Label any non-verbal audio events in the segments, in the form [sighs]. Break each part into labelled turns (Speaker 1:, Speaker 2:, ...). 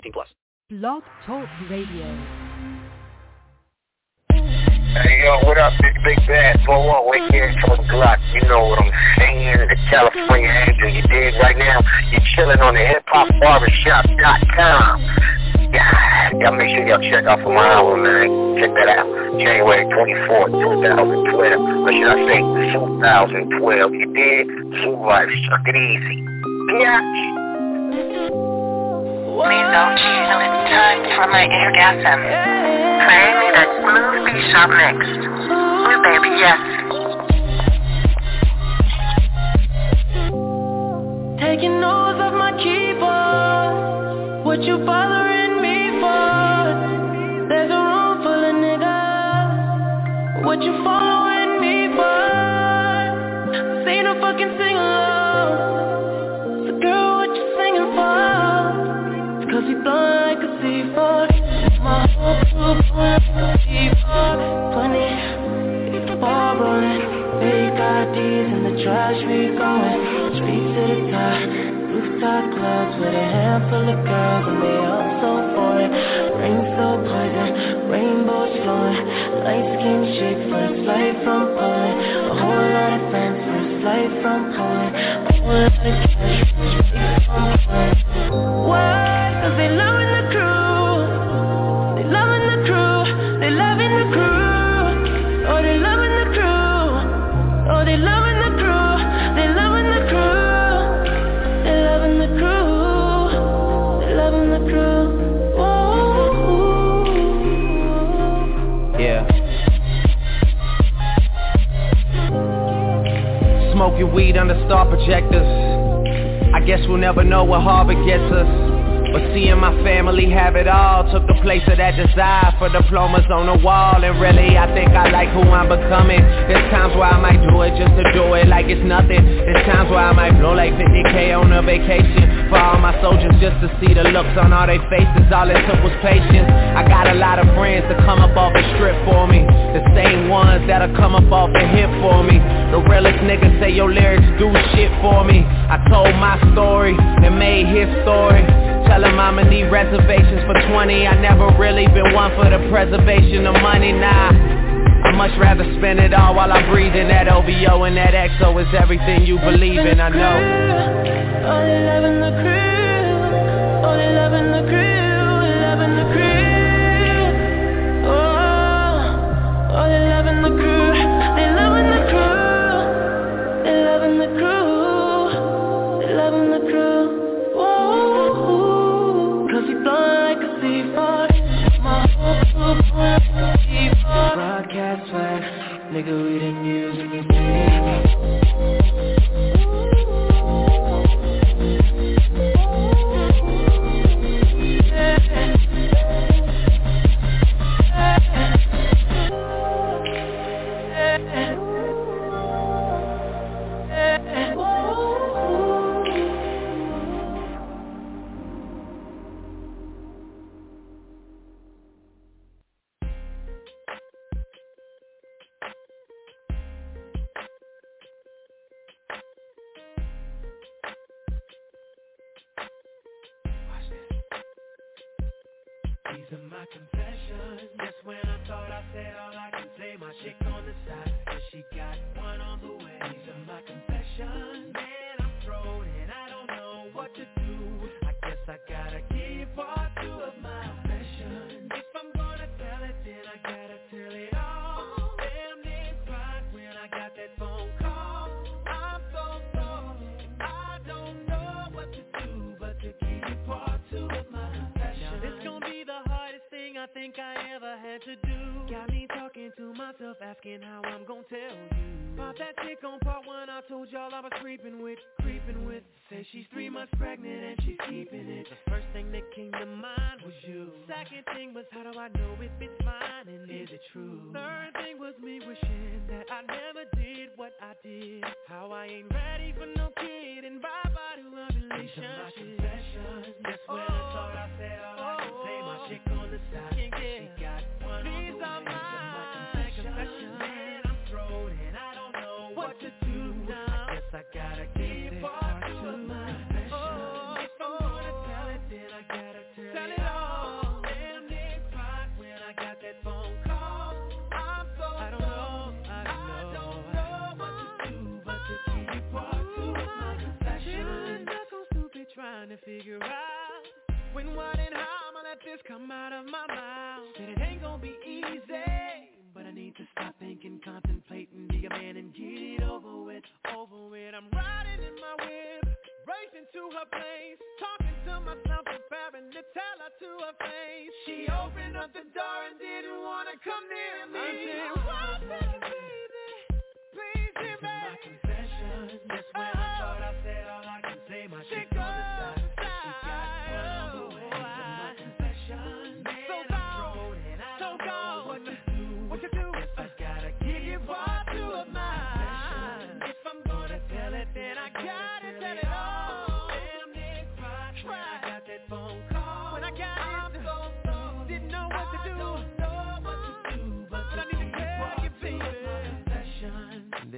Speaker 1: 18 plus.
Speaker 2: Blog Talk Radio.
Speaker 3: Hey yo, what up, big big bad blow up? Wait here from Glock. You know what I'm saying? The California Angel. You dig right now? You're chilling on the hip hop barbershop.com. Yeah, y'all make sure y'all check out for my album, man. Check that out. January 24th, 2012. Or should I say 2012? You dig? Zoo Life, suck it easy. Biatch.
Speaker 4: Please don't cheat till it's time for my orgasm. Play me that smooth B-sharp mix. Ooh, baby, yes.
Speaker 5: Taking notes of my keyboard. What you bothering me for? There's a room full of niggas. What you following me for? Seen a fucking sing along. Like a C4. My whole C4. 20, get ball rolling. Big IDs in the trash, we going to the top. Rooftop clubs with a handful of girls and they all so poison, rainbows. Light skin flight from Poland. A whole lot of fans for a flight from cash from. Why?
Speaker 6: Weed under star projectors. I guess we'll never know what Harvard gets us. But seeing my family have it all took the place of that desire for diplomas on the wall. And really, I think I like who I'm becoming. There's times where I might do it just to do it like it's nothing. There's times where I might blow like 50k on a vacation for all my soldiers just to see the looks on all their faces. All it took was patience. I got a lot of friends to come up off the strip for me. The same ones that'll come up off the hip for me. The realest niggas say your lyrics do shit for me. I told my story and made his story. Tell him I'ma need reservations for 20 I never really been one for the preservation of money, nah I much rather spend it all while I'm breathing That OVO and that XO is everything you believe in, I know
Speaker 5: they loving the crew. They loving the crew. Loving the crew. Oh, oh, they loving the crew. They loving the crew. They loving the crew. Nigga, we didn't use
Speaker 7: These are my confessions. Just when I thought I said all I can say, my chick on the side, and she got one on the way. These are my confessions. Man, I'm thrown and I don't know what to do. Think I ever had to do. Got me talking to myself, asking how I'm gonna tell you. About that chick on part one, I told y'all I was creeping with, creeping with. Say she's three months pregnant and she's keeping it. The first thing that came to mind was you. Second thing was how do I know if it's mine and is it true? Third thing was me wishing that I never did what I did. How I ain't ready for no kid and bye bye to a relationship. that's oh, figure out when, what, and how I'ma let this come out of my mouth. Said it ain't gonna be easy, but I need to stop thinking, contemplating, be a man and get it over with, over with. I'm riding in my whip, racing to her place, talking to myself, preparing to tell her to her face. She opened up the door and didn't wanna come near me. I said, why,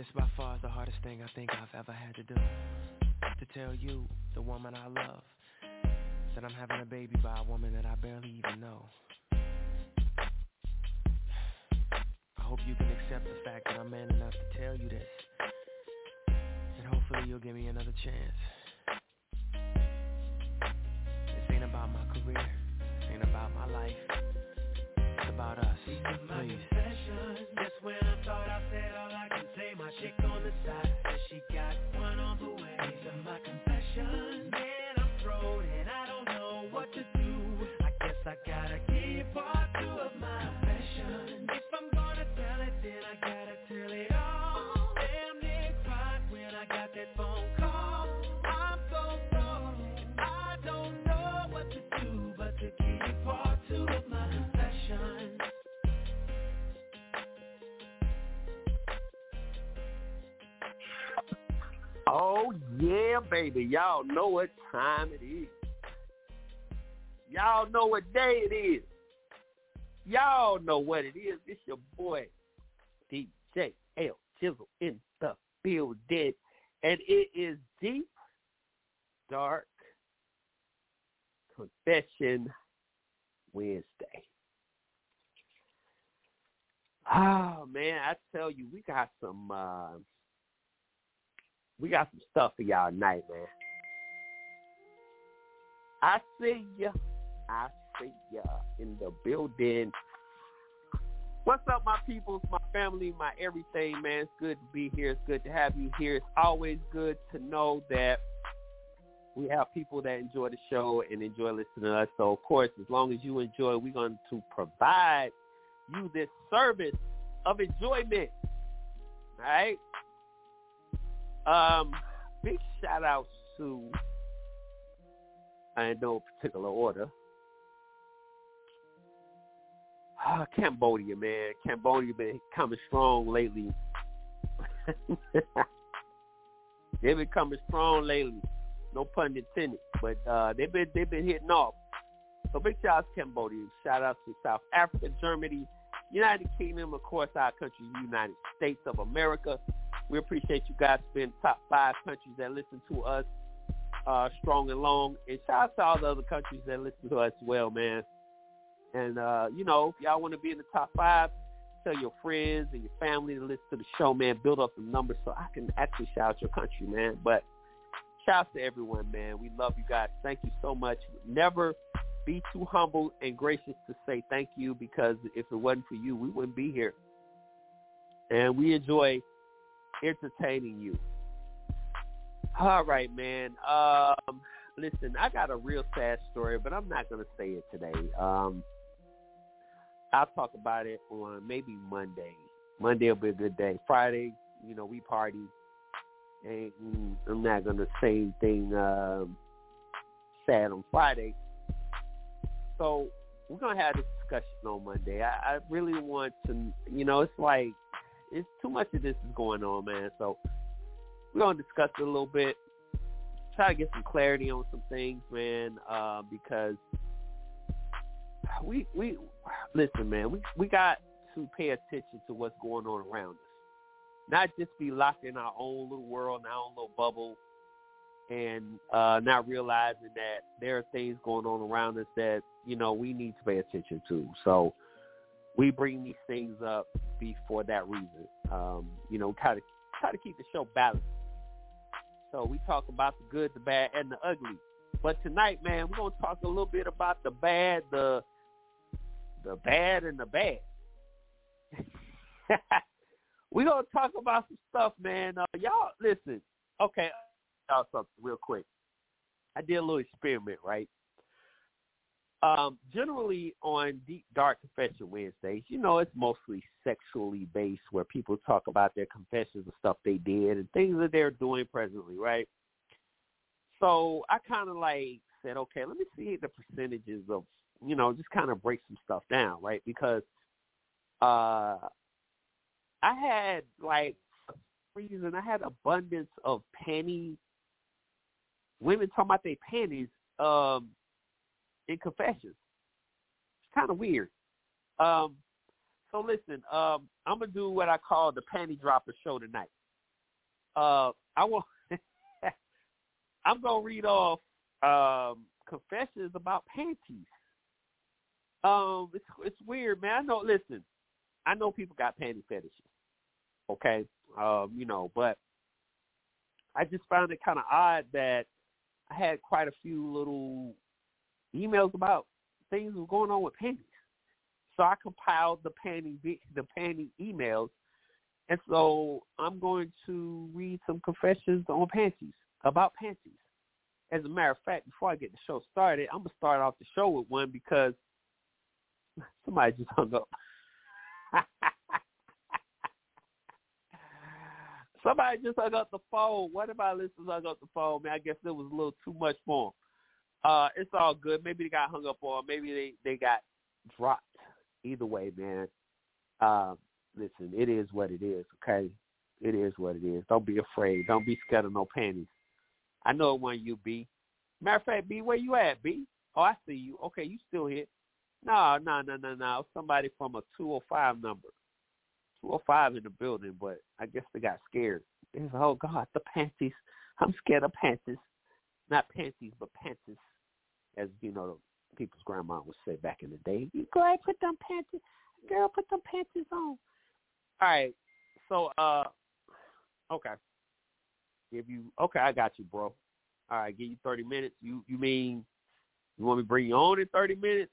Speaker 7: this by far is the hardest thing I think I've ever had to do. To tell you, the woman I love, that I'm having a baby by a woman that I barely even know. I hope you can accept the fact that I'm man enough to tell you this. And hopefully you'll give me another chance. This ain't about my career. This ain't about my life. It's about us. Please. Chick on the side says she got one on the way. These are my confessions. Man, I'm thrown and I don't know what to do. I guess I gotta keep part two of my confession. If I'm gonna tell it, then I gotta tell it
Speaker 8: Oh yeah, baby. Y'all know what time it is. Y'all know what day it is. Y'all know what it is. It's your boy DJ L Chisel in the building. And it is deep, dark confession Wednesday. Oh man, I tell you, we got some uh we got some stuff for y'all tonight, man. I see ya. I see ya in the building. What's up, my peoples, my family, my everything, man? It's good to be here. It's good to have you here. It's always good to know that we have people that enjoy the show and enjoy listening to us. So, of course, as long as you enjoy, we're going to provide you this service of enjoyment. All right? Um, big shout out to, I in no particular order, Ah, Cambodia, man. Cambodia been coming strong lately. [laughs] they've been coming strong lately. No pun intended, but uh, they've been they've been hitting off. So big shout out to Cambodia. Shout out to South Africa, Germany, United Kingdom, of course, our country, United States of America. We appreciate you guys being top five countries that listen to us uh, strong and long. And shout out to all the other countries that listen to us as well, man. And, uh, you know, if y'all want to be in the top five, tell your friends and your family to listen to the show, man. Build up some numbers so I can actually shout out your country, man. But shout out to everyone, man. We love you guys. Thank you so much. Never be too humble and gracious to say thank you because if it wasn't for you, we wouldn't be here. And we enjoy entertaining you. All right, man. Um, listen, I got a real sad story, but I'm not going to say it today. Um, I'll talk about it on maybe Monday. Monday will be a good day. Friday, you know, we party. And I'm not gonna say anything um, sad on Friday. So we're gonna have this discussion on Monday. I, I really want to, you know, it's like it's too much of this is going on, man. So we're gonna discuss it a little bit, try to get some clarity on some things, man, uh, because we we listen, man. We we got to pay attention to what's going on around us, not just be locked in our own little world, in our own little bubble, and uh, not realizing that there are things going on around us that you know we need to pay attention to. So we bring these things up before that reason. Um, you know, kind of try to keep the show balanced. So we talk about the good, the bad, and the ugly. But tonight, man, we're gonna talk a little bit about the bad, the the bad, and the bad. [laughs] we're gonna talk about some stuff, man. Uh, y'all, listen. Okay, y'all something real quick. I did a little experiment, right? Um, generally on Deep Dark Confession Wednesdays, you know, it's mostly sexually based where people talk about their confessions and stuff they did and things that they're doing presently, right? So I kind of like said, okay, let me see the percentages of, you know, just kind of break some stuff down, right? Because uh I had like reason I had abundance of panty women talking about their panties um in confessions. It's kind of weird. Um, so listen, um, I'm gonna do what I call the panty dropper show tonight. Uh, I want. [laughs] I'm gonna read off um, confessions about panties. Um, it's it's weird, man. I know. Listen, I know people got panty fetishes. Okay, um, you know, but I just found it kind of odd that I had quite a few little emails about things was going on with panties. So I compiled the panty the panty emails, and so I'm going to read some confessions on panties about panties. As a matter of fact, before I get the show started, I'm gonna start off the show with one because [laughs] somebody just hung up. [laughs] somebody just hung up the phone. One of my listeners hung up the phone. Man, I guess it was a little too much for him. Uh, it's all good. Maybe they got hung up on. Maybe they they got dropped. Either way, man. Uh, listen, it is what it is. Okay, it is what it is. Don't be afraid. Don't be scared of no panties. I know when you be. Matter of fact, B, where you at, B? Oh, I see you. Okay, you still here? No, no, no, no, no. Somebody from a 205 number. 205 in the building, but I guess they got scared. They oh, God, the panties. I'm scared of panties. Not panties, but panties as you know, people's grandma would say back in the day. You go ahead, put them panties, girl, put them panties on. All right, so uh, okay, give you okay, I got you, bro. All right, give you thirty minutes. You you mean you want me to bring you on in thirty minutes,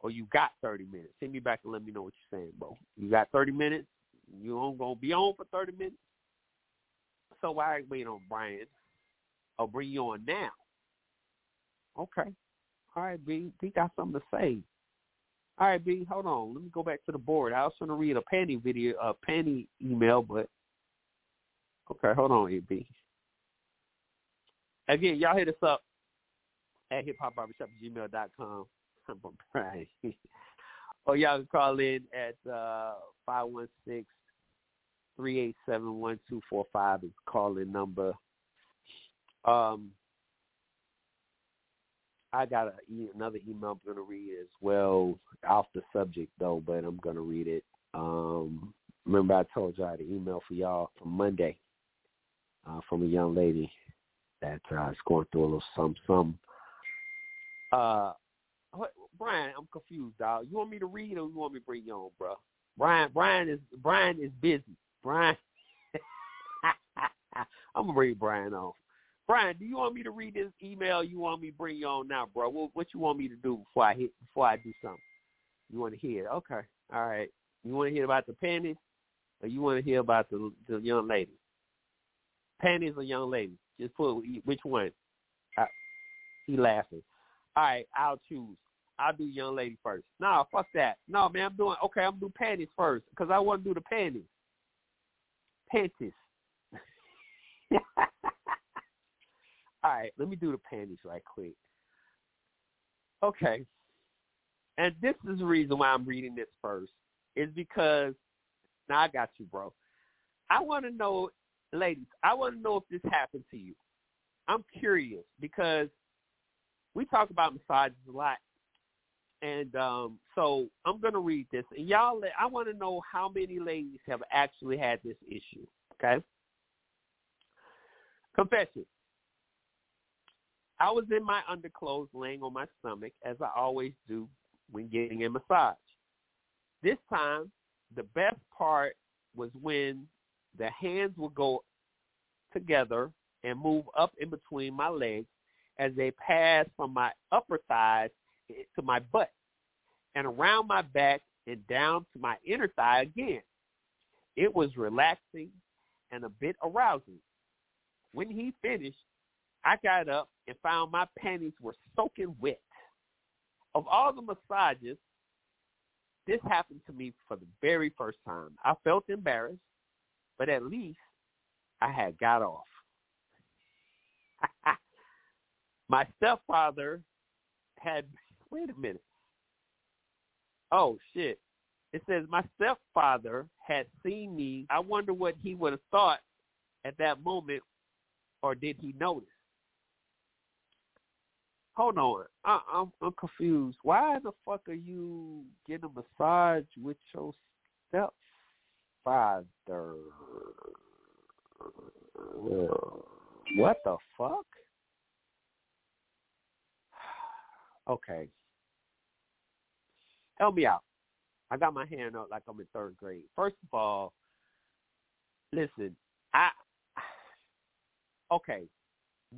Speaker 8: or you got thirty minutes? Send me back and let me know what you're saying, bro. You got thirty minutes. You on gonna be on for thirty minutes. So why wait on Brian? I'll bring you on now. Okay. All right, B. B got something to say. All right, B. Hold on. Let me go back to the board. I was going to read a panty video, a panty email, but okay. Hold on, B. Again, y'all hit us up at hiphopbarbershop@gmail.com. [laughs] Brian. or y'all can call in at uh, five one six three eight seven one two four five is call-in number. Um, I got a, another email I'm going to read as well, off the subject though, but I'm going to read it. Um, remember I told you I had an email for y'all from Monday uh, from a young lady that uh, is going through a little some some. Uh, what, Brian, I'm confused, dog. You want me to read or you want me to bring you on, bro? Brian, Brian is Brian is busy. Brian, [laughs] I'm gonna read Brian off. Brian, do you want me to read this email? You want me to bring you on now, bro? What, what you want me to do before I hit before I do something? You want to hear it? Okay, all right. You want to hear about the panties, or you want to hear about the the young lady? Panties or young lady? Just put which one. I, he laughing. All right, I'll choose. I'll do young lady first. No, fuck that. No, man, I'm doing okay. I'm gonna do panties first because I want to do the panties. Panties. [laughs] All right, let me do the panties right quick. Okay, and this is the reason why I'm reading this first is because now I got you, bro. I want to know, ladies. I want to know if this happened to you. I'm curious because we talk about massages a lot, and um, so I'm gonna read this. And y'all, I want to know how many ladies have actually had this issue. Okay, confession. I was in my underclothes, laying on my stomach, as I always do when getting a massage. This time, the best part was when the hands would go together and move up in between my legs as they passed from my upper thighs to my butt and around my back and down to my inner thigh again. It was relaxing and a bit arousing. When he finished, I got up and found my panties were soaking wet. Of all the massages, this happened to me for the very first time. I felt embarrassed, but at least I had got off. [laughs] my stepfather had wait a minute. Oh shit. It says my stepfather had seen me. I wonder what he would have thought at that moment or did he notice? Hold on. I, I'm I'm confused. Why the fuck are you getting a massage with your stepfather? What the fuck? [sighs] Okay. Help me out. I got my hand up like I'm in third grade. First of all, listen, I [sighs] okay,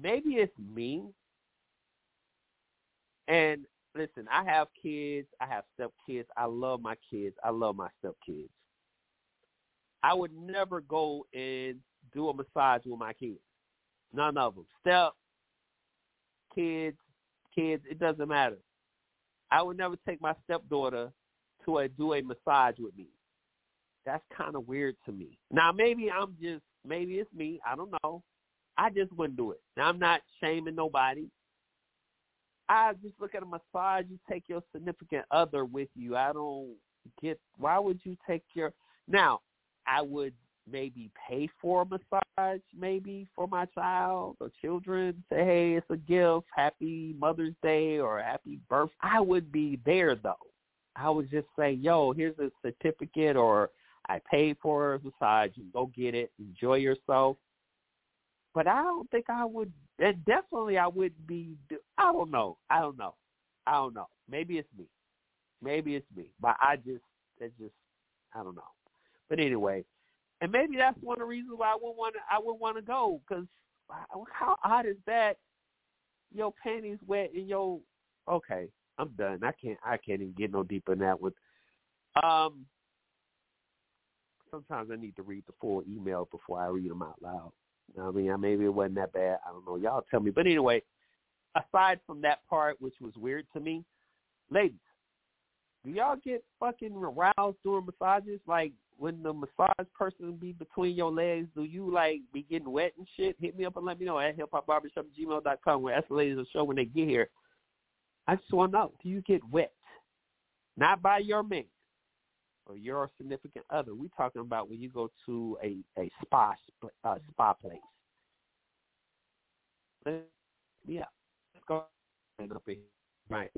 Speaker 8: maybe it's me. And listen, I have kids, I have step kids. I love my kids. I love my step kids. I would never go and do a massage with my kids. None of them. Step kids, kids, it doesn't matter. I would never take my stepdaughter to a do a massage with me. That's kind of weird to me. Now maybe I'm just maybe it's me. I don't know. I just wouldn't do it. Now I'm not shaming nobody. I just look at a massage. You take your significant other with you. I don't get why would you take your now. I would maybe pay for a massage, maybe for my child or children. Say, hey, it's a gift. Happy Mother's Day or happy birth. I would be there though. I would just say, yo, here's a certificate or I paid for a massage. You go get it. Enjoy yourself. But I don't think I would. And definitely, I wouldn't be. I don't know. I don't know. I don't know. Maybe it's me. Maybe it's me. But I just, it just, I don't know. But anyway, and maybe that's one of the reasons why I would want to. I would want to go because how odd is that? Your panties wet and your okay. I'm done. I can't. I can't even get no deeper than that one. Um. Sometimes I need to read the full email before I read them out loud. I mean, maybe it wasn't that bad. I don't know. Y'all tell me. But anyway, aside from that part, which was weird to me, ladies, do y'all get fucking aroused during massages? Like when the massage person be between your legs, do you like be getting wet and shit? Hit me up and let me know at hiphopbarbershop@gmail.com. Where ask the ladies the show when they get here. I just want to know: Do you get wet? Not by your man or your significant other. We're talking about when you go to a a spa uh, spa place. Yeah, let's go up. Right,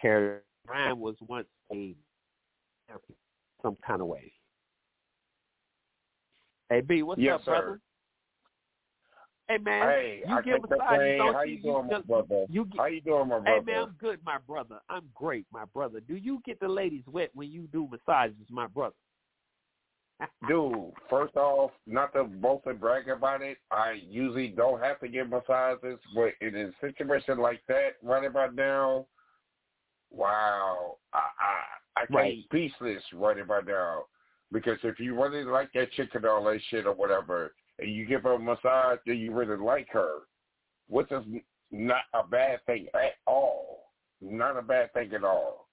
Speaker 8: Carrie Ryan was once a some kind of way. Hey B, what's
Speaker 9: yes,
Speaker 8: up,
Speaker 9: sir.
Speaker 8: brother? Hey man,
Speaker 9: Hey,
Speaker 8: you
Speaker 9: I
Speaker 8: get
Speaker 9: can't
Speaker 8: massages,
Speaker 9: How
Speaker 8: you?
Speaker 9: you doing, my brother?
Speaker 8: You get,
Speaker 9: How you doing, my brother?
Speaker 8: Hey man, I'm good, my brother. I'm great, my brother. Do you get the ladies wet when you do massages, my brother? [laughs]
Speaker 9: Dude, first off, not to boast and brag about it, I usually don't have to get massages, but in a situation like that, right about now, wow, I I, I can't
Speaker 8: Right.
Speaker 9: speechless right about now. Because if you really like that chick and all that shit or whatever, and you give her a massage, then you really like her, which is not a bad thing at all. not a bad thing at all.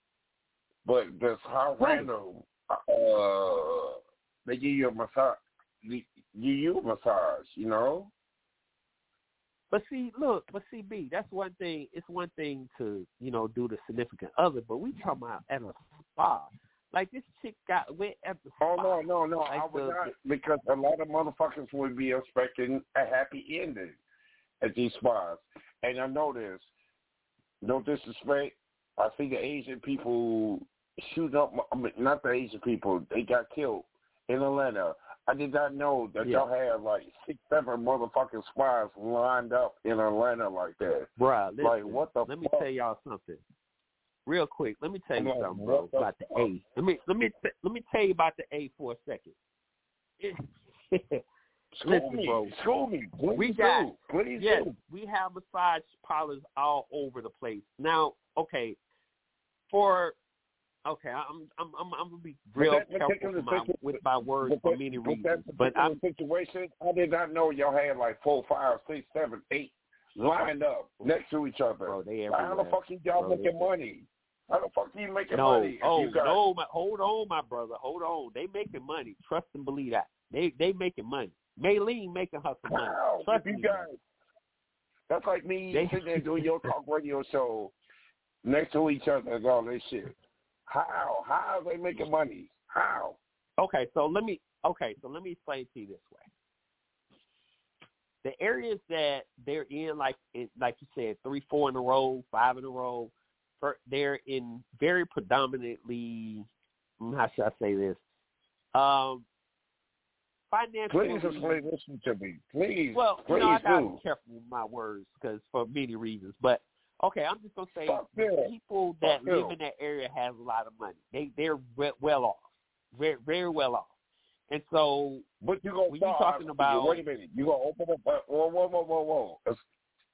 Speaker 9: But just how
Speaker 8: Right.
Speaker 9: random uh they give you a massage give you a massage, you know?
Speaker 8: But see, look, but see, B, that's one thing. It's one thing to you know do the significant other, but we talking about at a spa. Like this chick got went at the spa.
Speaker 9: Oh no, no, no! I
Speaker 8: Like
Speaker 9: would
Speaker 8: the-
Speaker 9: not because a lot of motherfuckers would be expecting a happy ending at these spas, and I know this. No disrespect. I see the Asian people shoot up. I mean, not the Asian people. They got killed in Atlanta. I did not know that
Speaker 8: Yeah.
Speaker 9: y'all had like six, seven motherfucking spas lined up in Atlanta like that.
Speaker 8: Bruh, listen,
Speaker 9: Like what the
Speaker 8: let me tell y'all something. Real quick, let me tell you something, bro, about the A. Let me let me let me tell you about the A for a second. [laughs]
Speaker 9: School
Speaker 8: Listen,
Speaker 9: me,
Speaker 8: bro.
Speaker 9: school me, please
Speaker 8: We got-
Speaker 9: do, please
Speaker 8: yes,
Speaker 9: do.
Speaker 8: we have massage parlors all over the place. Now, okay, for okay, I'm I'm I'm, I'm gonna be real
Speaker 9: that
Speaker 8: careful with my, with my words for many reasons. But I'm
Speaker 9: situation, I did not know y'all had like four, five, six, seven, eight lined up next to each other.
Speaker 8: bro, they
Speaker 9: How the
Speaker 8: everywhere.
Speaker 9: fuck you y'all
Speaker 8: Bro,
Speaker 9: making money? How the fuck are you making
Speaker 8: No,
Speaker 9: money?
Speaker 8: oh
Speaker 9: got,
Speaker 8: no, my, hold on, my brother, hold on. They making money. Trust and believe that. They they making money. Maylene making her some money. Trust
Speaker 9: you
Speaker 8: me.
Speaker 9: got, that's like me
Speaker 8: They-
Speaker 9: sitting there doing [laughs] your talk radio show next to each other and all this shit. How? How are they making money? How?
Speaker 8: Okay, so let me okay, so let me explain to you this way. The areas that they're in, like like you said, three, four in a row, five in a row, they're in very predominantly. mm, How should I say this? Um, financially.
Speaker 9: Please explain this to me. Please.
Speaker 8: Well, you
Speaker 9: please
Speaker 8: know, I gotta
Speaker 9: do.
Speaker 8: be careful with my words because for many reasons. But okay, I'm just gonna say
Speaker 9: Fuck
Speaker 8: people that
Speaker 9: Fuck
Speaker 8: live in that area have a lot of money. They they're we- well off, very very well off. And so
Speaker 9: But you gonna
Speaker 8: When you talking about-
Speaker 9: wait a minute. You gonna open up whoa whoa whoa whoa whoa. It's-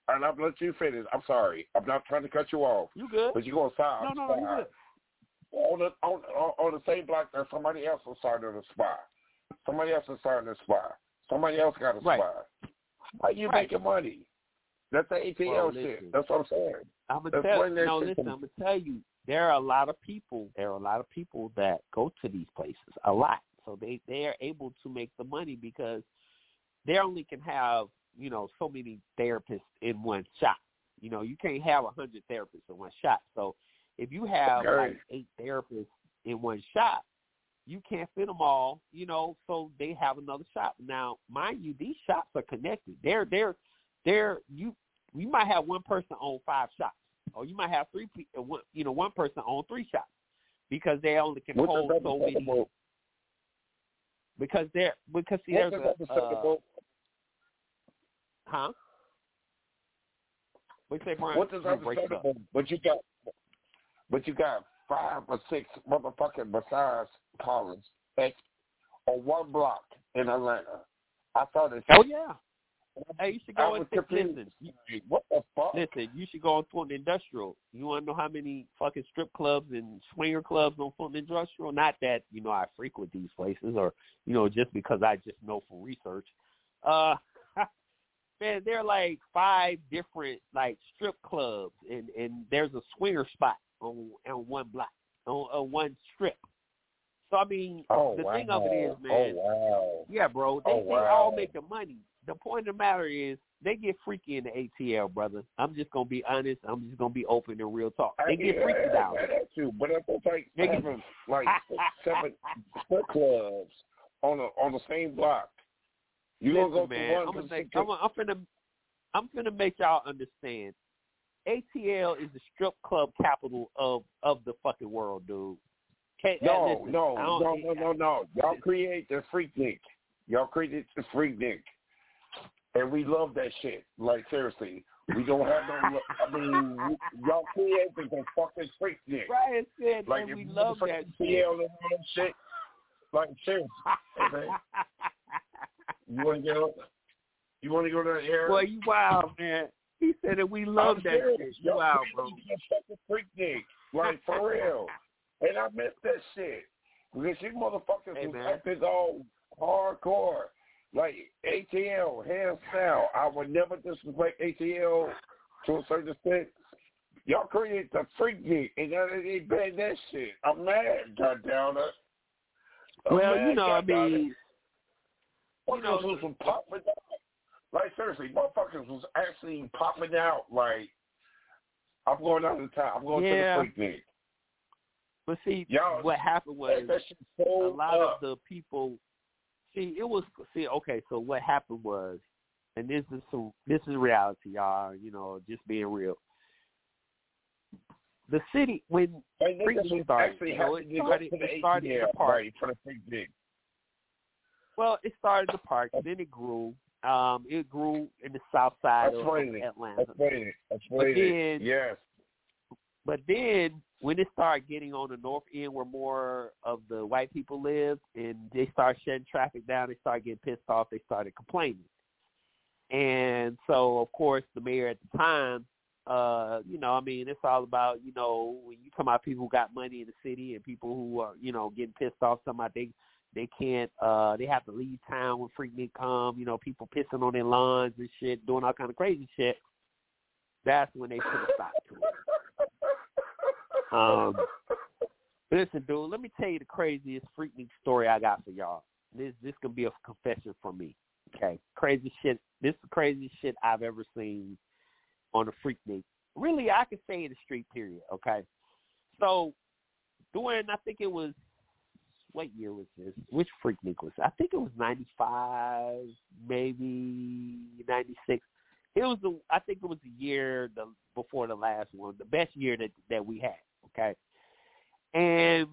Speaker 9: And I'm let you finish. I'm sorry. I'm not trying to cut you off.
Speaker 8: you good?
Speaker 9: But you gonna
Speaker 8: No, no, no, you good.
Speaker 9: on the on, on the same block that somebody else was starting a spot. Somebody else is starting a spot. Somebody else got a
Speaker 8: Right.
Speaker 9: How you
Speaker 8: Right.
Speaker 9: making money? That's the ATL
Speaker 8: Well,
Speaker 9: shit.
Speaker 8: listen.
Speaker 9: That's what I'm saying.
Speaker 8: I'm gonna
Speaker 9: That's
Speaker 8: tell
Speaker 9: that
Speaker 8: no,
Speaker 9: shit
Speaker 8: listen. I'm gonna tell you there are a lot of people. There are a lot of people that go to these places a lot, so they they are able to make the money because they only can have you know so many therapists in one shop. You know, you can't have a hundred therapists in one shop. So if you have like eight therapists in one shop, you can't fit them all. You know, so they have another shop. Now, mind you, these shops are connected. They're they're they're you you might have one person own five shops, or you might have three. Uh, one, you know, one person own three shops because they only can
Speaker 9: What's
Speaker 8: hold so many. Because they're because see, there's a uh, huh. You say, Brian?
Speaker 9: What is
Speaker 8: You break up.
Speaker 9: understandable? But you got, but you got five or six motherfucking massage parlors at on one block in Atlanta. I saw this.
Speaker 8: Oh yeah. Hey, you should go and listen. You,
Speaker 9: What the fuck?
Speaker 8: listen, you should go on Fulton Industrial. You want to know how many fucking strip clubs and swinger clubs on Fulton Industrial? Not that you know I frequent these places, or you know just because I just know from research. Uh, [laughs] man, there are like five different like strip clubs, and and there's a swinger spot on on one block on, on one strip. So I mean,
Speaker 9: Oh
Speaker 8: the
Speaker 9: wow!
Speaker 8: thing of it is, man.
Speaker 9: Oh wow!
Speaker 8: Yeah, bro. They
Speaker 9: Oh, wow.
Speaker 8: they all make the money. The point of the matter is they get freaky in the ATL, brother. I'm just gonna be honest. I'm just gonna be open and real talk. They get
Speaker 9: yeah,
Speaker 8: freaky down.
Speaker 9: That's true, but if it's like
Speaker 8: They get-
Speaker 9: like seven strip clubs on the on the same block, you gonna
Speaker 8: Listen,
Speaker 9: go
Speaker 8: man,
Speaker 9: to one
Speaker 8: I'm gonna make, I'm, I'm finna I'm finna make y'all understand. ATL is the strip club capital of of the fucking world, dude. Can't,
Speaker 9: No,
Speaker 8: listen,
Speaker 9: no,
Speaker 8: I
Speaker 9: no, no, no, no. Y'all create the Freaknik. Y'all created the Freaknik. And we love that shit. Like seriously. We don't have no I mean y'all created the fucking freak.
Speaker 8: Brian said,
Speaker 9: Like
Speaker 8: we love that
Speaker 9: TL and shit. Like seriously. Man, [laughs] you wanna get up? You wanna go to the air?
Speaker 8: Boy, you wild, man. He said that we love
Speaker 9: I'm
Speaker 8: that
Speaker 9: serious.
Speaker 8: shit. You wild, bro.
Speaker 9: the fucking freak dick. Like for real. And I miss that shit. Because you motherfuckers
Speaker 8: Hey,
Speaker 9: was acting all hardcore. Like ATL, hands down. I would never disrespect ATL to a certain extent. Y'all created the freak beat, and y'all ain't ban that shit. I'm mad, goddamn it.
Speaker 8: Well,
Speaker 9: mad,
Speaker 8: you know, I mean,
Speaker 9: Motherfuckers
Speaker 8: know,
Speaker 9: was was popping out. Like seriously, motherfuckers was actually popping out. Like I'm going out of town. I'm going
Speaker 8: Yeah.
Speaker 9: to the freak beat.
Speaker 8: but see,
Speaker 9: Y'all-
Speaker 8: what happened was a lot
Speaker 9: up.
Speaker 8: of the people. See, it was see. Okay, so what happened was, and this is some. This is reality, y'all. You know, just being real. The city when
Speaker 9: And
Speaker 8: freak
Speaker 9: niggas
Speaker 8: beat
Speaker 9: was
Speaker 8: started,
Speaker 9: actually
Speaker 8: you know, it started.
Speaker 9: the
Speaker 8: It started in the park.
Speaker 9: right, for the freak.
Speaker 8: Well, it started in the park, then it grew. Um, it grew in the south side of
Speaker 9: Explain it.
Speaker 8: Atlanta.
Speaker 9: It.
Speaker 8: But
Speaker 9: Explain
Speaker 8: then.
Speaker 9: Yes.
Speaker 8: But then when it started getting on the north end where more of the white people live, and they started shutting traffic down, they started getting pissed off. They started complaining, and so of course the mayor at the time, uh, you know, I mean, it's all about you know when you talk about people who got money in the city and people who are you know getting pissed off, about they they can't uh they have to leave town when Freaknik come, you know, people pissing on their lawns and shit, doing all kind of crazy shit. That's when they put a stop to it. Um, [laughs] listen, dude, let me tell you the craziest Freaknik story I got for y'all. This this can be a confession from me. Okay, crazy shit. This is the craziest shit I've ever seen on a freak Freaknik. Really, I could say in the street. Period. Okay, so during I think it was what year was this? Which freak Freaknik was? I think it was ninety five, maybe ninety six. It was the I think it was the year the before the last one, the best year that that we had. Okay, and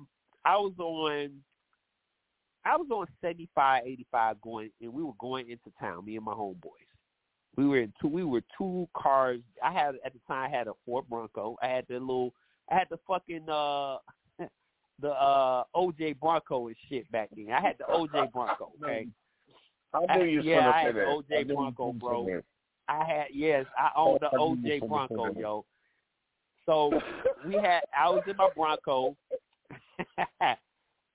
Speaker 8: I was on. I was on seventy five, eighty five going, and we were going into town. Me and my homeboys. We were in two. We were two cars. I had at the time. I had a Ford Bronco. I had the little. I had the fucking uh [laughs] the uh OJ Bronco and shit back then. I had the OJ [laughs] Bronco. Okay.
Speaker 9: I knew you was
Speaker 8: yeah, I had the
Speaker 9: that. I
Speaker 8: OJ Bronco, bro. I had yes, I owned the
Speaker 9: I knew you was
Speaker 8: OJ Bronco, yo. So we had I was in my Bronco [laughs]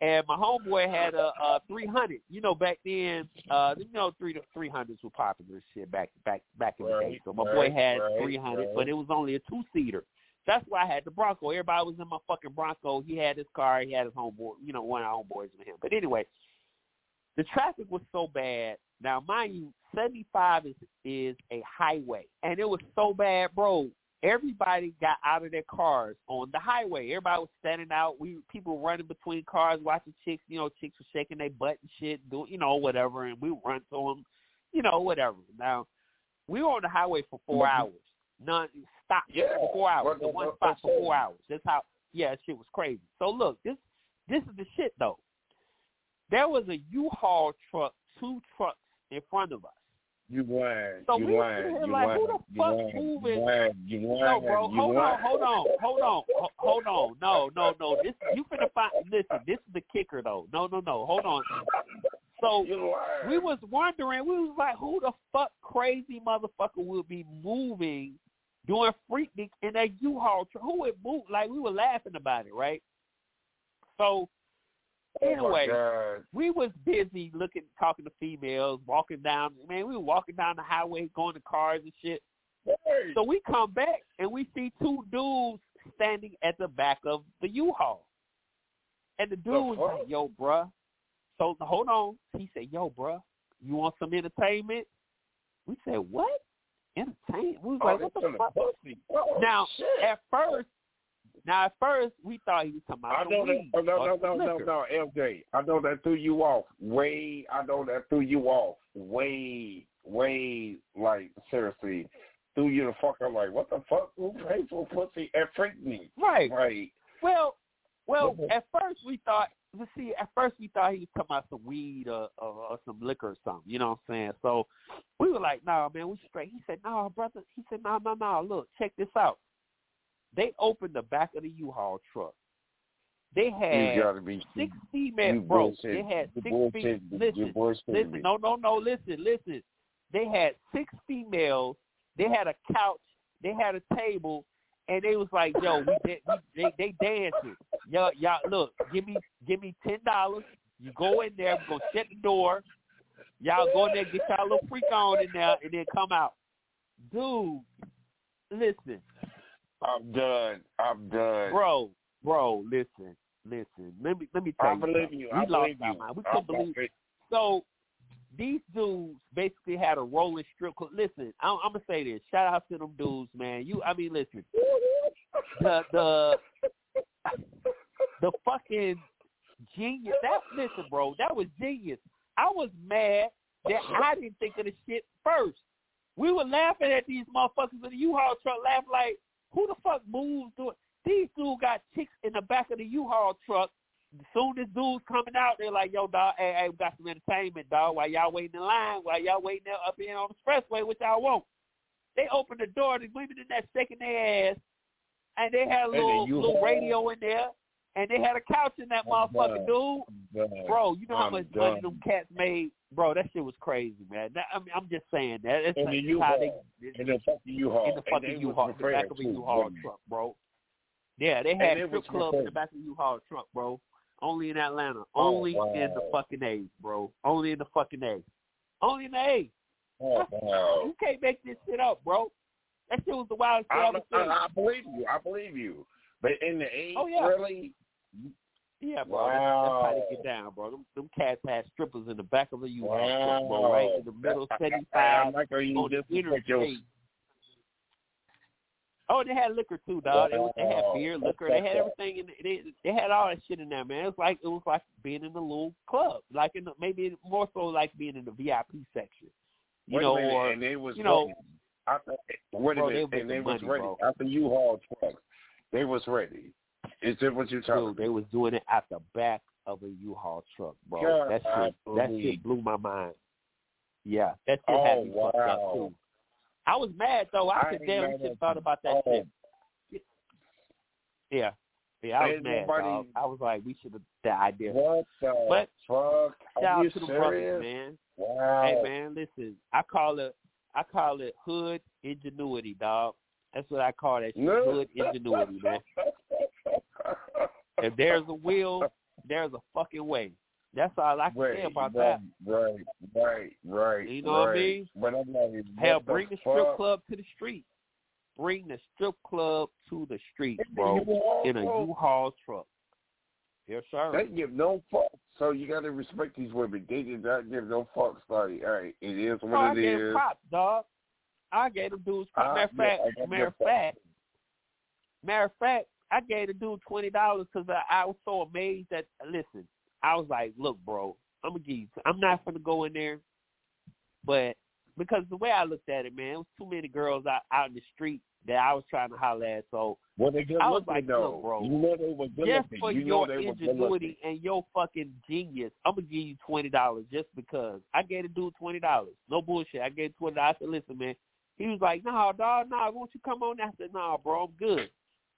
Speaker 8: and my homeboy had a, a 300. You know, back then, uh, you know, three to 300s were popular shit back back back in the day.
Speaker 9: Right,
Speaker 8: So my
Speaker 9: right,
Speaker 8: boy had
Speaker 9: right,
Speaker 8: 300,
Speaker 9: right.
Speaker 8: but it was only a two seater. That's why I had the Bronco. Everybody was in my fucking Bronco. He had his car. He had his homeboy. You know, one of our homeboys with him. But anyway, the traffic was so bad. Now, mind you, 75 is is a highway, and it was so bad, bro. Everybody got out of their cars on the highway. Everybody was standing out. We people were running between cars, watching chicks. You know, chicks were shaking their butt and shit, doing you know whatever, and we run to them, you know whatever. Now, we were on the highway for 4
Speaker 9: Mhm.
Speaker 8: hours, non stop
Speaker 9: Yeah.
Speaker 8: for four hours, in one spot for four hours. That's how. Yeah, shit was crazy. So look, this this is the shit though. There was a U-Haul truck, two trucks in front of us.
Speaker 9: You lying.
Speaker 8: So
Speaker 9: you
Speaker 8: we
Speaker 9: lying.
Speaker 8: sitting here
Speaker 9: You
Speaker 8: like,
Speaker 9: lying.
Speaker 8: who the
Speaker 9: You
Speaker 8: fuck
Speaker 9: lying.
Speaker 8: moving?
Speaker 9: You lying. You lying.
Speaker 8: No, bro,
Speaker 9: You
Speaker 8: hold on,
Speaker 9: lying.
Speaker 8: hold on, hold on, hold on. No, no, no. This you finna find. Listen, this is the kicker though. No, no, no. Hold on. So we was wondering. We was like, who the fuck crazy motherfucker will be moving doing freaknik in that U-Haul? Who would move? Like we were laughing about it, right? So
Speaker 9: Oh,
Speaker 8: anyway,
Speaker 9: God.
Speaker 8: we was busy looking, talking to females, walking down. Man, we were walking down the highway, going to cars and shit.
Speaker 9: Hey.
Speaker 8: So we come back and we see two dudes standing at the back of the U-Haul. And the dude was
Speaker 9: fuck?
Speaker 8: like, yo, bruh. So hold on. He said, yo, bruh, you want some entertainment? We said, what? Entertainment? We was
Speaker 9: Oh,
Speaker 8: like, what the fuck?
Speaker 9: Oh,
Speaker 8: Now,
Speaker 9: shit.
Speaker 8: at first, now at first we thought he was talking
Speaker 9: I
Speaker 8: about
Speaker 9: know
Speaker 8: some
Speaker 9: that.
Speaker 8: weed
Speaker 9: Oh, no, no, no, no,
Speaker 8: liquor.
Speaker 9: no, LJ. I know that threw you off. Way, I know that threw you off. Way, way, like seriously, threw you the fuck. I'm like, what the fuck? Who paid for pussy and freaked me?
Speaker 8: Right.
Speaker 9: Right.
Speaker 8: Well, well, at first we thought. Let's see. At first we thought he was talking about some weed or, or, or some liquor or something. You know what I'm saying? So we were like, "Nah, man, we straight." He said, "Nah, brother." He said, "Nah, nah, nah. Look, check this out." They opened the back of the U-Haul truck. They had
Speaker 9: be
Speaker 8: six female bro. They had six females. Listen, listen.
Speaker 9: me.
Speaker 8: No, no, no. Listen, listen. They had six females. They had a couch. They had a table, and they was like, "Yo, we, did, we they they dancing. Y'all, y'all, look, give me give me ten dollars. You go in there. We're gonna shut the door. Y'all go in there, get y'all little freak on in there, and then come out. Dude, listen.
Speaker 9: I'm done. I'm done.
Speaker 8: Bro, bro, listen, listen. Let me let me tell
Speaker 9: I
Speaker 8: you.
Speaker 9: believe you.
Speaker 8: We
Speaker 9: I
Speaker 8: lost
Speaker 9: believe
Speaker 8: our
Speaker 9: you.
Speaker 8: mind. We couldn't believe.
Speaker 9: It.
Speaker 8: So these dudes basically had a rolling strip club. Listen, I'm, I'm gonna say this. Shout out to them dudes, man. You, I mean, listen. The the the fucking genius. That listen, bro. That was genius. I was mad that I didn't think of the shit first. We were laughing at these motherfuckers in the U-Haul truck, laughing like, who the fuck moves doing? These dudes got chicks in the back of the U-Haul truck. As soon as dudes coming out, they're like, yo, dog, hey, hey, we got some entertainment, dog. While y'all waiting in line, while y'all waiting there up here on the expressway, which y'all want. They open the door, the women in that shaking their ass, and they had a little, little radio in there, and they had a couch in that
Speaker 9: I'm
Speaker 8: motherfucker,
Speaker 9: done.
Speaker 8: dude. Bro, you know how
Speaker 9: I'm
Speaker 8: much money them cats made? Bro, that shit was crazy, man. That, I mean, I'm just saying that. It's
Speaker 9: In
Speaker 8: like
Speaker 9: the
Speaker 8: how
Speaker 9: U-Haul.
Speaker 8: they,
Speaker 9: In the fucking U-Haul.
Speaker 8: in the fucking U-Haul, the back of a U-Haul truck, bro. Yeah, they had strip
Speaker 9: was
Speaker 8: clubs in the back of the U-Haul truck, bro. Only in Atlanta.
Speaker 9: Oh,
Speaker 8: Only in the fucking A, bro. Only in the fucking A. Only in the A.
Speaker 9: Oh, [laughs] wow.
Speaker 8: You can't make this shit up, bro. That shit was the wildest shit I
Speaker 9: I,
Speaker 8: ever
Speaker 9: I,
Speaker 8: seen.
Speaker 9: I believe you. I believe you. But in the eight,
Speaker 8: Oh, yeah.
Speaker 9: really?
Speaker 8: Yeah, bro. That's, that's how
Speaker 9: Wow.
Speaker 8: they get down, bro. Them, them cats had strippers in the back of a U-Haul truck, bro, right in the middle,
Speaker 9: I- I-
Speaker 8: 75
Speaker 9: I'm not gonna use
Speaker 8: on the
Speaker 9: this to put your-
Speaker 8: interstate. Oh, they had liquor too, dog. They, they had beer, liquor. They had everything in. They they had all that shit in there, man. It was like it was like being in a little club, like in the, maybe more so like being in the VIP section, you
Speaker 9: Wait
Speaker 8: know, or
Speaker 9: and they was
Speaker 8: you know,
Speaker 9: wait a
Speaker 8: Bro, they
Speaker 9: minute, and they was
Speaker 8: money,
Speaker 9: ready.
Speaker 8: bro.
Speaker 9: After U-Haul trucks, they was ready. Is that what you're telling
Speaker 8: dude, they was doing it at the back of a U-Haul truck, bro.
Speaker 9: God,
Speaker 8: that
Speaker 9: I
Speaker 8: shit, that
Speaker 9: believe.
Speaker 8: shit blew my mind. Yeah, that shit
Speaker 9: Oh,
Speaker 8: had me fucked up too. I was mad though. I,
Speaker 9: I
Speaker 8: could damn shit thought about that
Speaker 9: Oh.
Speaker 8: shit. Yeah, yeah, I was
Speaker 9: Ain't
Speaker 8: mad,
Speaker 9: nobody-
Speaker 8: dog. I was like, we should have the idea.
Speaker 9: What the
Speaker 8: But
Speaker 9: fuck?
Speaker 8: Shout out
Speaker 9: you
Speaker 8: to the brothers, man.
Speaker 9: Wow.
Speaker 8: Hey man, listen, I call it I call it hood ingenuity, dog. That's what I call that shit.
Speaker 9: No.
Speaker 8: Hood ingenuity, man. If there's a will, there's a fucking way. That's all I can
Speaker 9: right,
Speaker 8: say about
Speaker 9: right,
Speaker 8: that.
Speaker 9: Right, right, right.
Speaker 8: You know what I
Speaker 9: right.
Speaker 8: mean?
Speaker 9: But I'm like,
Speaker 8: Hell,
Speaker 9: the
Speaker 8: bring the strip club to the street. Bring the strip club to the street, bro. In a? U-Haul truck. Yes, sir.
Speaker 9: They give no fucks. So you got to respect these women. They did not give no fucks. Like, all right, it is what
Speaker 8: No, I
Speaker 9: it
Speaker 8: gave
Speaker 9: is.
Speaker 8: props, dog. I gave them dudes props.
Speaker 9: Ah, I-
Speaker 8: Matter of
Speaker 9: yeah,
Speaker 8: fact,
Speaker 9: I
Speaker 8: matter of fact, matter of fact, I gave the dude twenty dollars because I, I was so amazed that. Listen, I was like, look, bro, I'm gonna give you. I'm not gonna go in there, but because the way I looked at it, man, it was too many girls out out in the street that I was trying to holler at. So
Speaker 9: Well, they good
Speaker 8: I was like,
Speaker 9: though.
Speaker 8: look, bro,
Speaker 9: You know they were good
Speaker 8: just for
Speaker 9: you know
Speaker 8: your ingenuity and your fucking genius, I'm gonna give you twenty dollars just because. I gave the dude twenty dollars. No bullshit. I gave twenty dollars. I said, listen, man. He was like, no, dog, no, won't you come on? I said, no, bro, I'm good.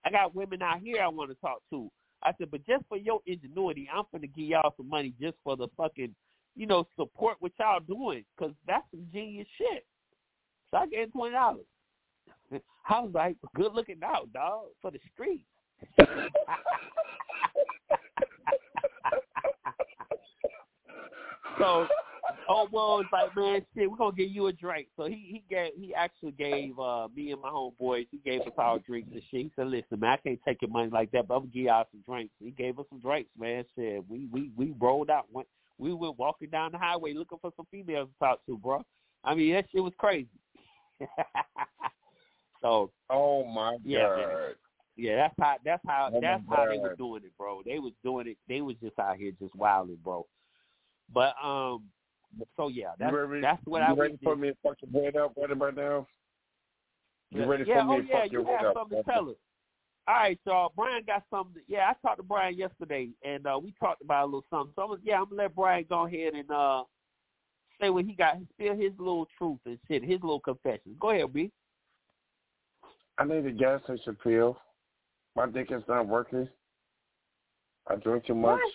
Speaker 8: I got women out here I want to talk to. I said, but just for your ingenuity, I'm gonna give y'all some money just for the fucking, you know, support what y'all doing, cause that's some genius shit. So I gave him twenty dollars. [laughs] I was like, good looking out, dog, for the streets. [laughs] so old boy was like, man, shit, we're gonna give you a drink. So he he gave he actually gave uh me and my homeboys, he gave us all drinks and shit. He said, Listen, man, I can't take your money like that, but I'm gonna give y'all some drinks. He gave us some drinks, man. Said we we we rolled out went we went walking down the highway looking for some females to talk to, bro. I mean that shit was crazy. [laughs] so
Speaker 9: Oh my
Speaker 8: Yeah,
Speaker 9: god.
Speaker 8: man. yeah, that's how that's how
Speaker 9: Oh,
Speaker 8: that's how they were doing it, bro. They was doing it. They was just out here just wilding, bro. But um, so yeah, that's
Speaker 9: ready,
Speaker 8: that's what
Speaker 9: you
Speaker 8: I
Speaker 9: ready
Speaker 8: was.
Speaker 9: for me to fuck your head up right about now? You ready
Speaker 8: yeah,
Speaker 9: for me
Speaker 8: oh
Speaker 9: to
Speaker 8: yeah,
Speaker 9: fuck your
Speaker 8: you
Speaker 9: head
Speaker 8: have
Speaker 9: up?
Speaker 8: something to tell us. All right, y'all. Brian got something. Yeah, I talked to Brian yesterday, and uh, we talked about a little something. So I'm yeah, I'm gonna let Brian go ahead and uh, say what he got. Spill his little truth and shit, his little confessions. Go ahead, B.
Speaker 9: I need a gas station pill. My dick is not working. I drink too much.
Speaker 8: What?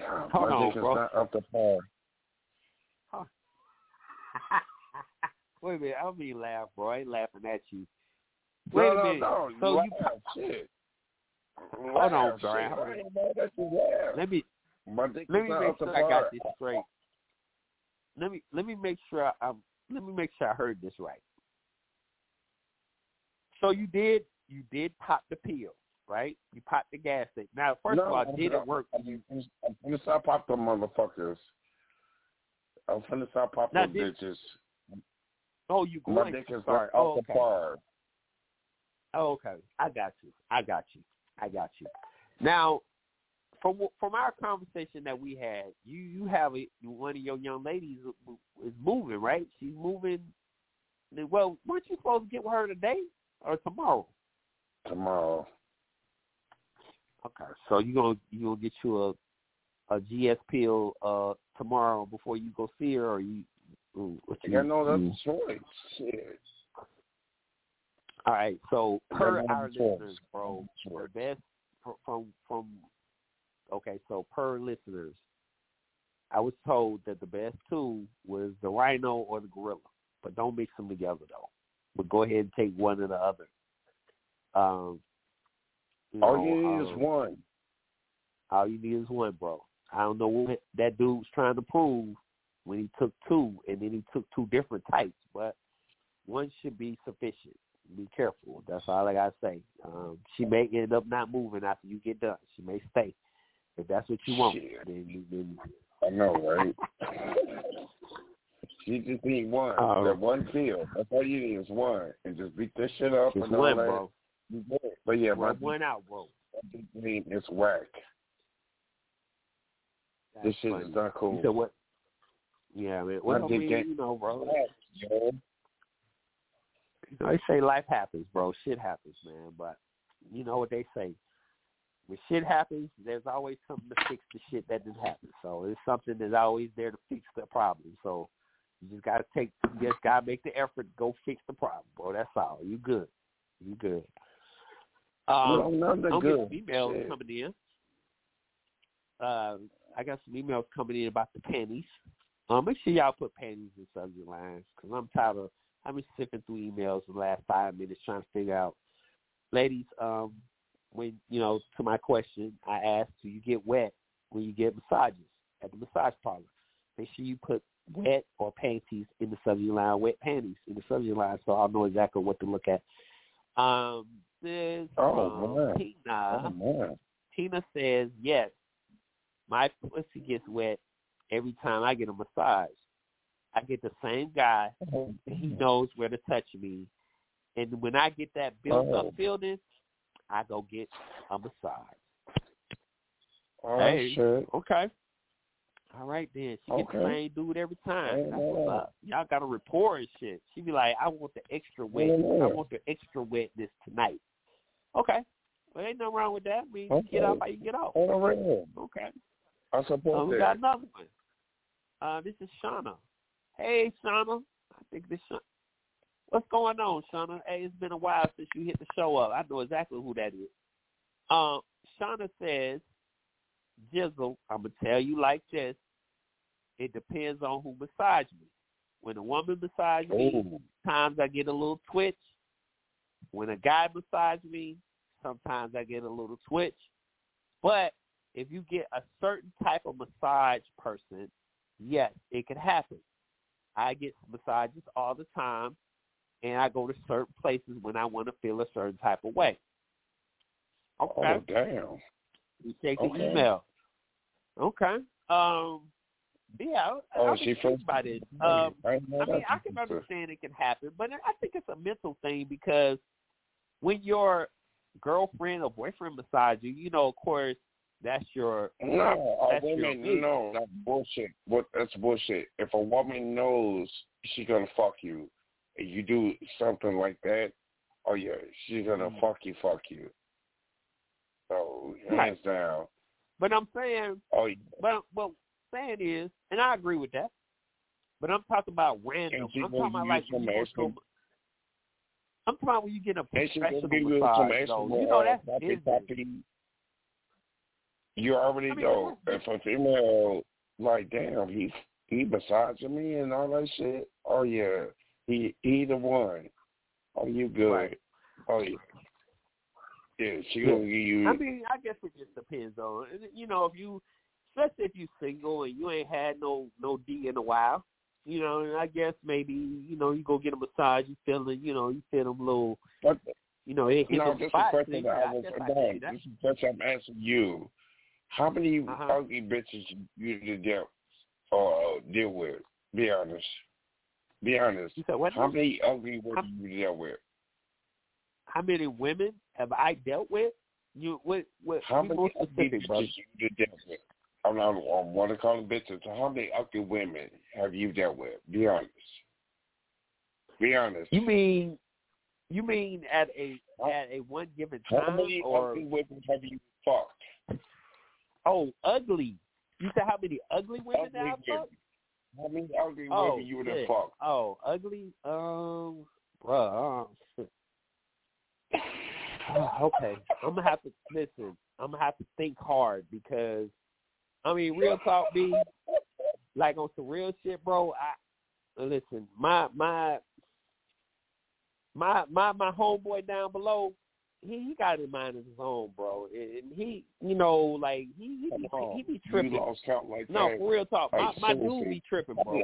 Speaker 9: Yeah,
Speaker 8: Hold on, bro.
Speaker 9: not up to par. [laughs]
Speaker 8: Wait a minute, I don't mean laugh, bro. I ain't laughing at you.
Speaker 9: No,
Speaker 8: Wait a
Speaker 9: no,
Speaker 8: minute.
Speaker 9: no.
Speaker 8: So
Speaker 9: laugh,
Speaker 8: you
Speaker 9: shit.
Speaker 8: Hold on,
Speaker 9: Laugh,
Speaker 8: Brian.
Speaker 9: shit.
Speaker 8: Hold
Speaker 9: I
Speaker 8: on.
Speaker 9: ain't mad at you. Laugh.
Speaker 8: let me let me make sure I got this straight. Let me let me make sure I, I'm let me make sure I heard this right. So you did you did pop the pill, right? You popped the gas. Now, first
Speaker 9: no,
Speaker 8: of all, did it work?
Speaker 9: I'm I'm gonna stop pop them motherfuckers. I'm finna stop pop
Speaker 8: Now,
Speaker 9: them
Speaker 8: did-
Speaker 9: bitches.
Speaker 8: Oh, you
Speaker 9: My
Speaker 8: going
Speaker 9: dick
Speaker 8: to
Speaker 9: is
Speaker 8: start?
Speaker 9: off
Speaker 8: Oh,
Speaker 9: the
Speaker 8: okay.
Speaker 9: par.
Speaker 8: Oh, okay. I got you. I got you. I got you. Now, from from our conversation that we had, you you have a, one of your young ladies is moving, right? She's moving. Well, weren't you supposed to get with her today or tomorrow?
Speaker 9: Tomorrow.
Speaker 8: Okay, so you gonna you gonna get you a a GS pill uh tomorrow before you go see her, or you? ooh, What you,
Speaker 9: You know
Speaker 8: you-
Speaker 9: that's choice. Shit.
Speaker 8: All right. So per our
Speaker 9: choice.
Speaker 8: listeners, bro, the best from from okay. So per listeners, I was told that the best two was the rhino or the gorilla, but don't mix them together though. But go ahead and take one or the other. Um. You
Speaker 9: All
Speaker 8: know,
Speaker 9: you need is
Speaker 8: um,
Speaker 9: one.
Speaker 8: All you need is one, bro. I don't know what that dude was trying to prove when he took two, and then he took two different types, but one should be sufficient. Be careful. That's all I gotta say. Um, she may end up not moving after you get done. She may stay. If that's what you want,
Speaker 9: Shit.
Speaker 8: then, you- then
Speaker 9: I know, right? [laughs] you just need one.
Speaker 8: Oh.
Speaker 9: that one pill. That's all you need is one. And just beat this shit up
Speaker 8: just
Speaker 9: and all
Speaker 8: one,
Speaker 9: that.
Speaker 8: bro.
Speaker 9: You good. But yeah, my
Speaker 8: Rub one out, bro.
Speaker 9: name is whack.
Speaker 8: That's
Speaker 9: this shit
Speaker 8: funny.
Speaker 9: is not cool.
Speaker 8: You said what? Yeah, man. I mean, you know, bro.
Speaker 9: Yo.
Speaker 8: You know, they say life happens, bro. Shit happens, man. But you know what they say. When shit happens, there's always something to fix the shit that didn't happen. So it's something that's always there to fix the problem. So you just gotta take you just gotta make the effort to go fix the problem, bro. That's all. You good. You good. Um, I'm
Speaker 9: good.
Speaker 8: getting emails
Speaker 9: Shit.
Speaker 8: coming in. Uh, I got some emails coming in about the panties. Um, make sure y'all put panties in subject lines because I'm tired of I've been sifting through emails the last five minutes trying to figure out, ladies. Um, when you know, to my question, I asked, do you get wet when you get massages at the massage parlor? Make sure you put wet or panties in the subject line, wet panties in the subject line, so I'll know exactly what to look at. Um, this
Speaker 9: Oh,
Speaker 8: um. Tina.
Speaker 9: Oh.
Speaker 8: Tina says, yes, my pussy gets wet every time I get a massage. I get the same guy. and He knows where to touch me. And when I get that built
Speaker 9: Oh.
Speaker 8: feeling, I go get a massage.
Speaker 9: Oh,
Speaker 8: Hey.
Speaker 9: shit.
Speaker 8: Okay. All right then. She gets the same dude every time.
Speaker 9: Hey,
Speaker 8: That's what's
Speaker 9: man.
Speaker 8: up. Y'all got a rapport and shit. She be like, I want the extra wet.
Speaker 9: Hey,
Speaker 8: I want the extra wetness tonight. Okay. Well, ain't nothing wrong with that. I mean,
Speaker 9: Okay.
Speaker 8: get off how you get off.
Speaker 9: All right.
Speaker 8: Okay.
Speaker 9: I support
Speaker 8: Oh, we
Speaker 9: that.
Speaker 8: got another one. Uh, this is Shauna. Hey, Shauna. I think this. Sha- What's going on, Shauna? Hey, it's been a while since you hit the show up. I know exactly who that is. Um, Shauna says, Jizzle, I'm gonna tell you like this. It depends on who massage me. When a woman massage me, times I get a little twitch. When a guy massage me, sometimes I get a little twitch. But if you get a certain type of massage person, yes, it can happen. I get massages all the time, and I go to certain places when I want to feel a certain type of way. Okay.
Speaker 9: Oh, damn.
Speaker 8: You take the
Speaker 9: Okay.
Speaker 8: email. Okay. Um. Yeah. I,
Speaker 9: Oh,
Speaker 8: I
Speaker 9: she first-
Speaker 8: about it. Um.
Speaker 9: I
Speaker 8: mean, I can understand it can happen, but I think it's a mental thing because when your girlfriend or boyfriend massage you, you know, of course, that's your
Speaker 9: No, a
Speaker 8: that's your
Speaker 9: woman,
Speaker 8: mate.
Speaker 9: no, that's bullshit. What that's bullshit. If a woman knows she's gonna fuck you, and you do something like that, oh yeah, she's gonna
Speaker 8: Mm.
Speaker 9: fuck you, fuck you. So hands
Speaker 8: Right.
Speaker 9: down.
Speaker 8: But I'm saying,
Speaker 9: Oh, yeah.
Speaker 8: well, well, saying is, and I agree with that. But I'm talking about random. I'm talking about like
Speaker 9: you
Speaker 8: when you go to a- I'm talking about when you get a
Speaker 9: and she gonna
Speaker 8: professional
Speaker 9: give you some
Speaker 8: massage.
Speaker 9: extra
Speaker 8: though. You know that's
Speaker 9: poppy,
Speaker 8: business.
Speaker 9: poppy. You already
Speaker 8: I mean,
Speaker 9: know if a female like damn he he massaging me and all that shit. Oh yeah, he he the one. Oh you good?
Speaker 8: Right.
Speaker 9: Oh yeah. Yeah, she gonna give you.
Speaker 8: I mean, I guess it just depends on you know if you, especially if you single and you ain't had no no D in a while. You know, and I guess maybe you know you go get a massage, you feeling you know you feel them little
Speaker 9: but
Speaker 8: you know, it hit
Speaker 9: No, this is question that I was
Speaker 8: guess I
Speaker 9: no,
Speaker 8: tell you that.
Speaker 9: this is the question I'm asking you. How many
Speaker 8: Uh-huh.
Speaker 9: ugly bitches you you deal or deal with? Be honest. Be honest.
Speaker 8: You said what?
Speaker 9: How many ugly women you deal with?
Speaker 8: How many women have I dealt with? You what? What?
Speaker 9: How many ugly bitches you dealt with? I'm not. I want to call them bitches. So how many ugly women have you dealt with? Be honest. Be honest.
Speaker 8: You mean? You mean at a at a one given time?
Speaker 9: How many
Speaker 8: or
Speaker 9: ugly women have you fucked?
Speaker 8: oh ugly? You said how many ugly women
Speaker 9: Ugly
Speaker 8: that I fucked?
Speaker 9: How many ugly
Speaker 8: Oh,
Speaker 9: women you would have fucked?
Speaker 8: Oh, ugly. Um, bruh. Um, shit. [sighs] okay, I'm gonna have to listen. I'm gonna have to think hard because, I mean, real talk, be like on some real shit, bro. I listen. My my my my my homeboy down below. He he got his mind of his own, bro, and he, you know, like he he
Speaker 9: Come
Speaker 8: be,
Speaker 9: oh,
Speaker 8: he be
Speaker 9: You
Speaker 8: tripping.
Speaker 9: lost count like
Speaker 8: No,
Speaker 9: that.
Speaker 8: for real talk. My
Speaker 9: Like,
Speaker 8: my dude
Speaker 9: seriously.
Speaker 8: be tripping, bro.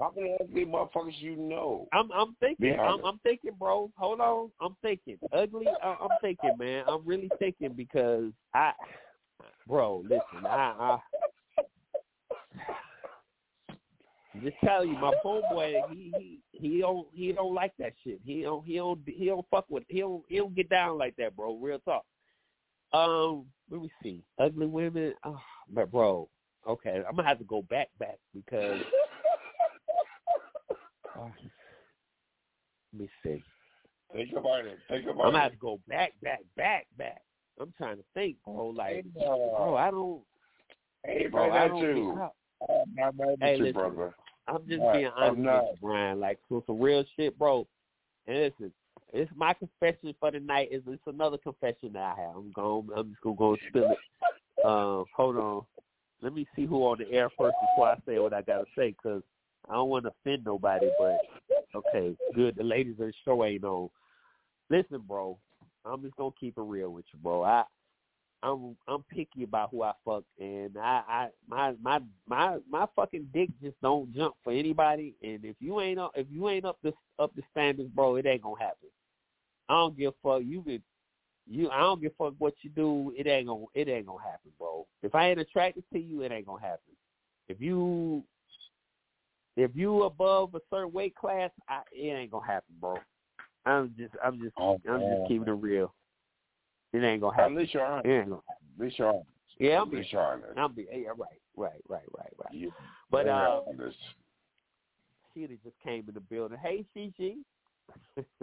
Speaker 9: How many ugly motherfuckers you know?
Speaker 8: I'm I'm thinking. I'm. I'm thinking, bro. Hold on. I'm thinking. Ugly. I, I'm thinking, man. I'm really thinking because I, bro. Listen, I, I just tell you, my homeboy, he he he don't he don't like that shit. He don't he don't he don't fuck with he don't he don't get down like that, bro. Real talk. Um, let me see. Ugly women. Oh, but bro, okay, I'm gonna have to go back back because. uh, let me see.
Speaker 9: Think about it. Think about
Speaker 8: I'm
Speaker 9: about
Speaker 8: gonna have
Speaker 9: it.
Speaker 8: to go back, back, back, back. I'm trying to think, bro. Like,
Speaker 9: Hey, uh,
Speaker 8: bro, I don't.
Speaker 9: Hey,
Speaker 8: Bro, I don't.
Speaker 9: too.
Speaker 8: I,
Speaker 9: I'm not mad
Speaker 8: Hey,
Speaker 9: you,
Speaker 8: listen.
Speaker 9: brother.
Speaker 8: I'm just
Speaker 9: Nah,
Speaker 8: being honest with
Speaker 9: not.
Speaker 8: Brian. Like, so some real shit, bro. And listen, it's my confession for the night. Is it's another confession that I have. I'm going. I'm just gonna go and spill it. [laughs] Um, hold on. Let me see who on the air first before I say what I gotta say, cause I don't want to offend nobody. But okay, good. The ladies of the show ain't on. Listen, bro. I'm just gonna keep it real with you, bro. I I'm I'm picky about who I fuck, and I I my my my my fucking dick just don't jump for anybody. And if you ain't up if you ain't up the up the standards, bro, it ain't gonna happen. I don't give a fuck. You could you I don't give a fuck what you do. It ain't gonna it ain't gonna happen, bro. If I ain't attracted to you, it ain't gonna happen. If you if you above a certain weight class, I, it ain't gonna happen, bro. I'm just I'm just
Speaker 9: Oh,
Speaker 8: I'm
Speaker 9: man.
Speaker 8: just keeping it real. It ain't gonna
Speaker 9: At
Speaker 8: happen.
Speaker 9: least you're honest.
Speaker 8: It ain't gonna happen.
Speaker 9: At least you're honest.
Speaker 8: Yeah, I'm
Speaker 9: At
Speaker 8: being
Speaker 9: least you're honest.
Speaker 8: I'm being yeah, right, right, right, right, right.
Speaker 9: You-
Speaker 8: But
Speaker 9: you're
Speaker 8: uh,
Speaker 9: honest.
Speaker 8: Sheila just came in the building. Hey, Gigi. [laughs]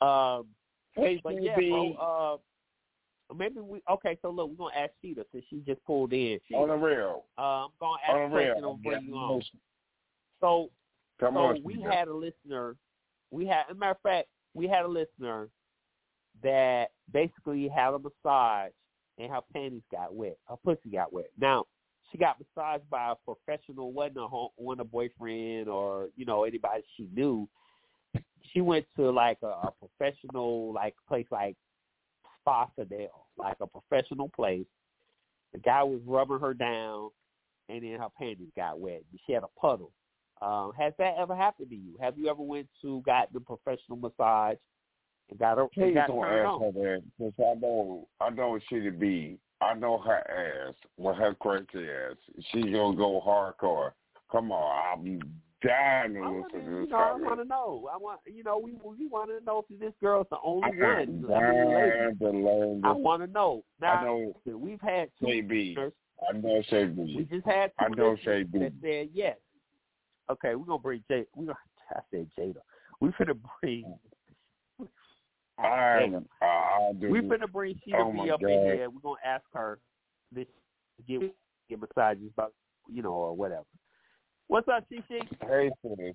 Speaker 8: um,
Speaker 9: Hey,
Speaker 8: but yeah,
Speaker 9: CB,
Speaker 8: bro. Uh, maybe we okay. So look, we're gonna ask Sheila since she just pulled in.
Speaker 9: on the real.
Speaker 8: Uh, I'm gonna ask
Speaker 9: On
Speaker 8: a
Speaker 9: the real.
Speaker 8: question. I'm bring you
Speaker 9: Yeah,
Speaker 8: on. So,
Speaker 9: Come
Speaker 8: so
Speaker 9: on,
Speaker 8: we
Speaker 9: CB.
Speaker 8: had a listener. We had, as a matter of fact, we had a listener that basically had a massage and her panties got wet. Her pussy got wet. Now she got massaged by a professional, wasn't a home, wasn't a boyfriend or you know anybody she knew. She went to like a, a professional like place like Spa like a professional place. The guy was rubbing her down, and then her panties got wet. She had a puddle. Um, has that ever happened to you? Have you ever went to got the professional massage and got her
Speaker 9: Please
Speaker 8: got
Speaker 9: don't ask
Speaker 8: on?
Speaker 9: her that because I know I know she to be. I know her ass with her crazy ass. She gonna go hardcore. Come on, I'll be dying to
Speaker 8: I
Speaker 9: listen
Speaker 8: want
Speaker 9: to
Speaker 8: to, you know, I want to know. I want, you know, we we want to know if this girl's the only
Speaker 9: I'm
Speaker 8: one.
Speaker 9: Dying to learn
Speaker 8: I want to know. Now,
Speaker 9: I know
Speaker 8: we've had two listeners.
Speaker 9: I know Shay
Speaker 8: We just had two
Speaker 9: I know Shay B.
Speaker 8: that said yes. Okay, we're gonna bring Jay. We gonna. [laughs] I said Jada. We finna bring. [laughs]
Speaker 9: I I uh, I'll do
Speaker 8: We
Speaker 9: this.
Speaker 8: finna bring Sheila
Speaker 9: Oh,
Speaker 8: B
Speaker 9: my
Speaker 8: up in here. We're gonna ask her this to give give massages about you know or whatever. What's up, Shishi?
Speaker 9: Hey sis.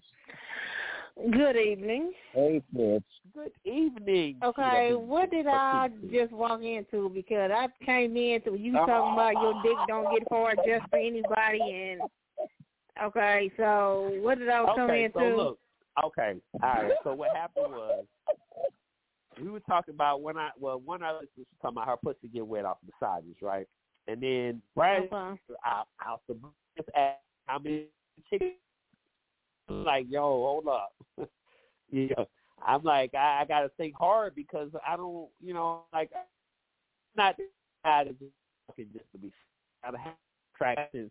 Speaker 10: Good evening.
Speaker 9: Hey sis.
Speaker 8: Good evening.
Speaker 10: Okay, what did I just walk into? Because I came in into you talking about your dick don't get hard just for anybody, and okay, so what did I come
Speaker 8: okay,
Speaker 10: into?
Speaker 8: so look. Okay, all right. So what happened was we were talking about when I well one of us was talking about her pussy get wet off massages, right? And then right uh-huh.
Speaker 10: Okay.
Speaker 8: out out the just asked how many chicks like, yo, hold up. [laughs] yeah. I'm like, I, I got to think hard because I don't, you know, like, not out of just fucking just to be out of practice.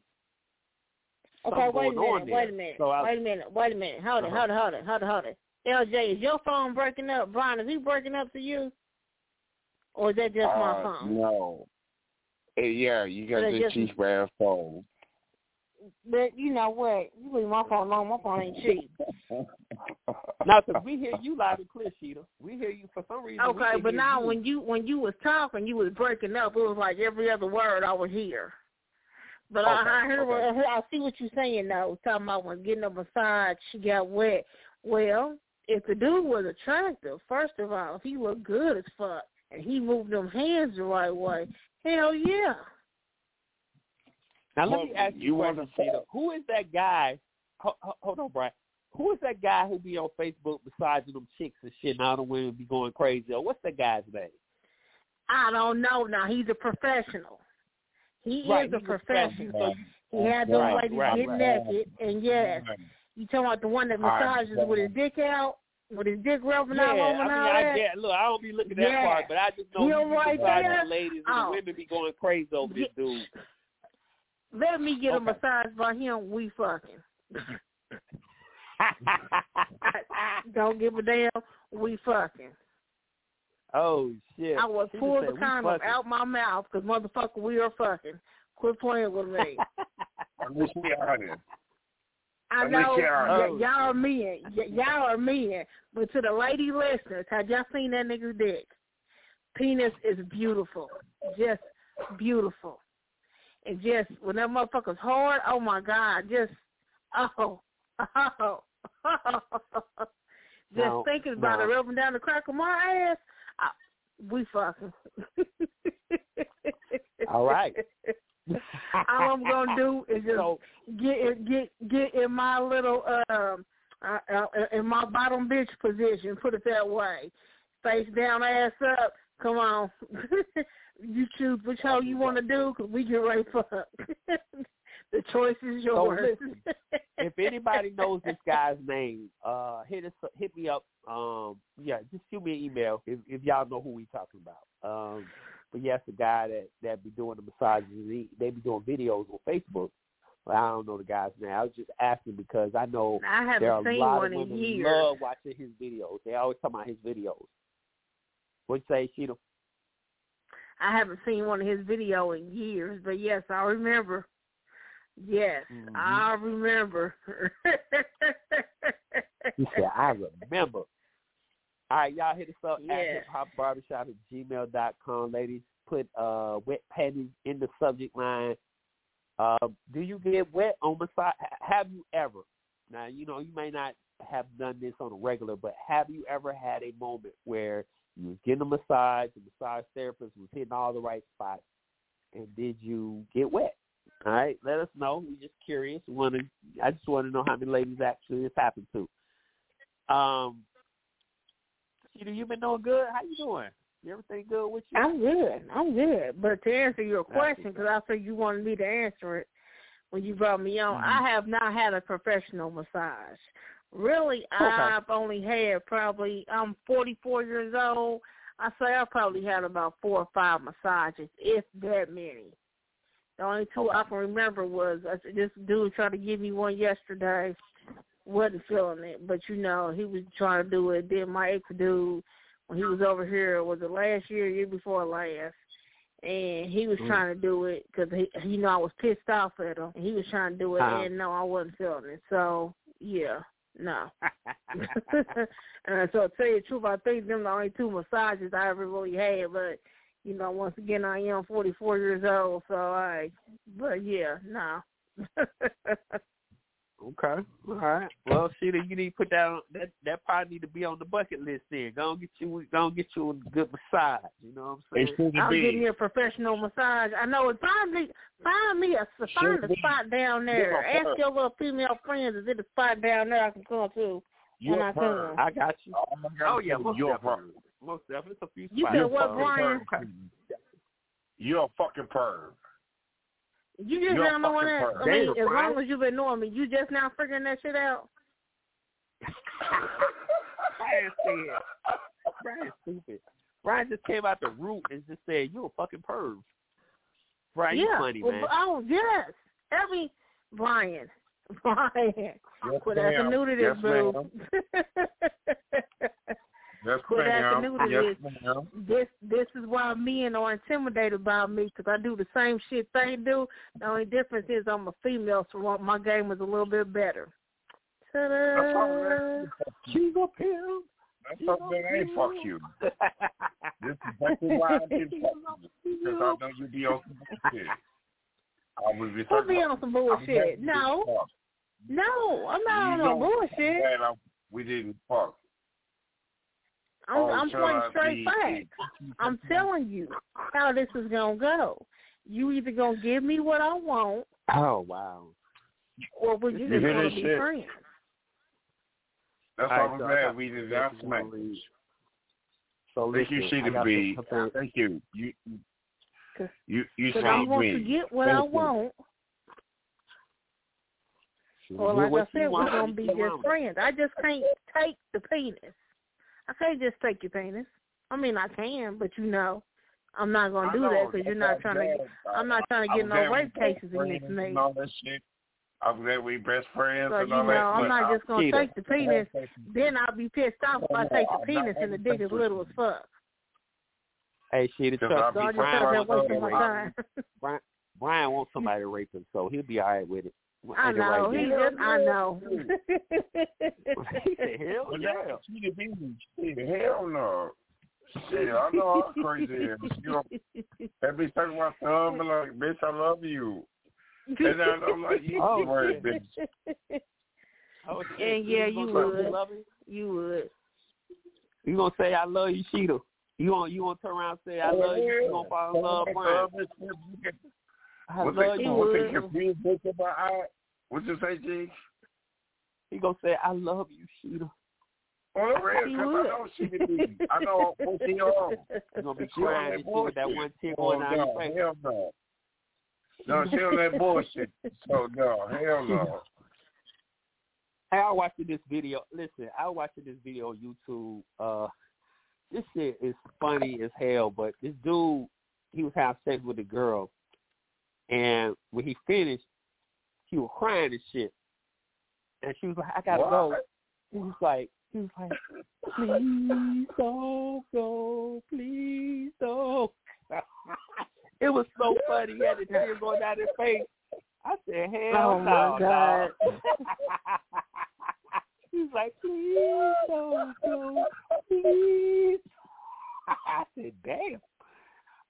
Speaker 10: Okay, wait a minute, wait a minute,
Speaker 8: So
Speaker 10: wait a minute, wait a minute. Hold it,
Speaker 8: Uh-huh.
Speaker 10: hold it, hold it, hold it, hold it. LJ, is your phone breaking up? Brian, is he breaking up to you? Or is that just my
Speaker 9: Uh,
Speaker 10: phone?
Speaker 9: No. Yeah, you got the
Speaker 10: just-
Speaker 9: cheap ass phone.
Speaker 10: But you know what? You leave my phone alone. My phone ain't cheap. [laughs]
Speaker 8: Now, because we hear you loud and clear, Sheeta. We hear you for some reason.
Speaker 10: Okay, but now
Speaker 8: you.
Speaker 10: when you when you was talking, you was breaking up. It was like every other word I would hear. But
Speaker 8: Okay,
Speaker 10: I, I hear what. I see what you're saying though. Talking about when getting a massage, she got wet. Well, if the dude was attractive, first of all, if he looked good as fuck and he moved them hands the right way, hell yeah.
Speaker 8: Now let
Speaker 9: Well,
Speaker 8: me ask you,
Speaker 9: you want
Speaker 8: question,
Speaker 9: to-
Speaker 8: Sheeta. Who is that guy? Hold, hold on, Brian. Who is that guy who be on Facebook massaging them chicks and shit? And all the women be going crazy. Or what's that guy's name?
Speaker 10: I don't know now. He's a professional. He
Speaker 8: Right,
Speaker 10: is a professional. So he had those
Speaker 8: Right,
Speaker 10: ladies
Speaker 8: right,
Speaker 10: get naked, and yes, you talking about the one that massages with his dick out, with his dick rubbing
Speaker 8: Yeah,
Speaker 10: all over
Speaker 8: I mean,
Speaker 10: all
Speaker 8: I
Speaker 10: that.
Speaker 8: get. Look, I don't be looking at that
Speaker 10: Yeah.
Speaker 8: part, but I just know
Speaker 10: He
Speaker 8: he
Speaker 10: don't
Speaker 8: be
Speaker 10: right there?
Speaker 8: the ladies and
Speaker 10: Oh.
Speaker 8: the women be going crazy over this dude.
Speaker 10: Let me get a massage by him. We fucking. [laughs] [laughs] Don't give a damn. We fucking.
Speaker 8: Oh shit!
Speaker 10: I was
Speaker 8: She
Speaker 10: pull the
Speaker 8: said, "We
Speaker 10: condom out my mouth because motherfucker, we are fucking. Quit playing with me.
Speaker 9: Let me see honest.
Speaker 10: I
Speaker 9: Let me
Speaker 10: know y-
Speaker 8: Oh.
Speaker 10: y'all are men. Y- y'all are men. But to the lady listeners, have y'all seen that nigga's dick? Penis is beautiful. Just beautiful. And just when that motherfucker's hard, oh my God, just oh oh, [laughs] oh. just
Speaker 8: No,
Speaker 10: thinking about
Speaker 8: no.
Speaker 10: it, rubbing down the crack of my ass. I, we fucking.
Speaker 8: All right. [laughs]
Speaker 10: All I'm gonna do is just
Speaker 8: So-
Speaker 10: get get get in my little um uh, uh, in my bottom bitch position. Put it that way. Face down, ass up. Come on. [laughs] you choose which hoe you want to do, cause we get right fuck. [laughs] the choice is yours.
Speaker 8: listen, [laughs] if anybody knows this guy's name, uh, hit us, hit me up. Um, yeah, just shoot me an email if, if y'all know who we talking about. Um, but yes, the guy that that be doing the massages, he, they be doing videos on Facebook. But I don't know the guy's name. I was just asking because I know
Speaker 10: I haven't
Speaker 8: there are a lot
Speaker 10: one
Speaker 8: of
Speaker 10: in
Speaker 8: women
Speaker 10: years.
Speaker 8: love watching his videos. They always talk about his videos. What'd you say, Sheeta?
Speaker 10: I haven't seen one of his video in years, but yes, I remember. Yes,
Speaker 8: Mm-hmm.
Speaker 10: I remember.
Speaker 8: He said, I remember. All right, y'all hit us up
Speaker 10: Yeah.
Speaker 8: at hiphopbarbershop at gmail dot com, ladies. Put uh wet panties in the subject line. Uh, do you get wet on massage? Have you ever? Now, you know, you may not have done this on a regular, but have you ever had a moment where you was getting a massage, the massage therapist was hitting all the right spots, and did you get wet? All right, let us know. We're just curious. Want to? I just want to know how many ladies actually this happened to. Um, Sheeta, you been doing good? How you doing? Everything good with you?
Speaker 10: I'm good. I'm good. But to answer your question, because I said you wanted me to answer it when you brought me on,
Speaker 8: Mm-hmm.
Speaker 10: I have not had a professional massage. Really, I've only had probably I'm 44 years old. I say I probably had about four or five massages, if that many. The only two I can remember was uh, this dude tried to give me one yesterday. Wasn't feeling it, but you know he was trying to do it. Then my ex dude, when he was over here, was it last year, year before last, and he was
Speaker 8: Mm.
Speaker 10: trying to do it because he, you know, I was pissed off at him. And he was trying to do it,
Speaker 8: Uh-huh.
Speaker 10: and no, I wasn't feeling it. So yeah, no. [laughs] [laughs] and so to tell you the truth, I think them the only two massages I ever really had. But you know, once again, I am 44 years old, so I. But yeah, no. [laughs]
Speaker 8: Okay. All right. Well, Sheeta, you need to put that on that that probably need to be on the bucket list then. Go and get you go and get you a good massage. You know what I'm saying?
Speaker 10: I'm give me a professional massage. I know it. Find me, find me a find a spot down there.
Speaker 9: Little
Speaker 10: Ask your little female friends, is it a spot down there I can come to? when I come.
Speaker 8: I got you. Oh, oh yeah,
Speaker 9: You're a
Speaker 8: definitely. Most definitely. It's a few
Speaker 10: You
Speaker 8: spots.
Speaker 10: said what, Brian?
Speaker 9: You're a fucking perv.
Speaker 10: You just
Speaker 9: You're a
Speaker 10: now knowing that. I mean,
Speaker 8: Damn,
Speaker 10: as
Speaker 8: Brian.
Speaker 10: long as you've been knowing me, you just now figuring that shit out.
Speaker 8: Brian said. Brian's stupid. Brian just came out the root and just said, "You're a fucking perv." Brian, you
Speaker 10: yeah.
Speaker 8: funny man.
Speaker 10: Oh yes, every Brian, [laughs] Brian.
Speaker 9: Yes,
Speaker 10: Quit acting
Speaker 9: ma'am.
Speaker 10: new to this,
Speaker 9: Yes,
Speaker 10: boo. [laughs]
Speaker 9: Yes,
Speaker 10: acting
Speaker 9: ma'am.
Speaker 10: new to
Speaker 9: Yes,
Speaker 10: this.
Speaker 9: ma'am.
Speaker 10: This this is why men are intimidated by me because I do the same shit they do. The only difference is I'm a female, so my game is a little bit better. Ta-da!
Speaker 8: She's a pimp.
Speaker 9: That's something I ain't fuck you. This is exactly why I didn't [laughs] fuck you. Because I know you be on some bullshit. I was just
Speaker 10: Who be on some bullshit? No, no, I'm not on no bullshit.
Speaker 9: We didn't fuck.
Speaker 10: I'm,
Speaker 9: Oh,
Speaker 10: I'm
Speaker 9: shall
Speaker 10: pointing
Speaker 9: I
Speaker 10: straight
Speaker 9: be-
Speaker 10: facts. I'm telling you how this is gonna go. You either gonna give me what I want,
Speaker 8: Oh wow.
Speaker 10: or we you
Speaker 9: You
Speaker 10: just
Speaker 9: hear
Speaker 10: gonna be
Speaker 9: shit?
Speaker 10: friends.
Speaker 9: That's
Speaker 8: All
Speaker 9: all
Speaker 8: right,
Speaker 9: I'm
Speaker 8: so I
Speaker 9: glad we did not smack.
Speaker 8: So
Speaker 9: Thank you,
Speaker 8: listen, I
Speaker 9: Sheeta
Speaker 8: got
Speaker 9: B. Thank you. You you you
Speaker 10: Cause
Speaker 9: saved
Speaker 10: I'm going
Speaker 9: me.
Speaker 10: to get what I
Speaker 9: you.
Speaker 10: want, or
Speaker 8: Get
Speaker 10: like I said, we're gonna be
Speaker 8: get
Speaker 10: just friends. I just can't take the penis. I can't just take your penis. I mean, I can, but you know, I'm not gonna
Speaker 9: I
Speaker 10: do
Speaker 9: know,
Speaker 10: that because you're not
Speaker 9: why
Speaker 10: trying to.
Speaker 9: I'm
Speaker 10: Get. I'm not trying to
Speaker 9: I'm
Speaker 10: get no rape cases against
Speaker 9: friends
Speaker 10: me.
Speaker 9: And all that shit. I'm glad we best friends
Speaker 10: So
Speaker 9: and
Speaker 10: you
Speaker 9: all
Speaker 10: know,
Speaker 9: that.
Speaker 10: I'm
Speaker 9: but
Speaker 10: not
Speaker 9: I-
Speaker 10: just gonna
Speaker 8: Cheetah.
Speaker 10: take the penis. Then I'll be pissed off if I take the penis and the dick is little as fuck.
Speaker 8: Hey, Sheeta,
Speaker 9: Because
Speaker 8: trust
Speaker 10: So
Speaker 8: me,
Speaker 10: I just
Speaker 8: Brian,
Speaker 10: that
Speaker 8: wants somebody-
Speaker 10: time.
Speaker 8: Brian, Brian wants somebody to rape him, so he'll be all right with it.
Speaker 10: I
Speaker 8: Ain't it right,
Speaker 10: know. He
Speaker 8: Dan?
Speaker 10: just. I know.
Speaker 8: he said, [laughs] "Hell
Speaker 9: But
Speaker 8: yeah."
Speaker 9: that Cheetah B, hell no. Shit, I know I'm crazy. You know, that bitch talking about thumb and like, bitch, I love you. And then I'm like, you [laughs]
Speaker 8: Oh,
Speaker 9: right, bitch.
Speaker 8: Oh,
Speaker 10: And yeah,
Speaker 8: You
Speaker 10: you
Speaker 8: gonna say
Speaker 10: would.
Speaker 8: love?
Speaker 10: You would.
Speaker 8: You gonna say I love you, Sheeta? You gonna you gonna turn around and say I love you? You gonna fall in love, Brian? I love
Speaker 9: that?
Speaker 8: you.
Speaker 9: That
Speaker 10: would.
Speaker 9: confused my eye? What you say, G?
Speaker 8: He gonna say I love you, Sheeta.
Speaker 9: On the real, because I know she can be. I know what she on.
Speaker 8: You gonna be crying and shit with that one tear
Speaker 9: Oh,
Speaker 8: going down your
Speaker 9: no,
Speaker 8: face.
Speaker 9: hell no. No, she on that bullshit. So, no, hell no.
Speaker 8: Hey, [laughs] I was watching this video. Listen, I was watching this video on YouTube. Uh, this shit is funny as hell. But this dude, he was having sex with a girl, and when he finished, he was crying and shit. And she was like, "I gotta go." He was like, he was like, "Please don't go, please don't." [laughs] it was so funny. He had the tears going down his face. I said, "Hell
Speaker 10: Oh,
Speaker 8: no,
Speaker 10: my God. [laughs]
Speaker 8: dog." He's like, please don't go, please. [laughs] I said, damn.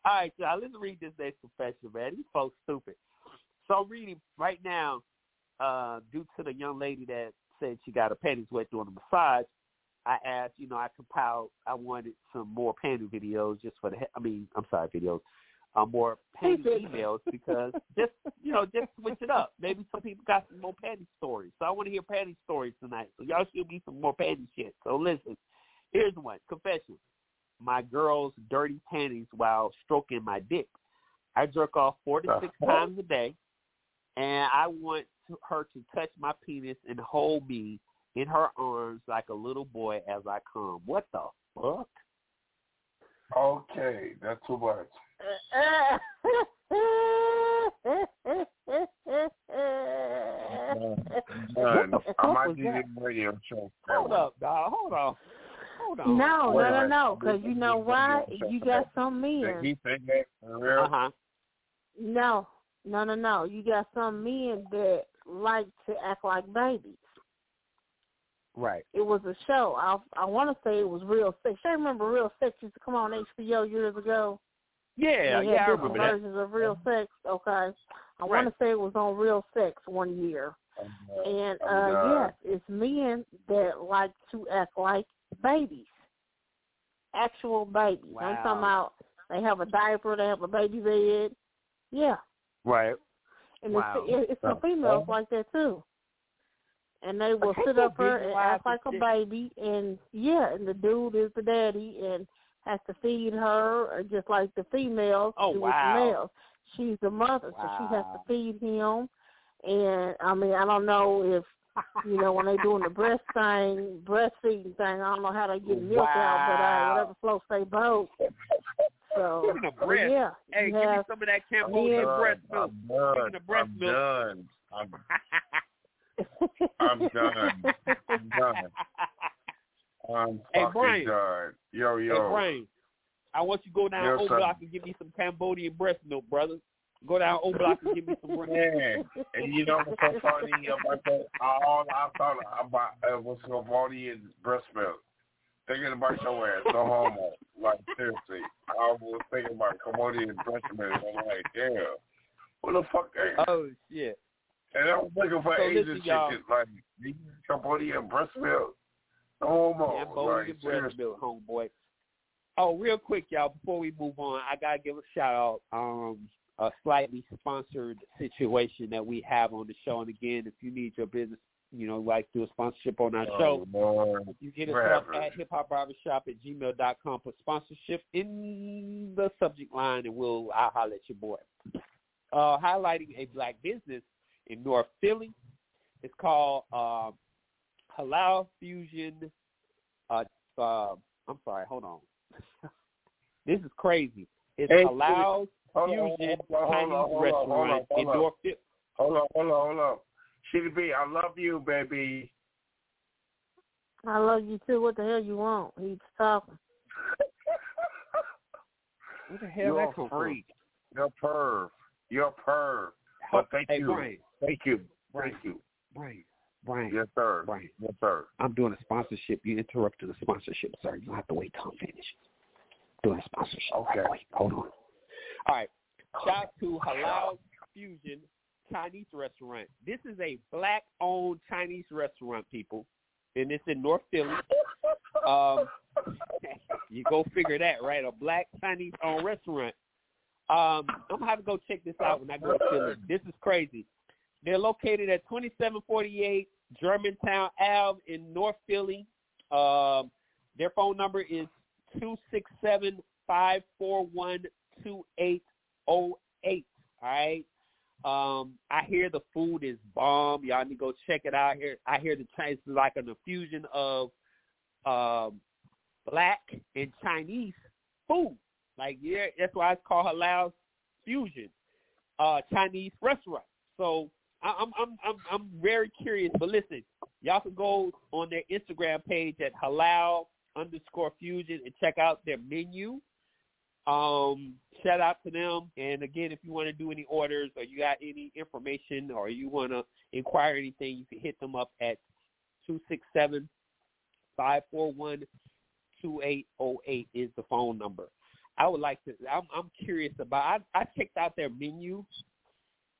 Speaker 8: All right, y'all, let's read this next confession, man. These folks stupid. So I'm reading right now, uh, due to the young lady that said she got her panties wet during the massage, I asked, you know, I compiled, I wanted some more panty videos just for the, I mean, I'm sorry, videos, uh, more panty emails because just, you know, just switch it up. Maybe some people got some more panty stories. So I want to hear panty stories tonight. So y'all should be some more panty shit. So listen, here's one, confession. My girl's dirty panties while stroking my dick. I jerk off four to six
Speaker 9: Uh-huh.
Speaker 8: times a day, and I want to, her to touch my penis and hold me in her arms like a little boy as I come. What the fuck?
Speaker 9: Okay, that's too much. [laughs] None.
Speaker 8: the
Speaker 9: I might
Speaker 8: was
Speaker 9: need
Speaker 8: that?
Speaker 9: radio show.
Speaker 8: Hold up, dog. Hold on. Hold on.
Speaker 10: No, no, no, no. Because you know why? You got some men.
Speaker 9: he say that for real?
Speaker 8: Uh huh.
Speaker 10: No, no, no, no. You got some men that like to act like babies.
Speaker 8: Right.
Speaker 10: It was a show. I I want to say it was Real Sex. I remember Real Sex used to come on HBO years ago.
Speaker 8: Yeah, yeah, I
Speaker 10: had different
Speaker 8: that.
Speaker 10: versions of Real Sex. Okay, I
Speaker 8: Right.
Speaker 10: want to say it was on Real Sex one year. And
Speaker 9: Oh,
Speaker 10: uh
Speaker 9: God.
Speaker 10: yes, it's men that like to act like babies, actual babies. I'm talking about they have a diaper, they have a baby bed. Yeah,
Speaker 8: Right.
Speaker 10: and
Speaker 8: Wow.
Speaker 10: it's it, it's some females like that too. And they will sit up her and act like a
Speaker 8: shit?
Speaker 10: baby, and yeah, and the dude is the daddy and has to feed her, uh, just like the females
Speaker 8: Oh,
Speaker 10: do
Speaker 8: wow.
Speaker 10: with the males. She's the mother, so she has to feed him. And I mean, I don't know if you know, when they doing the breast thing, breastfeeding thing, I don't know how they get milk out, but uh, whatever floats they boat. So
Speaker 8: Speaking of breast,
Speaker 10: yeah,
Speaker 8: hey,
Speaker 10: you
Speaker 8: give me some of that Cambodian breast milk.
Speaker 9: I'm done.
Speaker 8: Speaking of breast
Speaker 9: I'm
Speaker 8: milk.
Speaker 9: done. I'm, [laughs] I'm done. I'm done. I'm [laughs]
Speaker 8: Hey,
Speaker 9: fucking
Speaker 8: Brian.
Speaker 9: done. Yo,
Speaker 8: Hey. Brian, I want you to go down
Speaker 9: Yes,
Speaker 8: O
Speaker 9: sir.
Speaker 8: Block and give me some Cambodian breast milk, brother. Go down O Block and give me some breast
Speaker 9: Man, [laughs] and you know what's so funny about that? All I thought about uh, was Cambodian breast milk. Thinking about your ass, no homo. Like seriously, I was thinking about Cambodian breast milk. I'm like, damn, what the fuck?
Speaker 8: Oh shit!
Speaker 9: And I was looking for
Speaker 8: So
Speaker 9: Asian
Speaker 8: listen,
Speaker 9: chicken, like use Cambodian breast milk. No homo.
Speaker 8: Cambodian
Speaker 9: like,
Speaker 8: breast milk, homeboy. Oh, real quick, y'all, before we move on, I gotta give a shout out. Um, a slightly sponsored situation that we have on the show, and again, if you need your business, you know, like do a sponsorship on our show,
Speaker 9: Oh, Lord.
Speaker 8: you get us up at hip hop barbershop at gmail dot com for sponsorship in the subject line, and we'll I'll holler at your boy. Uh, highlighting a black business in North Philly. It's called uh, Halal Fusion. Uh, uh, I'm sorry, hold on. [laughs] this is crazy. It's
Speaker 9: Hey,
Speaker 8: Halal Fusion
Speaker 9: hold on,
Speaker 8: Chinese
Speaker 9: hold on, hold on,
Speaker 8: restaurant
Speaker 9: hold on,
Speaker 8: in
Speaker 9: hold on.
Speaker 8: North
Speaker 9: Hold on, hold on, hold on. Shitty B, I love you, baby.
Speaker 10: I love you too. What the hell you want? He's talking. [laughs]
Speaker 8: what the hell
Speaker 9: You're
Speaker 8: that
Speaker 9: a
Speaker 8: come from?
Speaker 9: freak. You're a perv. You're a perv. But thank
Speaker 8: hey,
Speaker 9: you.
Speaker 8: Brian,
Speaker 9: Thank you.
Speaker 8: Brian.
Speaker 9: Thank you.
Speaker 8: Brian, Brian.
Speaker 9: Yes, sir.
Speaker 8: Brian.
Speaker 9: Yes, sir.
Speaker 8: I'm doing a sponsorship. You interrupted the sponsorship, sir. You have to wait till I'm finished. Doing a sponsorship.
Speaker 9: Okay.
Speaker 8: Wait, hold on. All right. Shout out to Halal Fusion Chinese restaurant. This is a black-owned Chinese restaurant, people, and it's in North Philly. Um, [laughs] you go figure that, right? A black Chinese-owned restaurant. Um, I'm gonna have to go check this out when I go to Philly. This is crazy. They're located at 2748 Germantown Ave in North Philly. Um, their phone number is two six seven five four one two eight zero eight. All right. Um, I hear the food is bomb. Y'all need to go check it out. Here, I hear the Chinese is like an infusion of um, black and Chinese food. Like yeah, that's why it's called halal fusion, uh, Chinese restaurant. So I'm I'm I'm I'm very curious. But listen, y'all can go on their Instagram page at halal underscore fusion and check out their menu. Um, shout out to them. And again, if you want to do any orders or you got any information or you want to inquire anything, you can hit them up at two six seven five four one two eight zero eight is the phone number. I would like to. I'm I'm curious about. I I checked out their menu,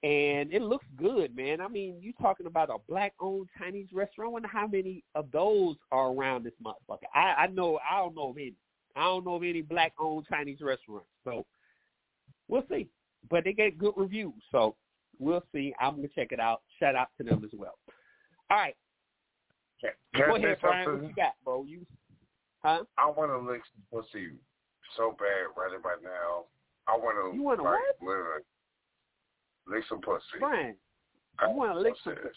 Speaker 8: and it looks good, man. I mean, you talking about a black-owned Chinese restaurant? I wonder how many of those are around this motherfucker. I I know. I don't know of any. I don't know of any black-owned Chinese restaurants. So we'll see. But they get good reviews, so we'll see. I'm gonna check it out. Shout out to them as well. All right,
Speaker 9: Can I
Speaker 8: go ahead, Brian. What you got, bro? You, huh?
Speaker 9: I want to lick some pussy so bad right about now. I want to
Speaker 8: You wanna
Speaker 9: like,
Speaker 8: what?
Speaker 9: literally lick some pussy.
Speaker 8: Brian,
Speaker 9: I
Speaker 8: you wanna lick some
Speaker 9: this?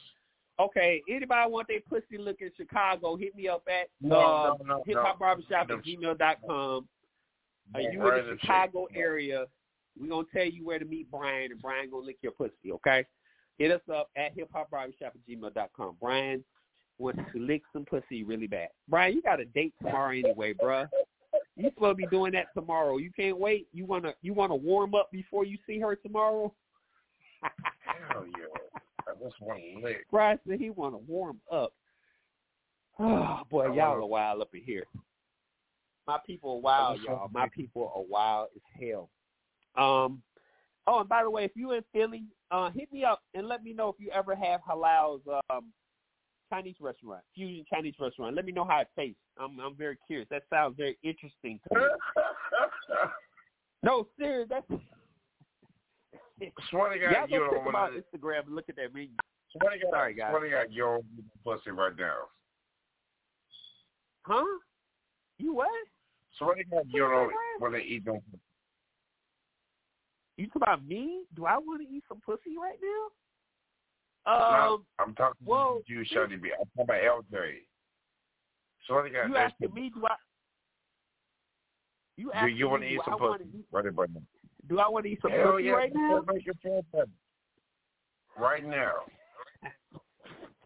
Speaker 8: Okay, anybody want their pussy look in Chicago, hit me up at
Speaker 9: No,
Speaker 8: uh,
Speaker 9: no, no,
Speaker 8: hip
Speaker 9: no.
Speaker 8: hop barbershop
Speaker 9: No.
Speaker 8: at gmail.com. Uh, you in the Chicago
Speaker 9: shape.
Speaker 8: area, we're going to tell you where to meet Brian, and Brian going to lick your pussy, okay? Hit us up at hip hop barbershop at gmail.com. Brian wants to lick some pussy really bad. Brian, you got a date tomorrow anyway, bruh. You supposed to be doing that tomorrow. You can't wait. You wanna you wanna warm up before you see her tomorrow? [laughs]
Speaker 9: Hell yeah. Want to lick.
Speaker 8: Brian said he want to warm up. Oh boy, y'all are wild up in here. My people are wild, y'all. My people are wild as hell. Um. Oh, and by the way, if you're in Philly, uh, hit me up and let me know if you ever have Halal's um, Chinese restaurant, fusion Chinese restaurant. Let me know how it tastes. I'm I'm very curious. That sounds very interesting to me. [laughs] No, serious. That's
Speaker 9: Swear to God,
Speaker 8: y'all
Speaker 9: you
Speaker 8: go
Speaker 9: don't
Speaker 8: check them
Speaker 9: want
Speaker 8: on Instagram and look at that menu.
Speaker 9: Swear to God,
Speaker 8: Sorry, guys.
Speaker 9: Swear to God, you don't pussy right now.
Speaker 8: Huh? You what?
Speaker 9: Swear to God, you don't want to eat no pussy.
Speaker 8: You talking about me? Do I want to eat some pussy right now? Um,
Speaker 9: I'm talking
Speaker 8: well,
Speaker 9: to you, Shorty B. I'm talking about LJ. Shorty got
Speaker 8: you
Speaker 9: this.
Speaker 8: asking me? Do I? You
Speaker 9: Do you want to eat some
Speaker 8: I wanna
Speaker 9: pussy?
Speaker 8: eat-
Speaker 9: Right about now.
Speaker 8: Do I want to eat some
Speaker 9: Hell yeah,
Speaker 8: right now?
Speaker 9: Make your feel better. Right now.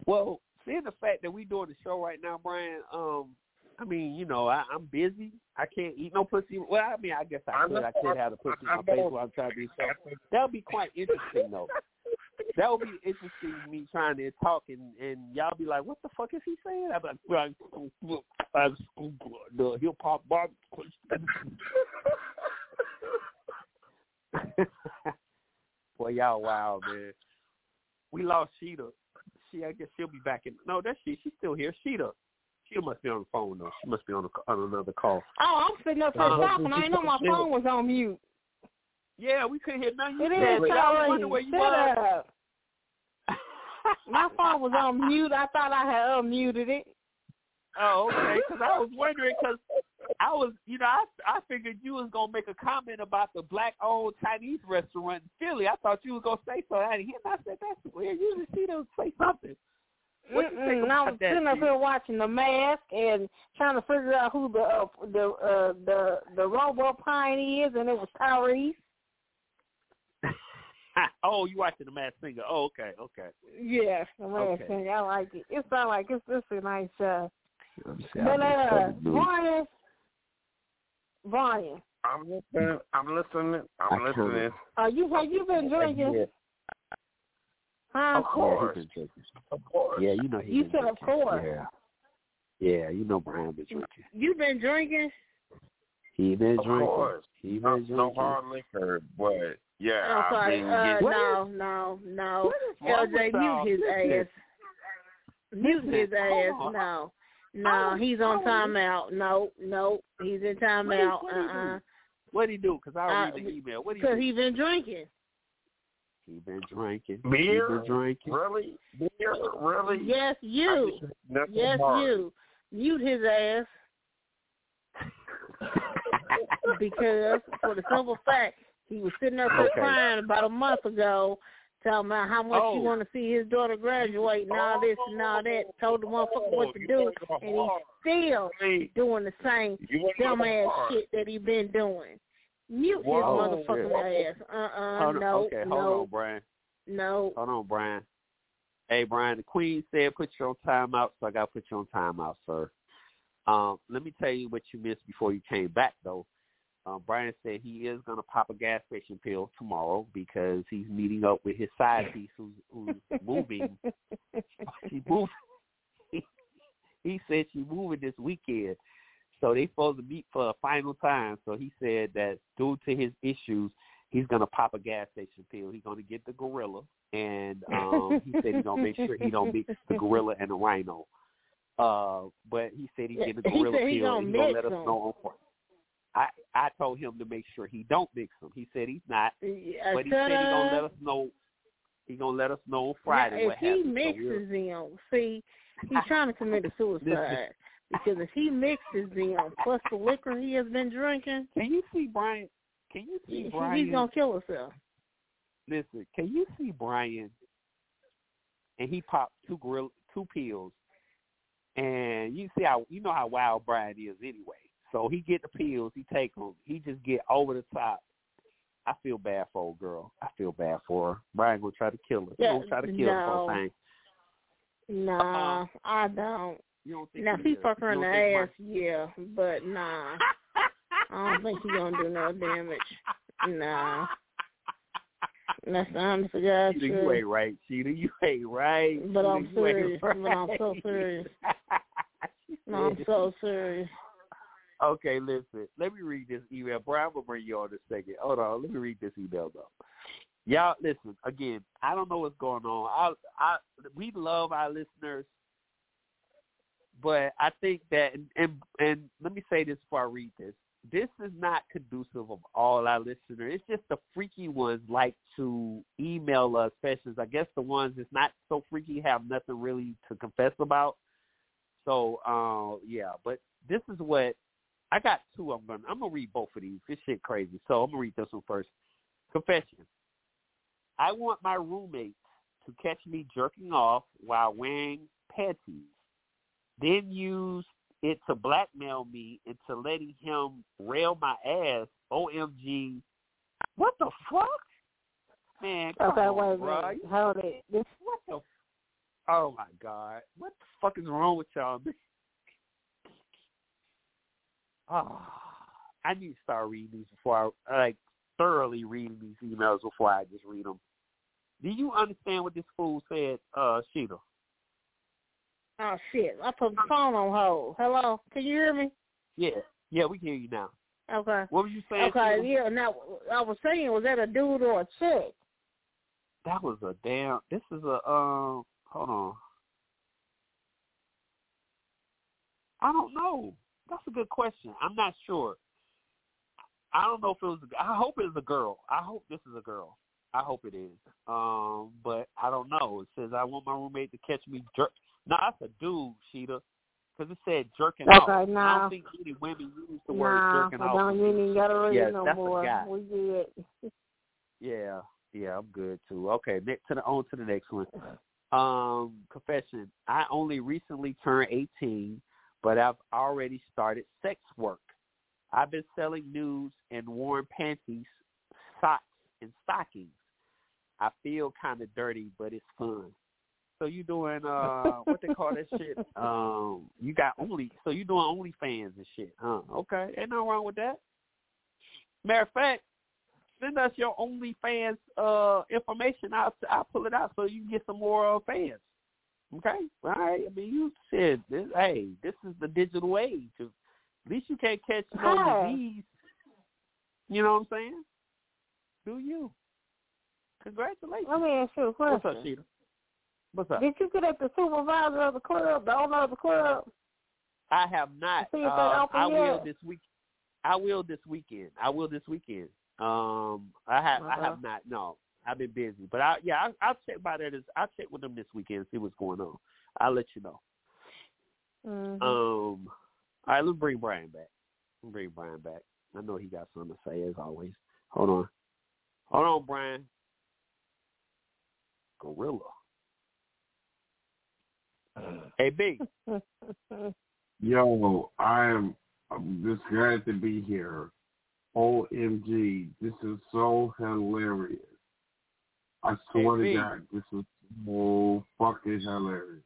Speaker 8: Well, seeing the fact that we doing the show right now, Brian, um, I mean, you know, I, I'm busy. I can't eat no pussy. Well, I mean, I guess I could. I could have the pussy in my face while I'm trying to do something. That would be quite interesting, though. That would be interesting. Me trying to talk and and y'all be like, "What the fuck is he saying?" I'm like, well, I'm the hip hop bar. [laughs] Boy, y'all wild, man. We lost Sheeta. She, I guess she'll be back in. No, that's she. She's still here. Sheeta. She must be on the phone though. She must be on, a, on another call.
Speaker 10: Oh, I'm sitting up here talking. I didn't know my phone was on mute.
Speaker 8: Yeah, we couldn't hear nothing you
Speaker 10: It
Speaker 8: said.
Speaker 10: is
Speaker 8: I was
Speaker 10: Charlie.
Speaker 8: wondering where you
Speaker 10: Shut
Speaker 8: was.
Speaker 10: up. [laughs] My phone was on mute. I thought I had unmuted it.
Speaker 8: Oh, okay. Because I was wondering, because I was, you know, I I figured you was gonna make a comment about the black-owned Chinese restaurant in Philly. I thought you was gonna say something. I didn't hear. I said that's weird. Usually see them say something. What you think
Speaker 10: I was
Speaker 8: that,
Speaker 10: sitting up here watching The Mask and trying to figure out who the uh, the uh, the the robot pine is, and it was Tyrese. [laughs]
Speaker 8: oh, you watching the Masked Singer? Oh, okay, okay.
Speaker 10: Yes, The Mask
Speaker 8: Okay.
Speaker 10: Singer. I like it. It's not like it's it's a nice show.
Speaker 8: I'm
Speaker 10: But uh, Brian, Brian,
Speaker 9: I'm listening. I'm listening. I'm
Speaker 8: I can't-
Speaker 9: listening.
Speaker 10: uh, you have you been drinking? Huh?
Speaker 9: Of course. Of course.
Speaker 8: Yeah, you know he
Speaker 10: You
Speaker 8: been
Speaker 10: said of
Speaker 8: drinking.
Speaker 10: course.
Speaker 8: Yeah. Yeah, you know Brian been drinking.
Speaker 10: You been drinking?
Speaker 8: He been
Speaker 9: Of
Speaker 8: drinking.
Speaker 9: course.
Speaker 8: He
Speaker 9: No,
Speaker 8: been
Speaker 9: no
Speaker 8: drinking.
Speaker 9: hard liquor, but yeah,
Speaker 10: I'm
Speaker 9: I've
Speaker 10: sorry.
Speaker 9: been
Speaker 10: Uh,
Speaker 9: getting.
Speaker 10: no, no, no.
Speaker 8: wrong
Speaker 10: LJ, mute his ass. Mute his ass. No, no.
Speaker 8: I
Speaker 10: He's on
Speaker 8: was- I was-
Speaker 10: timeout. No, no. He's in timeout.
Speaker 8: What
Speaker 10: Uh
Speaker 8: he- what he
Speaker 10: uh.
Speaker 8: What'd he do? Because I'll
Speaker 10: Uh,
Speaker 8: read the email. What he
Speaker 10: Because
Speaker 8: do?
Speaker 10: he been drinking.
Speaker 8: He been drinking.
Speaker 9: Beer?
Speaker 8: He been drinking.
Speaker 9: Really? Beer? Really?
Speaker 10: Yes, you. Yes,
Speaker 9: hard.
Speaker 10: you. Mute his ass [laughs] because for the simple fact he was sitting up there
Speaker 8: Okay.
Speaker 10: crying about a month ago, talking about how much
Speaker 8: Oh.
Speaker 10: he want to see his daughter graduate and all this and all that. Told the motherfucker what to do, and he's still
Speaker 9: Hey,
Speaker 10: doing the same
Speaker 9: you wanna
Speaker 10: dumb ass shit that he been doing. Mute
Speaker 9: Whoa.
Speaker 10: his motherfucking ass. Uh uh
Speaker 8: Hold on.
Speaker 10: no
Speaker 8: okay, hold
Speaker 10: no
Speaker 8: on, Brian.
Speaker 10: no.
Speaker 8: Hold on, Brian. Hey, Brian, the Queen said put you on timeout, so I got to put you on timeout, sir. Um, let me tell you what you missed before you came back, though. Um, Brian said he is going to pop a gas station pill tomorrow because he's meeting up with his side piece who's, who's moving. [laughs] She moved. [laughs] He, said she's moving this weekend, so they supposed to meet for a final time. So he said that due to his issues, he's going to pop a gas station pill. He's going to get the gorilla, and um, he said he's going to make sure he don't mix the gorilla and the rhino. Uh, but he said he's [laughs] getting the gorilla
Speaker 10: he
Speaker 8: pill.
Speaker 10: gonna
Speaker 8: he's gonna let us know on Friday. I I told him to make sure he don't mix them. He said he's not,
Speaker 10: Yeah,
Speaker 8: but he said he's gonna let us know. He's gonna let us know on
Speaker 10: Now,
Speaker 8: Friday
Speaker 10: if
Speaker 8: what
Speaker 10: he
Speaker 8: happens. So
Speaker 10: mixes
Speaker 8: we'll-
Speaker 10: them, see, he's [laughs] trying to commit a suicide. because if he mixes them plus the liquor he has been drinking,
Speaker 8: Can you see Brian? Can you see Brian?
Speaker 10: he's gonna kill himself.
Speaker 8: Listen, can you see Brian? And he popped two gorilla, two pills, and you see how you know how wild Brian is anyway. So he get the pills, he take them, he just get over the top. I feel bad for old girl. I feel bad for her. Brian gonna try to kill her. He
Speaker 10: Yeah,
Speaker 8: gonna try to kill her
Speaker 10: no.
Speaker 8: for a thing.
Speaker 10: Nah, uh-uh. I don't.
Speaker 8: You don't think
Speaker 10: Now
Speaker 8: he
Speaker 10: if he fuck her in the ass, yeah, but nah, I don't think he gonna do no damage. Nah, that's the honest to God
Speaker 8: Sheeta, you ain't right, Sheeta. You ain't right.
Speaker 10: But I'm serious.
Speaker 8: Right.
Speaker 10: But I'm so serious. [laughs] No, I'm so serious.
Speaker 8: Okay, listen. Let me read this email. Brian, I'm bring you on in a second. Hold on. Let me read this email though. Y'all, listen again. I don't know what's going on. I, I, we love our listeners, but I think that, and, and and let me say this before I read this. This is not conducive of all our listeners. It's just the freaky ones like to email us, especially I guess the ones that's not so freaky have nothing really to confess about. So, uh, yeah, but this is what I got two. I'm gonna I'm gonna read both of these. This shit crazy. So I'm gonna read this one first. Confession. I want my roommate to catch me jerking off while wearing panties, then use it to blackmail me into letting him rail my ass. OMG. What the fuck? Man, come
Speaker 10: Okay,
Speaker 8: on, bro.
Speaker 10: Hold it.
Speaker 8: What the? Oh my God! What the fuck is wrong with y'all? Oh, I need to start reading these before I like thoroughly reading these emails before I just read them. Do you understand what this fool said, uh, Sheeta?
Speaker 10: oh shit. I put the phone on hold. Hello? Can you hear me?
Speaker 8: Yeah, yeah, we can hear you now.
Speaker 10: Okay.
Speaker 8: What was you saying?
Speaker 10: Okay, yeah. Now I was saying, was that a dude or a chick?
Speaker 8: That was a damn. This is a um. Hold on. I don't know. That's a good question. I'm not sure. I don't know if it was. A, I hope it's a girl. I hope this is a girl. I hope it is. Um, but I don't know. It says I want my roommate to catch me jerk. No, that's a dude, Sheeta. Because it said jerking
Speaker 10: Okay,
Speaker 8: off. I
Speaker 10: nah.
Speaker 8: don't think any women use the word
Speaker 10: Nah,
Speaker 8: jerking
Speaker 10: I
Speaker 8: off.
Speaker 10: don't. You ain't even gotta read
Speaker 8: Yes,
Speaker 10: no
Speaker 8: that's a
Speaker 10: more.
Speaker 8: guy.
Speaker 10: We good. [laughs]
Speaker 8: Yeah, yeah, I'm good too. Okay, next to the on to the next one. Um, confession. I only recently turned 18, but I've already started sex work. I've been selling nudes and worn panties, socks, and stockings. I feel kind of dirty, but it's fun. So you doing uh [laughs] what they call that shit? Um, you got only so you doing OnlyFans and shit, huh? Okay, ain't nothing wrong with that. Matter of fact, send us your OnlyFans uh information. I'll I'll pull it out so you can get some more uh, fans. Okay, all right. I mean, you said this. Hey, this is the digital age. At least you can't catch no disease. You know what I'm saying? Do you? Congratulations.
Speaker 10: Let me ask you a question.
Speaker 8: What's up, Sheeta? What's up?
Speaker 10: Did you get at the supervisor of the club, the owner of the club?
Speaker 8: I have not.
Speaker 10: See if they
Speaker 8: Uh, I will
Speaker 10: yet?
Speaker 8: this week. I will this weekend. I will this weekend. Um, I have. I
Speaker 10: Uh-huh.
Speaker 8: have not. No, I've been busy. But I, yeah, I, I'll check by that. This, I'll check with them this weekend and see what's going on. I'll let you know.
Speaker 10: Mhm.
Speaker 8: Um, all right, let's bring Brian back. Let's bring Brian back. I know he got something to say as always. Hold on. Hold on, Brian. Gorilla. Hey, B. [laughs]
Speaker 9: Yo, I am I'm just glad to be here. OMG, this is so hilarious. I swear
Speaker 8: Hey,
Speaker 9: to God, this is so fucking hilarious.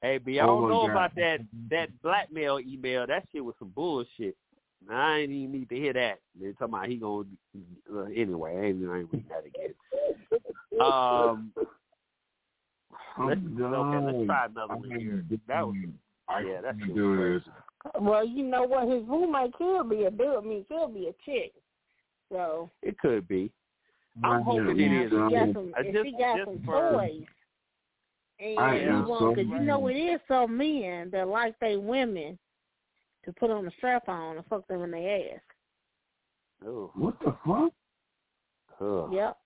Speaker 8: Hey, B, I
Speaker 9: Oh,
Speaker 8: don't
Speaker 9: my
Speaker 8: know
Speaker 9: God.
Speaker 8: about that that blackmail email. That shit was some bullshit. I ain't even need to hear that. They're talking about he gonna uh, anyway. I ain't, I ain't reading that again. Um, [laughs] let's,
Speaker 9: I'm
Speaker 8: okay, let's try another one here. That was.
Speaker 9: I
Speaker 8: yeah, that
Speaker 9: can't do this.
Speaker 10: Well, you know what? His roommate could be a dude. I mean, could be a chick. So
Speaker 8: It could be. I'm hoping
Speaker 9: am
Speaker 8: it
Speaker 10: now,
Speaker 8: is.
Speaker 10: if he got some,
Speaker 8: I
Speaker 10: if
Speaker 8: just-
Speaker 10: he got some
Speaker 8: for-
Speaker 10: toys, and
Speaker 9: I am so
Speaker 10: cause you know it is some men that like they women to put on the strap on and fuck them in their ass.
Speaker 8: Ooh,
Speaker 9: What the fuck?
Speaker 8: ugh.
Speaker 10: Yep.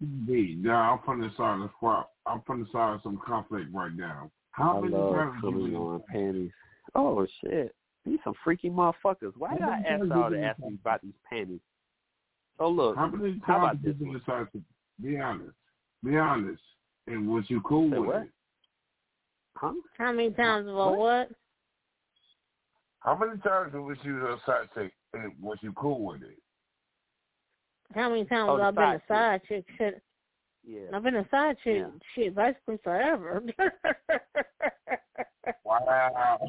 Speaker 9: Indeed. Now I'm from the side of the I'm from the side of some conflict right now. How
Speaker 8: I
Speaker 9: many
Speaker 8: love
Speaker 9: times you
Speaker 8: coming on panties. Oh shit, these some freaky motherfuckers. Why did I ask y'all to ask me about these panties? So look,
Speaker 9: How many
Speaker 8: how
Speaker 9: times
Speaker 8: about
Speaker 9: you
Speaker 8: this
Speaker 9: been
Speaker 8: one?
Speaker 9: inside to be honest? Be honest. And was you cool
Speaker 8: Say
Speaker 9: with
Speaker 8: what?
Speaker 9: it?
Speaker 8: Huh?
Speaker 10: How many times about what?
Speaker 9: How many times was you outside to and was you cool with it?
Speaker 10: How many times
Speaker 8: Oh, the
Speaker 10: I've been a
Speaker 8: side
Speaker 10: side chick? Shit,
Speaker 8: Yeah.
Speaker 10: I've been a side chick.
Speaker 8: Yeah.
Speaker 10: Shit, basically forever.
Speaker 9: Wow. [laughs]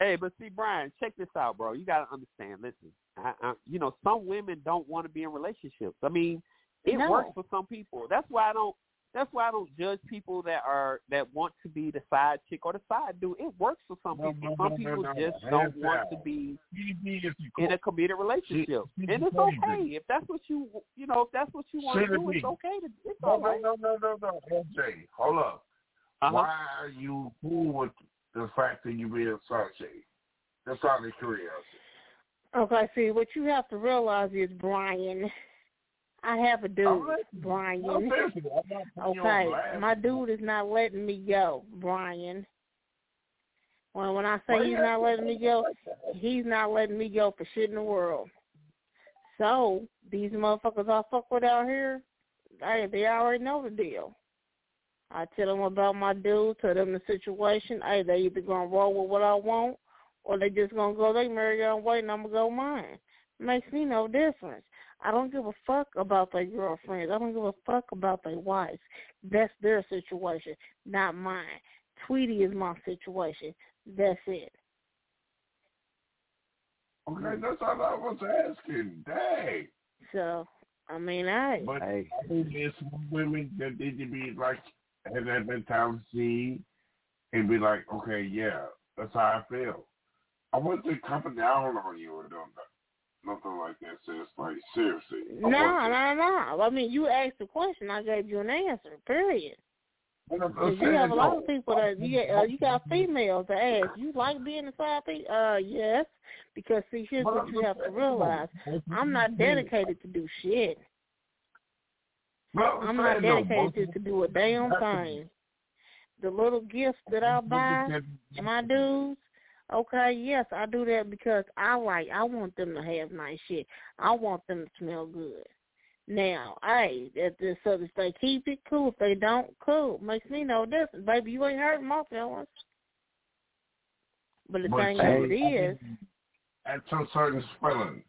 Speaker 8: Hey, but see, Brian, check this out, bro. You got to understand. Listen, I, I, you know, some women don't want to be in relationships. I mean, it
Speaker 10: No.
Speaker 8: works for some people. That's why I don't. That's why I don't judge people that are that want to be the side chick or the side dude. It works for some
Speaker 9: No,
Speaker 8: people.
Speaker 9: no,
Speaker 8: some
Speaker 9: no,
Speaker 8: people
Speaker 9: no, no.
Speaker 8: just don't want to be
Speaker 9: CDB is you
Speaker 8: in a committed relationship,
Speaker 9: She-
Speaker 8: and it's
Speaker 9: crazy.
Speaker 8: okay if that's what you you know if that's what you want to do.
Speaker 9: CDB.
Speaker 8: It's okay to. It's
Speaker 9: No,
Speaker 8: all
Speaker 9: no,
Speaker 8: right.
Speaker 9: no, no, no, no. MJ, hold up.
Speaker 8: Uh-huh.
Speaker 9: Why are you cool with the fact that you be a side chick? That's out of curiosity.
Speaker 10: okay, see, what you have to realize is, Brian, I have a dude. Brian.
Speaker 9: I'm not putting you on
Speaker 10: Okay, my dude is not letting me go, Brian. When when I say he's not letting me go, he's not letting me go for shit in the world. So these motherfuckers I fuck with out here, they they already know the deal. I tell them about my dude, tell them the situation. Hey, they either gonna roll with what I want, or they just gonna go they marry their own way, and I'm gonna go mine. Makes me no difference. I don't give a fuck about their girlfriends. I don't give a fuck about their wives. That's their situation, not mine. Tweety is my situation. That's it.
Speaker 9: Okay, that's all I was asking. Dang.
Speaker 10: So, I mean, I.
Speaker 9: But I think there's some women that need to be like, have that mentality and be like, okay, yeah, that's how I feel. I wasn't coming down on you or nothing, nothing like that. So it's like, seriously.
Speaker 10: No, no, no. I mean, you asked a question. I gave you an answer, period. You have a lot of people that you uh, you got females that ask, you like being a side piece? Uh, yes, because see, here's what you have to realize: I'm not dedicated to do shit. I'm not dedicated to do a damn thing. The little gifts that I buy my dudes, okay, yes, I do that because I like. I want them to have nice shit. I want them to smell good. Now, hey, if this so if they keep it, cool. If they don't, cool. Makes me no difference, baby. You ain't hurting my feelings. But the
Speaker 9: But
Speaker 10: thing of it is,
Speaker 9: at some certain spelling,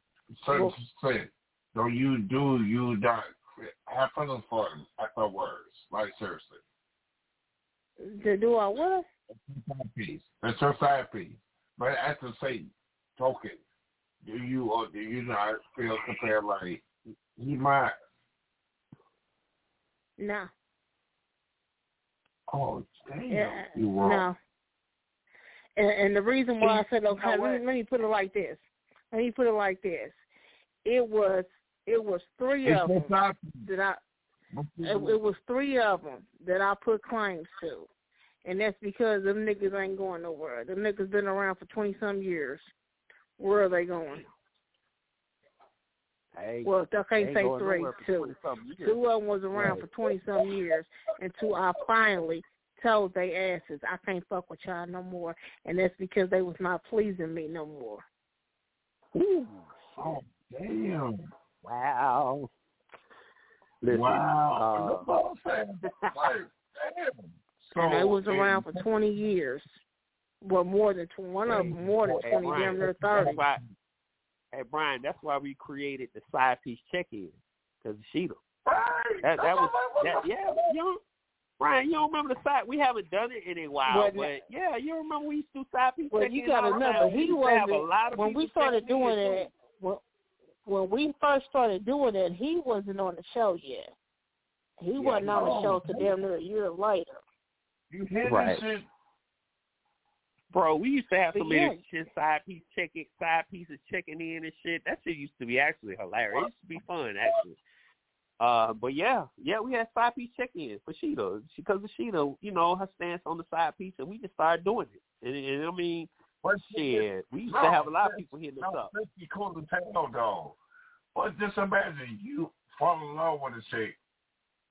Speaker 9: certain extent, though you do you not have feelings for them afterwards. Like seriously.
Speaker 10: to do I what?
Speaker 9: Piece. That's your side piece. But at the same token, do you or do you not feel compared like he might
Speaker 10: No.
Speaker 9: oh damn
Speaker 10: Yeah,
Speaker 9: you wrong.
Speaker 10: no. And, and the reason why I said okay,
Speaker 9: know
Speaker 10: let me, let me put it like this. Let me put it like this. It was it was three
Speaker 9: It's
Speaker 10: of them that I it, it was three of them that I put claims to, and that's because them niggas ain't going nowhere. Them niggas been around for twenty some years. Where are they going?
Speaker 8: Hey,
Speaker 10: Well, I
Speaker 8: they
Speaker 10: can't say three, two. Two of them was around
Speaker 8: Right.
Speaker 10: for twenty some years, and two I finally told they asses I can't fuck with y'all no more, and that's because they was not pleasing me no more.
Speaker 8: Ooh,
Speaker 9: Oh damn.
Speaker 8: Wow. Listen,
Speaker 9: wow.
Speaker 8: uh,
Speaker 9: That's what I'm saying. [laughs] Like, damn. So
Speaker 10: and they was around for twenty years. Well, more than tw- one of them more than
Speaker 8: Hey,
Speaker 10: twenty,
Speaker 8: Brian,
Speaker 10: damn near thirty.
Speaker 8: why- Hey Brian, that's why we created the side piece check-in because of Sheeta.
Speaker 9: Right.
Speaker 8: That that was that yeah. You don't, Brian, you don't remember the side? We haven't done it in a while,
Speaker 10: But-
Speaker 8: but yeah, you remember we used to do side piece
Speaker 10: Well,
Speaker 8: check-in.
Speaker 10: you gotta
Speaker 8: all the time.
Speaker 10: remember,
Speaker 8: We
Speaker 10: he
Speaker 8: used to have a
Speaker 10: wasn't when we started doing
Speaker 8: too.
Speaker 10: it. When, when we first started doing it, he wasn't on the show yet. He
Speaker 8: Yeah,
Speaker 10: wasn't on the show till damn near a year later.
Speaker 9: You hear
Speaker 8: Right.
Speaker 9: this shit?
Speaker 8: Bro, we used to have so
Speaker 10: But
Speaker 8: many
Speaker 10: yeah.
Speaker 8: shit side piece checking side pieces checking in and shit. That shit used to be actually hilarious. It used to be fun actually. Uh, but yeah, yeah, we had side piece check in for Sheeta because of Sheeta, you know, her stance on the side piece, and we just started doing it. And, and I mean,
Speaker 9: But
Speaker 8: shit, we used to have a lot of people hitting us
Speaker 9: No,
Speaker 8: up.
Speaker 9: let's be cool to dog. But just imagine you fall in love with a chick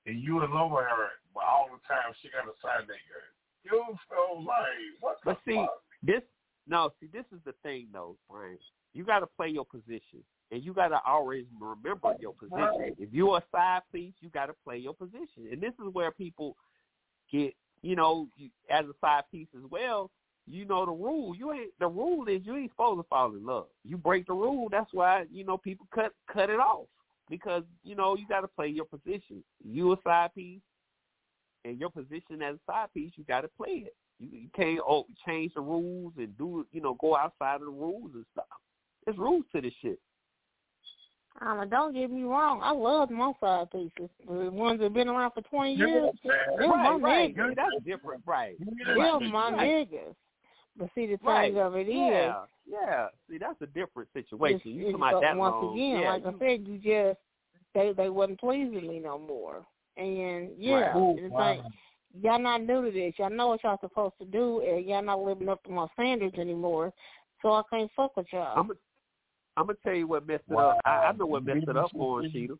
Speaker 9: and you in love with her, but all the time she got a side nigga. You feel like what the
Speaker 8: But see,
Speaker 9: fuck?
Speaker 8: this no, see, this is the thing though, Brian. You got to play your position, and you got to always remember your position.
Speaker 9: Right.
Speaker 8: If you're a side piece, you got to play your position, and this is where people get, you know, you, as a side piece as well. You know the rule. You ain't the rule is you ain't supposed to fall in love. You break the rule. That's why you know people cut cut it off because you know you got to play your position. You a side piece, and your position as a side piece, you got to play it. You, you can't oh, change the rules and do you know go outside of the rules and stuff. There's rules to this shit.
Speaker 10: Um, don't get me wrong, I love my side pieces. The ones that have been around for twenty years,
Speaker 9: what I'm saying?
Speaker 10: them
Speaker 8: right,
Speaker 10: my
Speaker 8: right.
Speaker 10: niggas.
Speaker 8: That's different, right?
Speaker 10: Them my niggas. But see, the thing
Speaker 8: Right.
Speaker 10: of it is,
Speaker 8: Yeah, yeah. See, that's a different situation.
Speaker 10: it's-
Speaker 8: You
Speaker 10: it's
Speaker 8: talking about
Speaker 10: like-
Speaker 8: that
Speaker 10: once
Speaker 8: long?
Speaker 10: again,
Speaker 8: yeah,
Speaker 10: like I said, you just they they wasn't pleasing me no more. And yeah,
Speaker 9: Right.
Speaker 10: it's
Speaker 9: Wow.
Speaker 10: like y'all not new to this. Y'all know what y'all supposed to do, and y'all not living up to my standards anymore. So I can't fuck with y'all.
Speaker 8: I'm gonna I'm gonna tell you what messed it
Speaker 9: Wow.
Speaker 8: up. I, I know what messed it up for her, Sheeta.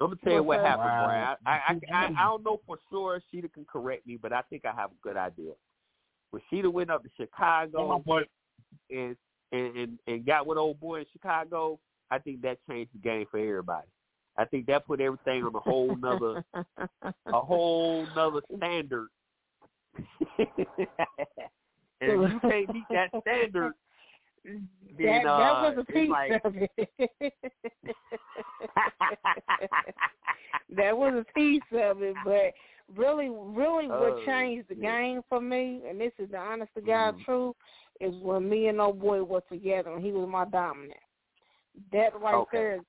Speaker 8: I'm gonna tell you what happened,
Speaker 9: Wow.
Speaker 8: Brian. I I, I I don't know for sure. Sheeta can correct me, but I think I have a good idea. When Sheeta went up to Chicago
Speaker 9: oh,
Speaker 8: and and and, and got with old boy in Chicago, I think that changed the game for everybody. I think that put everything on a whole nother [laughs] a whole nother standard. [laughs] and if you can't meet that standard, then
Speaker 10: that,
Speaker 8: uh,
Speaker 10: that was a piece
Speaker 8: like
Speaker 10: of it. [laughs] that was a piece of it, but really, really, what
Speaker 8: Oh,
Speaker 10: changed the
Speaker 8: yeah.
Speaker 10: game for me, and this is the honest to God
Speaker 8: Mhm.
Speaker 10: truth, is when me and old boy were together and he was my dominant. That right
Speaker 8: Okay.
Speaker 10: there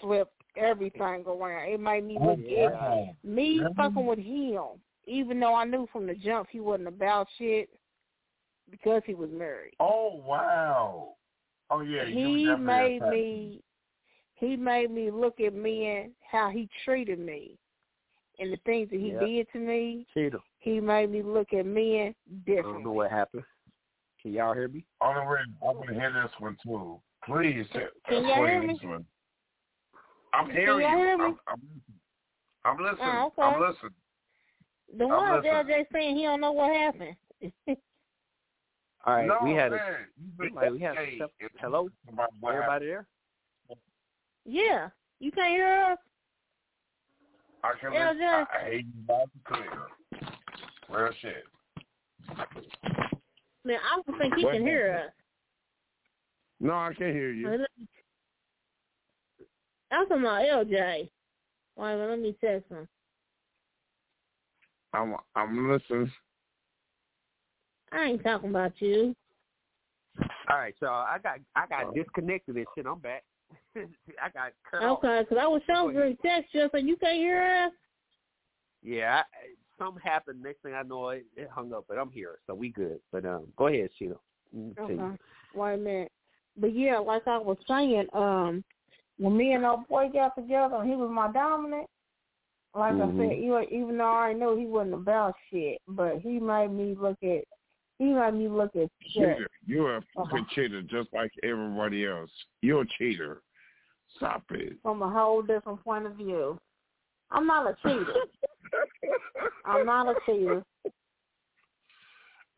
Speaker 10: flipped everything around. It made me
Speaker 9: Oh,
Speaker 10: look it,
Speaker 9: wow.
Speaker 10: me
Speaker 9: Really?
Speaker 10: fucking with him, even though I knew from the jump he wasn't about shit because he was married.
Speaker 9: Oh wow. Oh yeah.
Speaker 10: he
Speaker 9: definitely
Speaker 10: made me he made me look at men how he treated me and the things that he
Speaker 8: Yep.
Speaker 10: did to me
Speaker 8: Sheeta.
Speaker 10: he made me look at men differently.
Speaker 8: I don't know what happened. Can y'all hear me?
Speaker 9: Oh, Only way I want to hear this one too. Please, uh,
Speaker 10: Can y'all hear
Speaker 9: please,
Speaker 10: me?
Speaker 9: one. I'm hearing
Speaker 10: y'all
Speaker 9: you.
Speaker 10: hear me?
Speaker 9: I'm, I'm, I'm listening.
Speaker 10: Oh, okay.
Speaker 9: I'm listening.
Speaker 10: the one
Speaker 9: I'm listening.
Speaker 10: LJ saying he don't know what happened [laughs]
Speaker 8: All right,
Speaker 9: no,
Speaker 8: we had a
Speaker 9: man. You been-
Speaker 8: like, we had
Speaker 9: hey,
Speaker 8: step-
Speaker 9: it's
Speaker 8: hello?
Speaker 9: what
Speaker 8: everybody there.
Speaker 10: yeah you can't hear us
Speaker 9: happened. I can
Speaker 10: Yeah,
Speaker 9: listen.
Speaker 10: yeah.
Speaker 9: I, I hate you loud and clear. Real shit.
Speaker 10: man I don't think he
Speaker 9: What
Speaker 10: can hear us
Speaker 9: No, I can't hear you.
Speaker 10: I'm talking about LJ wait a let me text him
Speaker 9: I'm I'm listening.
Speaker 10: I ain't talking about you
Speaker 8: All right, so I got I got disconnected and shit. I'm back. [laughs] I got cut
Speaker 10: okay because I was showing
Speaker 8: Go
Speaker 10: for text you so you can't hear us
Speaker 8: Yeah, I, something happened. Next thing I know, it, it hung up, but I'm here, so we good. But um, go ahead, Sheila. You.
Speaker 10: Okay. Wait a minute. But yeah, like I was saying, um, when me and old boy got together and he was my dominant, like
Speaker 8: Mhm.
Speaker 10: I said, even, even though I already knew he wasn't about shit, but he made me look at he made me look at shit.
Speaker 9: Cheater. You're a fucking
Speaker 10: Uh-huh.
Speaker 9: cheater just like everybody else. You're a cheater. Stop it.
Speaker 10: from a whole different point of view. I'm not a cheater. [laughs] I'm not a cheater.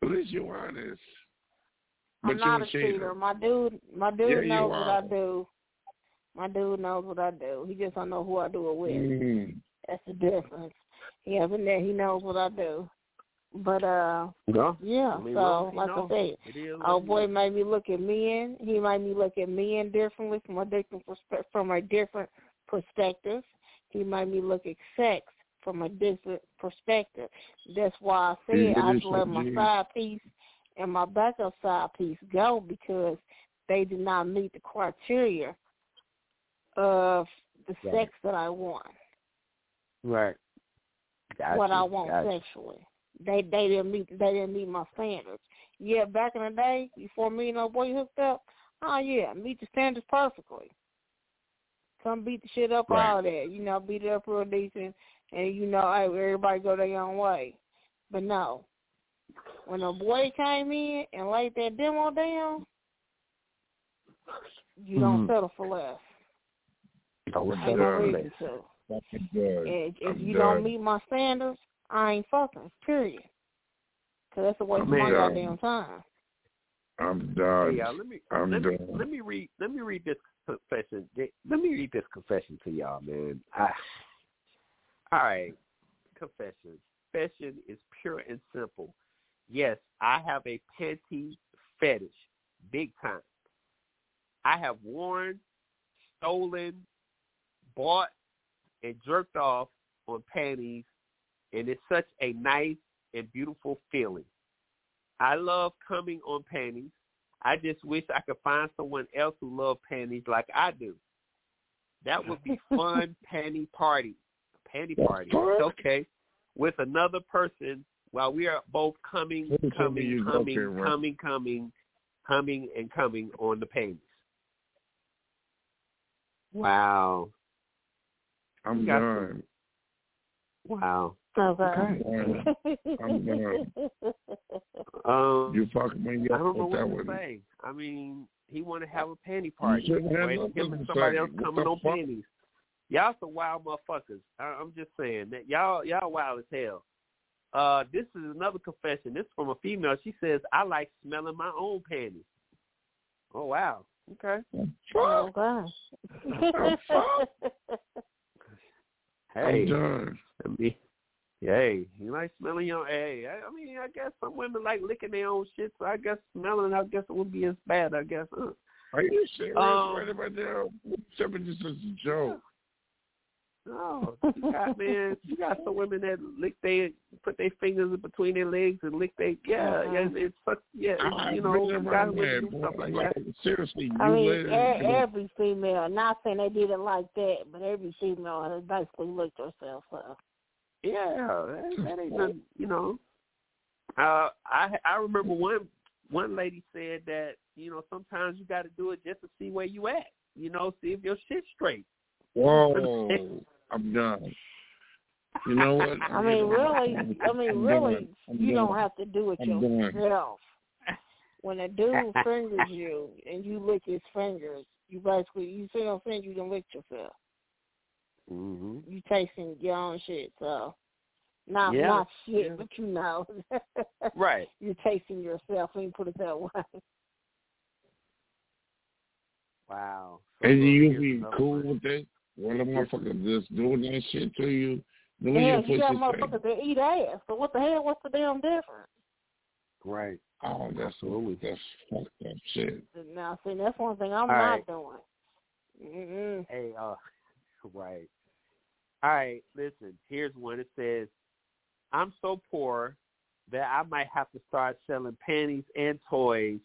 Speaker 9: At least you're honest.
Speaker 10: I'm
Speaker 9: But
Speaker 10: not a cheater.
Speaker 9: cheater.
Speaker 10: My dude, my dude
Speaker 9: Yeah,
Speaker 10: knows what I do. My dude knows what I do. He just don't know who I do it with.
Speaker 9: Mm.
Speaker 10: That's the difference. He hasn't there. He knows what I do. But uh, yeah.
Speaker 8: I mean,
Speaker 10: so like I said,
Speaker 8: It is what it
Speaker 10: boy made me look at men. He made me look at men differently from a different from a different perspective. He made me look at sex from a different perspective. That's why I said
Speaker 9: Yeah,
Speaker 10: I should let my side piece and my backup side piece go because they did not meet the criteria of the
Speaker 8: Right.
Speaker 10: sex that I want
Speaker 8: Right. Got
Speaker 10: what I want
Speaker 8: got you.
Speaker 10: sexually. They they didn't meet they didn't meet my standards. Yeah, back in the day, before me and old boy hooked up, oh yeah, meet the standards perfectly. Come beat the shit up
Speaker 9: Right.
Speaker 10: all that, you know, beat it up real decent and you know, everybody go their own way. But no. When a boy came in and laid that demo down, you don't
Speaker 9: Mhm.
Speaker 10: settle for less.
Speaker 8: Oh,
Speaker 10: no reason to. If, if
Speaker 9: I'm
Speaker 10: you
Speaker 9: done.
Speaker 10: don't meet my standards, I ain't fucking. Period. Cause that's a waste of my
Speaker 8: Man.
Speaker 10: goddamn time.
Speaker 9: I'm done.
Speaker 8: Yeah, let me
Speaker 9: I'm
Speaker 8: let me let me read let me read this confession. Let me read this confession to y'all, man. I, all right, confession. Confession is pure and simple. Yes, I have a panty fetish, big time. I have worn, stolen, bought, and jerked off on panties, and it's such a nice and beautiful feeling. I love coming on panties. I just wish I could find someone else who loved panties like I do. That would be [laughs] fun panty party. Panty party.
Speaker 9: fun.
Speaker 8: Okay. With another person while we are both coming, coming, coming, coming, coming, coming, and coming on the panties. Wow.
Speaker 9: I'm done.
Speaker 8: Wow.
Speaker 10: Okay. [laughs]
Speaker 9: I'm done.
Speaker 8: Um,
Speaker 9: You fucking me
Speaker 8: I don't know what to
Speaker 9: one.
Speaker 8: say. I mean, he want to have a panty party.
Speaker 9: shouldn't have
Speaker 8: Or him and somebody else coming on
Speaker 9: fuck?
Speaker 8: panties. Y'all some wild motherfuckers. I, I'm just saying that y'all y'all wild as hell. Uh, this is another confession. This is from a female. She says, "I like smelling my own panties." Oh wow. Okay.
Speaker 10: oh gosh. [laughs]
Speaker 8: Hey,
Speaker 9: I'm done.
Speaker 8: I hey, you like smelling your hey? I, I mean, I guess some women like licking their own shit, so I guess smelling, I guess it wouldn't be as bad. I guess. Huh?
Speaker 9: Are you serious
Speaker 8: Um,
Speaker 9: right about now? Something just as a joke.
Speaker 8: No, you got man, you got some women that lick they put their fingers between their legs and lick they yeah yeah it's such yeah
Speaker 9: I-
Speaker 8: you know
Speaker 9: been
Speaker 8: you got
Speaker 9: around
Speaker 8: women do stuff like
Speaker 9: Like,
Speaker 8: that.
Speaker 9: seriously, you
Speaker 10: I mean,
Speaker 9: let
Speaker 10: e- every female. Not saying they did it like that, but every female has basically looked herself up.
Speaker 8: Yeah, that, that ain't nothing, you know. Uh, I I remember one one lady said that you know sometimes you got to do it just to see where you at. You know, see if your shit's straight.
Speaker 9: Whoa, I'm done. You know what? [laughs]
Speaker 10: I mean, really, I mean, really, you don't have to do it yourself. When a dude [laughs] fingers you and you lick his fingers, you basically, you see what I'm saying? You done licked yourself.
Speaker 8: Mm-hmm.
Speaker 10: You tasting your own shit, so not
Speaker 8: Yeah,
Speaker 10: not shit,
Speaker 8: yeah.
Speaker 10: but you know, [laughs]
Speaker 8: Right.
Speaker 10: you're tasting yourself. Let me put it that way.
Speaker 8: Wow. So
Speaker 9: And you
Speaker 8: here's
Speaker 9: be
Speaker 8: another
Speaker 9: cool
Speaker 8: one.
Speaker 9: with that? When the motherfucker just doing that shit to you, doing
Speaker 10: Yeah,
Speaker 9: your
Speaker 10: you got
Speaker 9: pussy thing.
Speaker 10: motherfuckers that eat ass. So what the hell? What's the damn difference?
Speaker 8: Right.
Speaker 9: Oh, that's
Speaker 8: Absolutely.
Speaker 9: that's fucked up shit.
Speaker 10: Now, see, that's one thing I'm
Speaker 8: All
Speaker 10: not
Speaker 8: right.
Speaker 10: doing. Mm-mm.
Speaker 8: Hey, uh, right. All right, listen. Here's one. It says, "I'm so poor that I might have to start selling panties and toys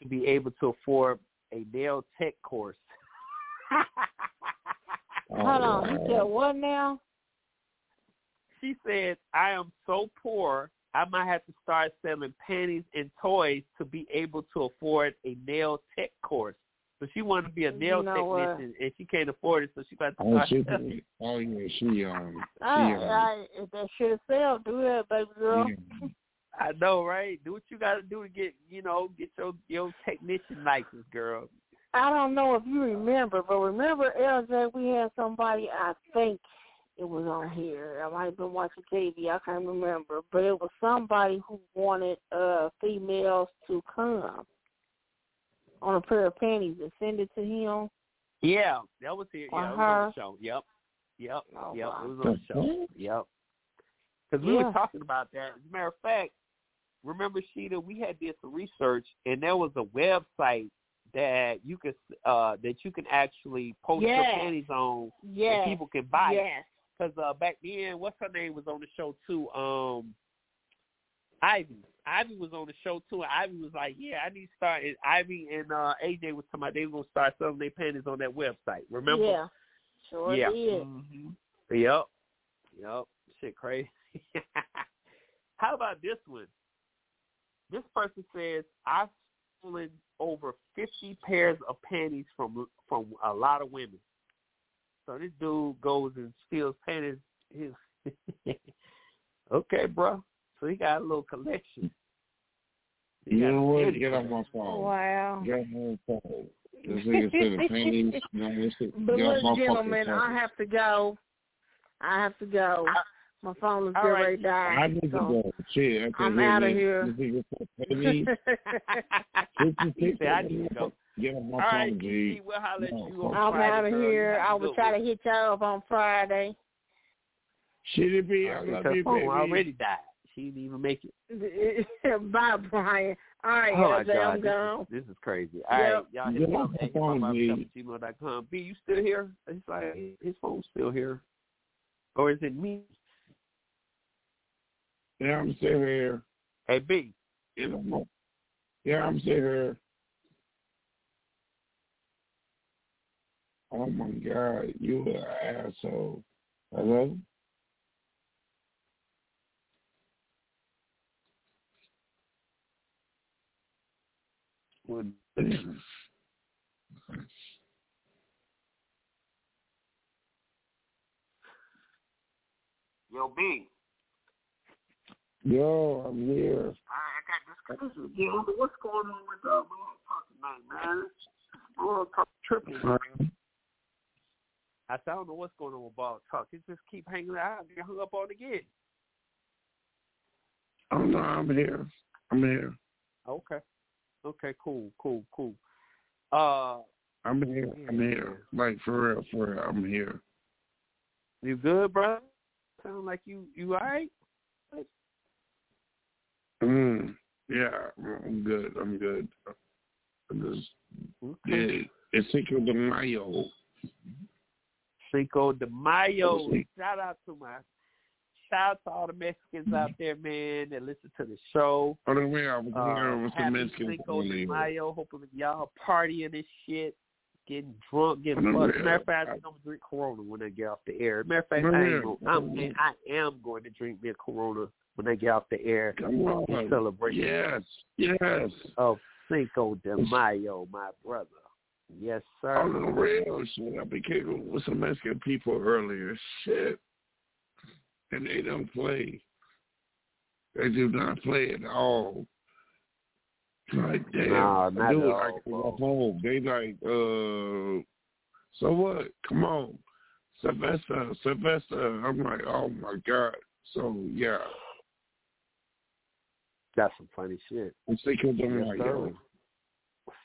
Speaker 8: to be able to afford a nail tech course."
Speaker 9: Oh, [laughs]
Speaker 10: Hold on, you oh,
Speaker 9: wow.
Speaker 10: said what now?
Speaker 8: she said, "I am so poor, I might have to start selling panties and toys to be able to afford a nail tech course." So she wanted to be a
Speaker 10: You
Speaker 8: nail
Speaker 10: know what?
Speaker 8: technician, and she can't afford it, so she got to
Speaker 9: Oh,
Speaker 8: start.
Speaker 9: she,
Speaker 8: selling.
Speaker 9: oh yeah, she um, [laughs] she
Speaker 10: I,
Speaker 9: um,
Speaker 10: I, if that shit sell, do that, baby girl.
Speaker 9: yeah. [laughs]
Speaker 8: I know, right? Do what you got to do to get, you know, get your your technician license, girl.
Speaker 10: I don't know if you remember, but remember, LJ, we had somebody, I think it was on here. I might have been watching TV, I can't remember. But it was somebody who wanted uh females to come on a pair of panties and send it to him.
Speaker 8: Yeah, that was here.
Speaker 10: Or
Speaker 8: Yeah, it was on the show. Yep, yep,
Speaker 10: Oh,
Speaker 8: yep.
Speaker 10: wow.
Speaker 8: It was on the show. Yep. Because we
Speaker 10: Yeah.
Speaker 8: were talking about that. As a matter of fact, remember Sheeta, we had did some research, and there was a website that you could uh that you can actually post your panties on,
Speaker 10: Yes.
Speaker 8: and people can buy it.
Speaker 10: Yes.
Speaker 8: Because uh, back then, what's her name was on the show too? Um, Ivy. Ivy was on the show too, and Ivy was like, "Yeah, I need to start." And Ivy and uh, AJ was talking about they were gonna start selling their panties on that website. Remember?
Speaker 10: Yeah. Sure
Speaker 8: yeah.
Speaker 10: did.
Speaker 8: hmm Yep. Yep. Shit crazy. [laughs] How about this one? This person says I've stolen over fifty pairs of panties from from a lot of women. So this dude goes and steals panties. His [laughs] okay, bro. So he got a little collection. He
Speaker 9: You know what? Get off my phone.
Speaker 10: Oh, wow.
Speaker 9: Get off my phone. This nigga said the [laughs] panties. No, this shit.
Speaker 10: But
Speaker 9: Get off my
Speaker 10: look, gentlemen, I have to go. I have to go. My phone is
Speaker 8: All
Speaker 10: getting
Speaker 8: right.
Speaker 10: ready to die.
Speaker 9: I need to go. Shit, I can't
Speaker 10: I'm
Speaker 9: hear
Speaker 10: outta
Speaker 9: this.
Speaker 10: here.
Speaker 9: This nigga said panties. [laughs] Fifty
Speaker 8: he said, I need to go.
Speaker 9: Get off my
Speaker 8: All right,
Speaker 9: phone, G.
Speaker 8: G, we'll holler at
Speaker 9: No,
Speaker 8: you on
Speaker 10: I'm
Speaker 8: Friday,
Speaker 10: out of
Speaker 8: girl.
Speaker 10: Here.
Speaker 8: have a
Speaker 10: I will try to hit y'all up on Friday.
Speaker 9: Shit, it be. I
Speaker 8: Alright,
Speaker 9: love you,
Speaker 8: phone
Speaker 9: baby.
Speaker 8: already died. She didn't even make it. [laughs]
Speaker 10: Bye, Brian. All right,
Speaker 8: oh my
Speaker 10: LJ,
Speaker 8: God,
Speaker 10: I'm
Speaker 8: this
Speaker 10: gone.
Speaker 8: is, this is crazy. All right,
Speaker 10: Yep.
Speaker 8: y'all hit
Speaker 9: Get
Speaker 8: me
Speaker 9: off
Speaker 8: up
Speaker 9: my
Speaker 8: at
Speaker 9: phone,
Speaker 8: gmail.com. B, you still here? It's like his phone's still here, or is it me?
Speaker 9: Yeah, I'm still here.
Speaker 8: Hey, B.
Speaker 9: You know, yeah, I'm still here. Oh my God, you are an asshole. Hello?
Speaker 8: What? Yo, B.
Speaker 9: Yo, I'm here.
Speaker 8: I got disconnected again. What's going on with uh, Blog Talk tonight, man? Blog Talk tripping. I said, I don't know what's going on with Blog Talk. It just keep hanging out. I get hung up on again.
Speaker 9: Oh no, I'm here. I'm here.
Speaker 8: Okay. Okay, cool, cool, cool. Uh,
Speaker 9: I'm here. I'm here. Like for real, for real, I'm here.
Speaker 8: You good, bro? Sound like you you all right?
Speaker 9: Mm, yeah, I'm good. I'm good. I'm just, yeah, it's Cinco de Mayo.
Speaker 8: Cinco de Mayo. Shout out to my shout out to all the Mexicans out there, man, that listen to the show.
Speaker 9: On the way, I was
Speaker 8: Uh,
Speaker 9: with some Mexicans.
Speaker 8: Cinco de. Mayo. Hoping y'all partying this shit, getting drunk, getting fucked. Matter of fact, I I'm gonna drink Corona when I get off the air. Matter of fact, I, ain't gonna, I'm, man, I am going to drink me a Corona when I get off the air
Speaker 9: Come on.
Speaker 8: celebration
Speaker 9: Yes, yes.
Speaker 8: of Cinco de Mayo, my brother. Yes, sir.
Speaker 9: On the real shit, I've been kicking with some Mexican people earlier. Shit. And they don't play. They do not play at all. Like, damn.
Speaker 8: Nah, not
Speaker 9: Dude, I
Speaker 8: all,
Speaker 9: can home. They like, uh, so what? Come on. Sylvester, Sylvester. I'm like, oh my God. So, yeah.
Speaker 8: That's some funny shit.
Speaker 9: I'm thinking of
Speaker 8: Yes,
Speaker 9: Mayo.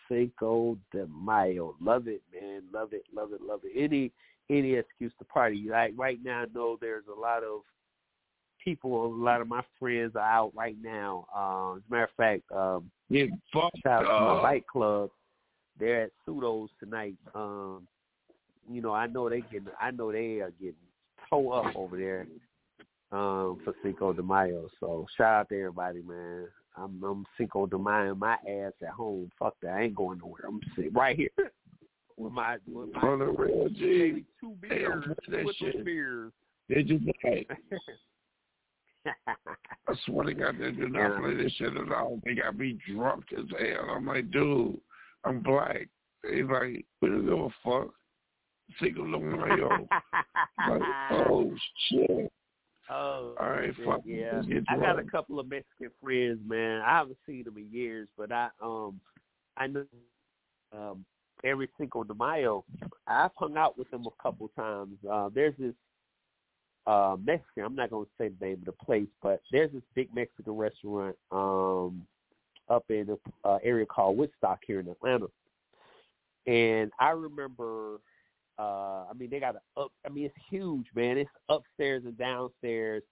Speaker 8: Cinco de Mayo. Love it, man. Love it, love it, love it. Any any excuse to party. Like right now I know there's a lot of people, a lot of my friends are out right now. Um as a matter of fact, um
Speaker 9: Yeah, fuck
Speaker 8: shout out to my bike club. They're at Pseudos tonight. Um, you know, I know they getting I know they are getting toe up over there um for Cinco de Mayo. So shout out to everybody, man. I'm I'm Cinco de Mayo my ass at home. Fuck that. I ain't going nowhere. I'm sitting right here [laughs] with my with my
Speaker 9: On the real G.
Speaker 8: two beers. With
Speaker 9: shit.
Speaker 8: beers.
Speaker 9: They just like, [laughs] I swear to God, they do not play this shit at all. They got me drunk as hell. I'm like, dude, I'm black. They like, we don't give a fuck. Single de Mayo. like, [laughs] oh shit.
Speaker 8: Oh,
Speaker 9: All right, fuck.
Speaker 8: yeah. I got a couple of Mexican friends, man. I haven't seen them in years, but I um I know um every Cinco de Mayo. I've hung out with them a couple times. Uh there's this uh Mexican, I'm not gonna say the name of the place, but there's this big Mexican restaurant um up in the uh, area called Woodstock here in Atlanta. And I remember uh I mean they got a up I mean it's huge, man. It's upstairs and downstairs.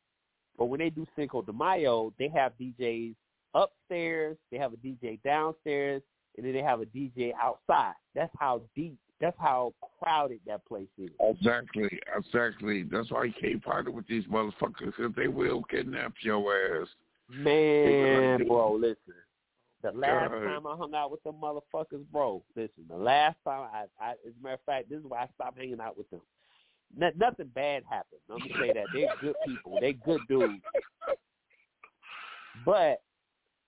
Speaker 8: But when they do Cinco de Mayo, they have DJs upstairs, they have a DJ downstairs, and then they have a DJ outside. That's how deep that's how crowded that place is.
Speaker 9: Exactly, exactly. That's why you can't party with these motherfuckers because they will kidnap your ass.
Speaker 8: Man, bro, listen. The last
Speaker 9: God.
Speaker 8: time I hung out with them motherfuckers, bro, listen, the last time I, I as a matter of fact, this is why I stopped hanging out with them. No, nothing bad happened. Let me say that. They're good people. They're good dudes. But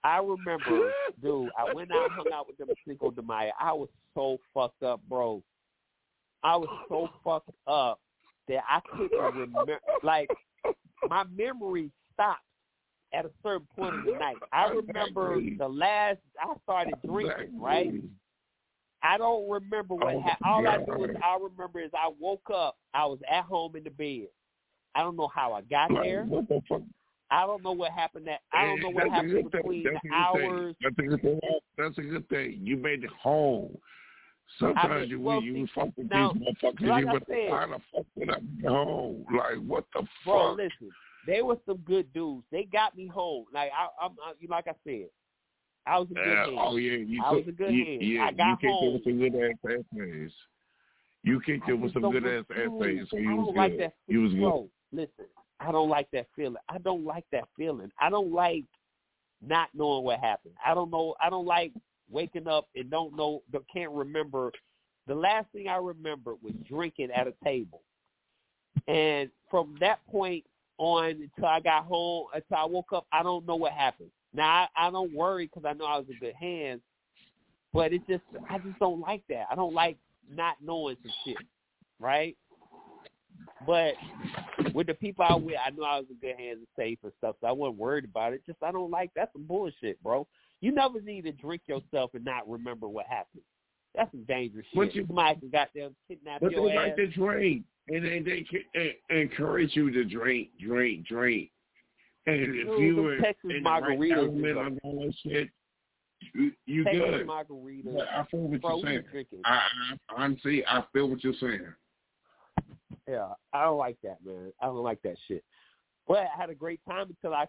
Speaker 8: I remember, dude, I went out and hung out with them Cinco de Mayo. I was so fucked up, bro. I was so fucked up that I couldn't remember. Like, my memory stopped at a certain point in the night. I remember the last I started drinking, right? I don't remember what
Speaker 9: Oh,
Speaker 8: happened. All I do is I remember is I woke up. I was at home in the bed. I don't know how I got there.
Speaker 9: what the fuck?
Speaker 8: I don't know what happened. That I don't know what
Speaker 9: That's
Speaker 8: happened
Speaker 9: thing.
Speaker 8: between the
Speaker 9: a good thing.
Speaker 8: hours.
Speaker 9: That's a good thing. That's a good thing. You made it home. Sometimes
Speaker 8: I mean,
Speaker 9: you
Speaker 8: well,
Speaker 9: you
Speaker 8: see,
Speaker 9: fuck with
Speaker 8: now,
Speaker 9: these motherfuckers.
Speaker 8: like
Speaker 9: you would
Speaker 8: said-
Speaker 9: how the fuck I be home? Like what the
Speaker 8: Bro,
Speaker 9: fuck?
Speaker 8: listen, they were some good dudes. They got me home. Like I, I'm, I, like I said, I was a good hand.
Speaker 9: oh yeah, you
Speaker 8: I
Speaker 9: took-
Speaker 8: was a good
Speaker 9: you,
Speaker 8: hand.
Speaker 9: Yeah,
Speaker 8: I got
Speaker 9: you kicked
Speaker 8: home.
Speaker 9: it with some good ass essays. You kicked
Speaker 8: I
Speaker 9: it with some good ass essays, so you was good.
Speaker 8: like that.
Speaker 9: You was good.
Speaker 8: Bro, listen, I don't like that feeling. I don't like that feeling. I don't like not knowing what happened. I don't know. I don't like waking up and don't know, can't remember. The last thing I remember was drinking at a table, and from that point on until I got home, until I woke up, I don't know what happened. Now I, I don't worry because I know I was in good hands, but it just I just don't like that. I don't like not knowing some shit, right? But with the people I with, I know I was in good hands and safe and stuff, so I wasn't worried about it. Just I don't like that's some bullshit, bro. You never need to drink yourself and not remember what happened. That's some dangerous shit.
Speaker 9: But you-
Speaker 8: Somebody can goddamn kidnap
Speaker 9: But
Speaker 8: your
Speaker 9: they
Speaker 8: ass.
Speaker 9: like to drink, and they they encourage you to drink, drink, drink. And if you were
Speaker 8: Texas
Speaker 9: in the right element
Speaker 8: is a-
Speaker 9: on all that shit, you, you
Speaker 8: Texas
Speaker 9: good.
Speaker 8: margarita.
Speaker 9: I feel what
Speaker 8: Bro,
Speaker 9: you're saying. I, I honestly, I feel what you're saying.
Speaker 8: Yeah, I don't like that, man. I don't like that shit. But I had a great time until I,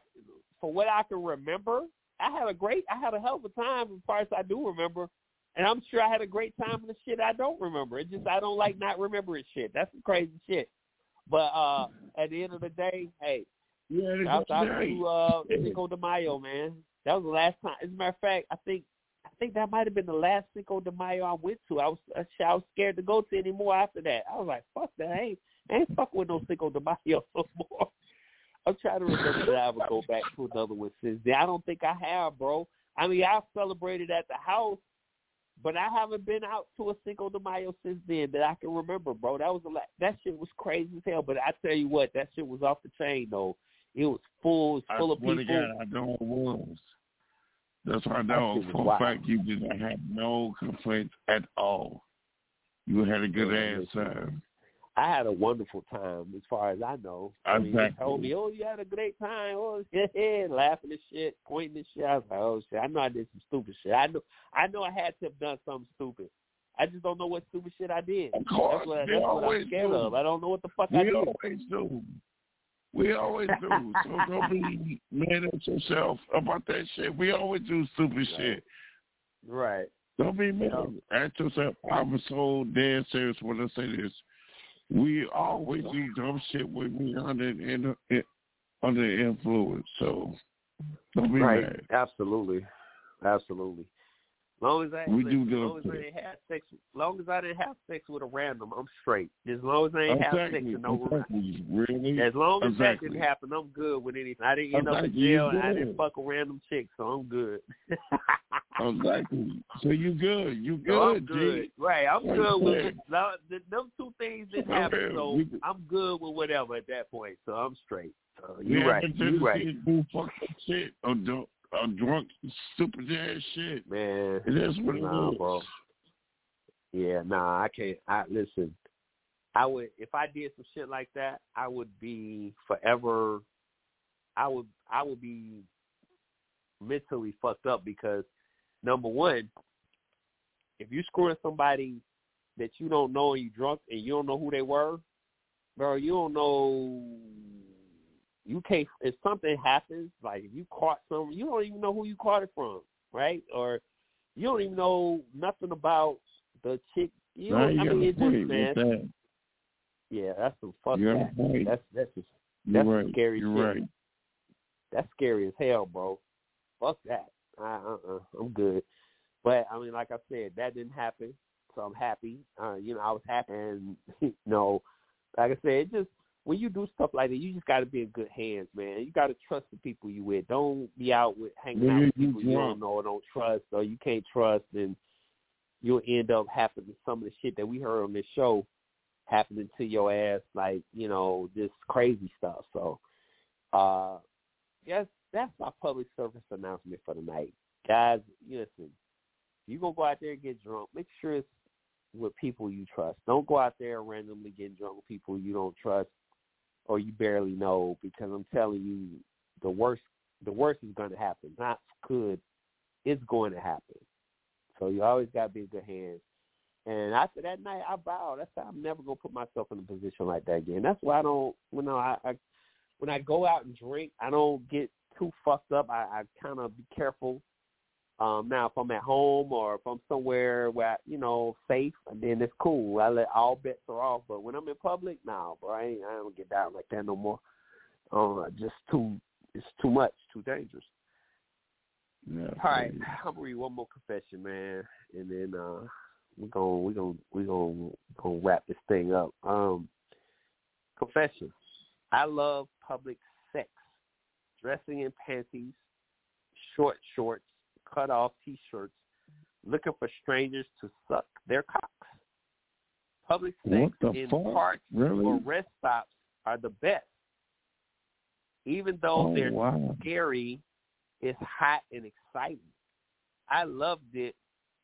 Speaker 8: for what I can remember, I had a great, I had a hell of a time as far as I do remember, and I'm sure I had a great time in the shit I don't remember. It just I don't like not remembering shit. That's some crazy shit. But uh at the end of the day, hey,
Speaker 9: Yeah,
Speaker 8: shout out to uh [laughs] Cinco de Mayo, man. That was the last time. As a matter of fact, I think think that might have been the last Cinco de Mayo I went to. I was I was scared to go to anymore after that. I was like, fuck that. I ain't, I ain't fucking with no Cinco de Mayo no more. I'm trying to remember that I would go back to another one since then. I don't think I have, bro. I mean, I celebrated at the house, but I haven't been out to a Cinco de Mayo since then that I can remember, bro. That was a lot. That shit was crazy as hell. But I tell you what, that shit was off the chain though. It was full, it was full
Speaker 9: I
Speaker 8: of people.
Speaker 9: God, I know it was. That's why I know for a fact you did not have no complaints at all. You had a good
Speaker 8: Yeah,
Speaker 9: ass time.
Speaker 8: I had a wonderful time, as far as I know. I mean, they told me, "Oh, you had a great time." [laughs] Oh, yeah, laughing and shit, pointing and shit. I was like, "Oh shit!" I know I did some stupid shit. I know, I know, I had to have done something stupid. I just don't know what stupid shit I did.
Speaker 9: Of course,
Speaker 8: that's what, that's what I'm scared
Speaker 9: do.
Speaker 8: of. I don't know what the fuck I
Speaker 9: We
Speaker 8: did.
Speaker 9: always do. We always do. So don't be mad at yourself about that shit. We always do stupid shit.
Speaker 8: Right.
Speaker 9: Don't be mad at yourself. I'm so dead serious when I say this. We always do dumb shit when we under in, in, under influence. So don't be
Speaker 8: right.
Speaker 9: mad.
Speaker 8: Absolutely. Absolutely. Long as I
Speaker 9: We
Speaker 8: listen,
Speaker 9: do
Speaker 8: long as I didn't have sex, long as I didn't have sex with a random, I'm straight. As long as I didn't have sex
Speaker 9: Exactly.
Speaker 8: with no
Speaker 9: exactly. Really?
Speaker 8: As long as
Speaker 9: exactly.
Speaker 8: that didn't happen, I'm good with anything. I didn't end up in
Speaker 9: Exactly, you
Speaker 8: jail and I didn't fuck a random chick, so I'm good. [laughs]
Speaker 9: Exactly. So you good. You good,
Speaker 8: So I'm good.
Speaker 9: G.
Speaker 8: Right, I'm good with
Speaker 9: said.
Speaker 8: no, th- them two things didn't happen, so I'm good with whatever at that point. So I'm straight. So you're right. You're right,
Speaker 9: do fucked up shit or, do, or drunk, stupid ass shit.
Speaker 8: man.
Speaker 9: It is what
Speaker 8: Nah,
Speaker 9: is.
Speaker 8: bro. Yeah, nah, I can't. I listen. I would if I did some shit like that, I would be forever. I would I would be mentally fucked up because number one, if you screwing somebody that you don't know and you drunk and you don't know who they were, bro, you don't know. You can't. If something happens, like if you caught some, you don't even know who you caught it from, right? Or you don't even know nothing about the chick. You
Speaker 9: Now
Speaker 8: know,
Speaker 9: you
Speaker 8: I mean, it's just man.
Speaker 9: that.
Speaker 8: Yeah, that's some fuck
Speaker 9: You got
Speaker 8: that.
Speaker 9: point.
Speaker 8: That's that's just that's
Speaker 9: right.
Speaker 8: scary
Speaker 9: You're
Speaker 8: shit.
Speaker 9: right.
Speaker 8: that's scary as hell, bro. Fuck that. I, uh-uh, I'm good. But I mean, like I said, that didn't happen, so I'm happy. Uh, you know, I was happy, and [laughs] you know, like I said, it just when you do stuff like that, you just got to be in good hands, man. You got to trust the people you with. Don't be out with hanging out with
Speaker 9: you
Speaker 8: people you don't know or don't trust, or you can't trust, and you'll end up happening some of the shit that we heard on this show happening to your ass, like you know, just crazy stuff. So, uh, yes, that's my public service announcement for the night, guys. Listen, if you gonna go out there and get drunk. Make sure it's with people you trust. Don't go out there randomly getting drunk with people you don't trust or you barely know, because I'm telling you, the worst, the worst is going to happen. Not good, it's going to happen. So you always got to be in good hands. And after that night, I vowed. That's why I'm never gonna put myself in a position like that again. That's why I don't. You know, I, I when I go out and drink, I don't get too fucked up. I, I kind of be careful. Um, now, if I'm at home or if I'm somewhere where I, you know safe, then it's cool. I let all bets are off. But when I'm in public, no, bro, I, ain't, I don't get down like that no more. Um, just too, it's too much, too dangerous.
Speaker 9: Yeah,
Speaker 8: All right, I'm gonna read one more confession, man, and then uh we're gonna we're gonna we're gonna gonna wrap this thing up. Um confession. I love public sex. Dressing in panties, short shorts, cut off t shirts, looking for strangers to suck their cocks. Public sex in
Speaker 9: fuck?
Speaker 8: parks
Speaker 9: Really?
Speaker 8: or rest stops are the best. Even though
Speaker 9: Oh,
Speaker 8: they're
Speaker 9: wow.
Speaker 8: scary, it's hot and exciting. I loved it.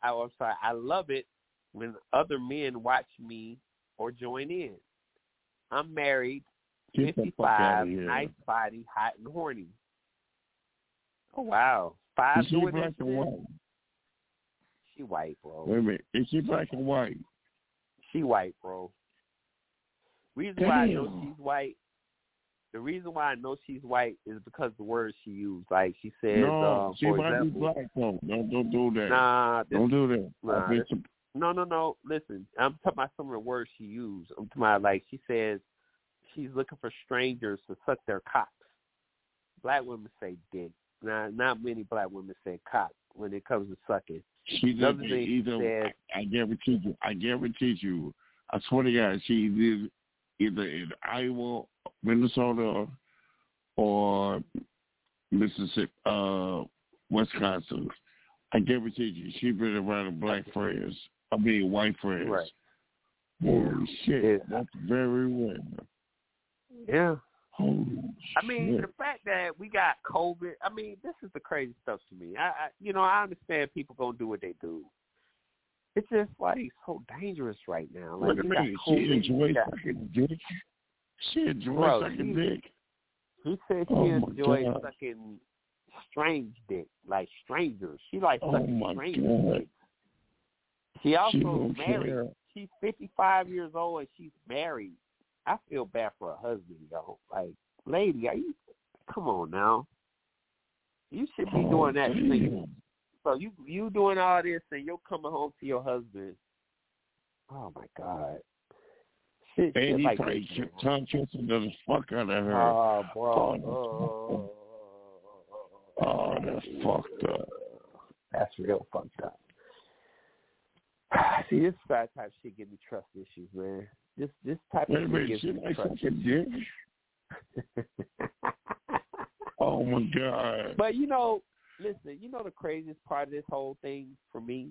Speaker 8: I, I'm sorry, I love it when other men watch me or join in. I'm married,
Speaker 9: Get the fuck out
Speaker 8: 55, nice body, hot and horny. Oh wow, five
Speaker 9: Is she black and white?
Speaker 8: She white, bro.
Speaker 9: Wait a minute. Is she black and white?
Speaker 8: She white, bro. Reason why I know she's white. The reason why I know she's white is because the words she used. Like she says,
Speaker 9: no,
Speaker 8: uh,
Speaker 9: she
Speaker 8: for
Speaker 9: might be black though. Don't don't do that.
Speaker 8: nah, this,
Speaker 9: don't do that.
Speaker 8: nah, this- no, no, no. Listen, I'm talking about some of the words she used. I'm talking about like she says she's looking for strangers to suck their cocks. Black women say dick. Now, not many black women say cock when it comes to sucking.
Speaker 9: She
Speaker 8: Another
Speaker 9: did
Speaker 8: thing she
Speaker 9: either.
Speaker 8: said-
Speaker 9: I, I guarantee you. I guarantee you. I swear to God, she did either in Iowa, Minnesota, or Mississippi, uh, Wisconsin. I guarantee you, she been around black friends. I mean, white friends.
Speaker 8: Right.
Speaker 9: Holy shit,
Speaker 8: Yeah.
Speaker 9: that's very rare.
Speaker 8: Yeah.
Speaker 9: Holy
Speaker 8: I mean,
Speaker 9: shit.
Speaker 8: the fact that we got COVID. I mean, this is the crazy stuff to me. I, I you know, I understand people gonna do what they do. It's just like so dangerous right now. Like
Speaker 9: Wait a minute, she enjoys
Speaker 8: got-
Speaker 9: sucking dick. She enjoys
Speaker 8: Bro,
Speaker 9: sucking
Speaker 8: she-
Speaker 9: dick.
Speaker 8: He said she
Speaker 9: Oh,
Speaker 8: enjoys sucking strange dick, like strangers. She likes
Speaker 9: Oh,
Speaker 8: sucking strangers. Dick. She also
Speaker 9: She
Speaker 8: married.
Speaker 9: care.
Speaker 8: She's fifty five years old and she's married. I feel bad for her husband, yo. Like, lady, are you come on now. You should be
Speaker 9: Oh,
Speaker 8: doing that thing. So you you doing all this and you're coming home to your husband. Oh my God. Shit,
Speaker 9: And he
Speaker 8: like
Speaker 9: probably
Speaker 8: man.
Speaker 9: tongue kissing the fuck out of oh, her.
Speaker 8: Oh, bro.
Speaker 9: Oh,
Speaker 8: Oh,
Speaker 9: Oh, that's fucked up.
Speaker 8: That's real fucked up. [sighs] See, this type of shit give me trust issues, man. This this type
Speaker 9: Wait
Speaker 8: of shit
Speaker 9: minute,
Speaker 8: gives
Speaker 9: like dick? Oh my god.
Speaker 8: but you know, listen, you know the craziest part of this whole thing for me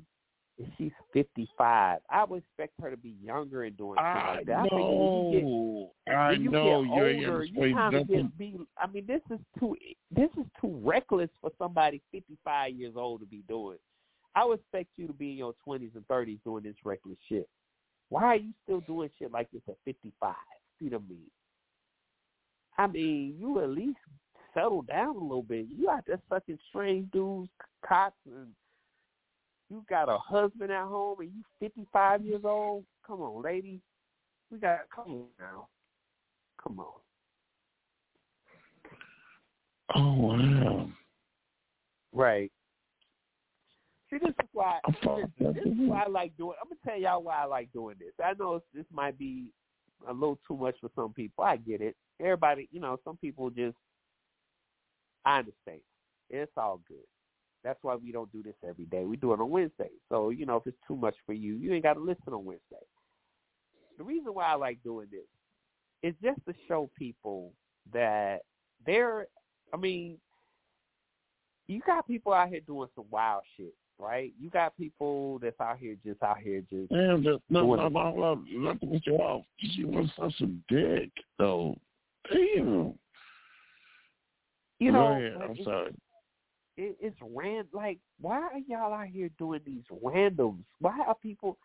Speaker 8: is she's fifty five. I would expect her to be younger and doing shit
Speaker 9: I
Speaker 8: like that. I think when you get
Speaker 9: know. I
Speaker 8: when you
Speaker 9: know.
Speaker 8: get older,
Speaker 9: gotta
Speaker 8: you kind of get be. I mean, this is too this is too reckless for somebody 55 years old to be doing. I would expect you to be in your 20s and 30s doing this reckless shit. Why are you still doing shit like this at 55? See what I mean? I mean, you at least settle down a little bit. You out there sucking strange dudes, cocks, and you got a husband at home, and you 55 years old. Come on, lady. We got come on now. Come on.
Speaker 9: Oh wow.
Speaker 8: Right. See, this is why. This, this is why I like doing. I'm gonna tell y'all why I like doing this. I know this might be a little too much for some people. I get it. Everybody, you know, some people just. I understand. It's all good. That's why we don't do this every day. We do it on Wednesday. So you know, if it's too much for you, you ain't got to listen on Wednesday. The reason why I like doing this is just to show people that they're. I mean, you got people out here doing some wild shit, right? You got people that's out here just out here just
Speaker 9: Damn, just, no,
Speaker 8: Doing
Speaker 9: no, no, no, not to put you off. She wants such a dick, though. Damn.
Speaker 8: you know
Speaker 9: ahead, I'm
Speaker 8: it's,
Speaker 9: sorry.
Speaker 8: It, it's ran like why are y'all out here doing these randoms? Why are people?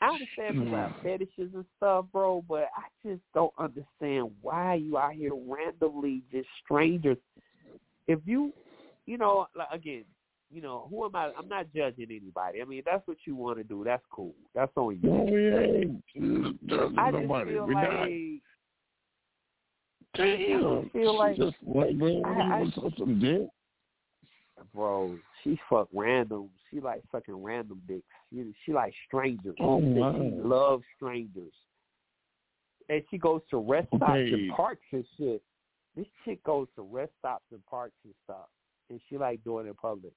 Speaker 8: I understand people have [sighs] fetishes and stuff, bro, but I just don't understand why you out here randomly just strangers. If you, you know, like, again, you know, who am I? I'm not judging anybody. I mean, if that's what you want to do. That's cool. That's on you.
Speaker 9: No, we ain't. There's
Speaker 8: I just
Speaker 9: nobody.
Speaker 8: feel
Speaker 9: we
Speaker 8: like
Speaker 9: not. Damn.
Speaker 8: feel like-
Speaker 9: just like, man,
Speaker 8: I- I-
Speaker 9: a dick.
Speaker 8: bro, she fuck random. She like fucking random dicks. She she like strangers.
Speaker 9: Oh,
Speaker 8: she, she loves strangers. And she goes to rest stops
Speaker 9: Okay.
Speaker 8: and parks and shit. This chick goes to rest stops and parks and stuff, and she like doing it in public.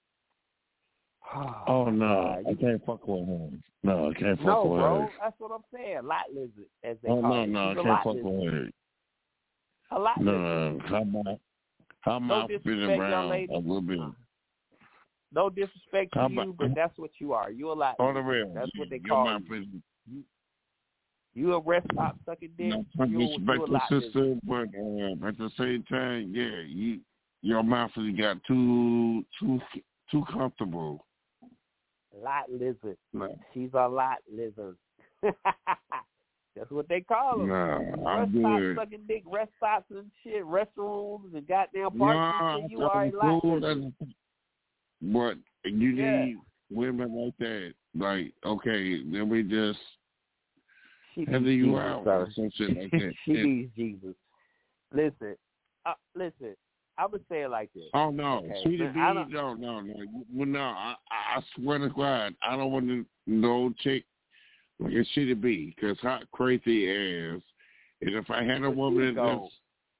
Speaker 9: Oh no, I
Speaker 8: you-
Speaker 9: can't fuck with him. No, I can't fuck
Speaker 8: no,
Speaker 9: with
Speaker 8: bro, that's what I'm saying. Lot lizard, as they
Speaker 9: Oh
Speaker 8: call
Speaker 9: no,
Speaker 8: it.
Speaker 9: no, I
Speaker 8: She's
Speaker 9: can't fuck
Speaker 8: lizard.
Speaker 9: with her.
Speaker 8: A lot lizard.
Speaker 9: No, how about how
Speaker 8: No
Speaker 9: about
Speaker 8: disrespect,
Speaker 9: around
Speaker 8: lady.
Speaker 9: a little bit?
Speaker 8: No disrespect to
Speaker 9: How
Speaker 8: you, but that's what you are. You a lot.
Speaker 9: On the real,
Speaker 8: That's what they call you.
Speaker 9: is
Speaker 8: You a rest stop sucking dick.
Speaker 9: not trying to
Speaker 8: You, you a
Speaker 9: disrespect
Speaker 8: lot
Speaker 9: sister, but uh, at the same time, yeah, you your mouth has got too too too comfortable.
Speaker 8: Lot lizard.
Speaker 9: No,
Speaker 8: She's a lot lizard. [laughs] That's what they call them.
Speaker 9: no
Speaker 8: rest
Speaker 9: I'm
Speaker 8: stops sucking dick, rest stops and shit, restrooms and goddamn and shit. You are a lot
Speaker 9: cool,
Speaker 8: lizard.
Speaker 9: that's- But you
Speaker 8: Yeah.
Speaker 9: need women like that. Like, okay, then we just
Speaker 8: she needs
Speaker 9: Heather, you
Speaker 8: Jesus,
Speaker 9: out or some shit [laughs] like that.
Speaker 8: she needs Jesus. Listen, uh, listen. I'm gonna say it like this.
Speaker 9: Oh no,
Speaker 8: Okay,
Speaker 9: Sweetie B,
Speaker 8: don't-
Speaker 9: no, no, no, no. I, I swear to God, I don't want to no chick like a Sweetie B, because hot crazy ass. And if I had a woman that's,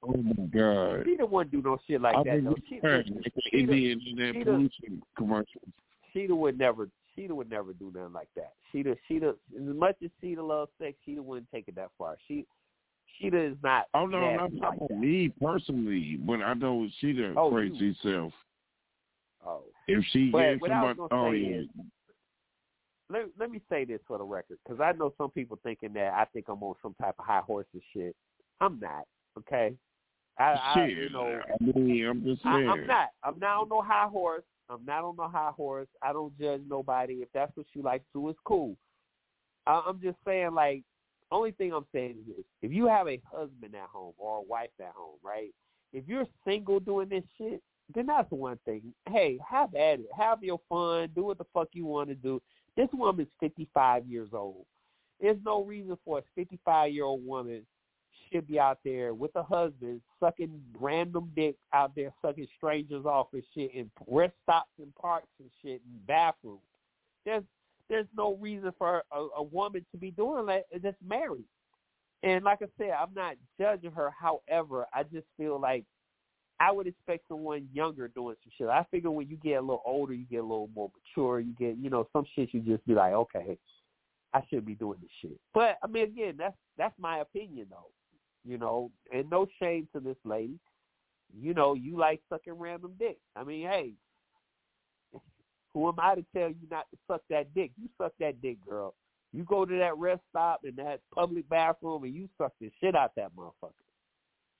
Speaker 9: oh my God,
Speaker 8: She the one do no shit like
Speaker 9: I
Speaker 8: that though. She,
Speaker 9: her, like the
Speaker 8: she
Speaker 9: Indian in that pollution commercial.
Speaker 8: Sheeta would never Sheeta would never do nothing like that. Sheeta Sheeta as much as Sheeta loves sex, Sheeta wouldn't take it that far. She Sheeta is not
Speaker 9: Oh no, not
Speaker 8: like that.
Speaker 9: me personally, but I know she the
Speaker 8: Oh,
Speaker 9: crazy self.
Speaker 8: Oh.
Speaker 9: If she
Speaker 8: But
Speaker 9: gave somebody, oh yeah,
Speaker 8: is- Let, let me say this for the record, because I know some people thinking that I think I'm on some type of high horse and shit. I'm not. Okay. I, I
Speaker 9: shit.
Speaker 8: you know
Speaker 9: I mean, I'm just saying.
Speaker 8: I'm not. I'm not on no high horse. I'm not on no high horse. I don't judge nobody. If that's what you like to it's cool. I, I'm just saying, like, only thing I'm saying is this: if you have a husband at home or a wife at home, right? If you're single doing this shit, then that's one thing. Hey, have at it. Have your fun. Do what the fuck you want to do. This woman's 55 years old. There's no reason for a 55 year old woman should be out there with a husband sucking random dick out there sucking strangers off and shit in rest stops and parks and shit in bathrooms. There's there's no reason for a, a woman to be doing that that's married. And like I said, I'm not judging her. However, I just feel like I would expect someone younger doing some shit. I figure when you get a little older, you get a little more mature. You get, you know, some shit you just be like, okay, I should be doing this shit. But I mean, again, that's that's my opinion though. You know, and no shame to this lady. You know, you like sucking random dick. I mean, hey, who am I to tell you not to suck that dick? You suck that dick, girl. You go to that rest stop in that public bathroom and you suck the shit out that motherfucker.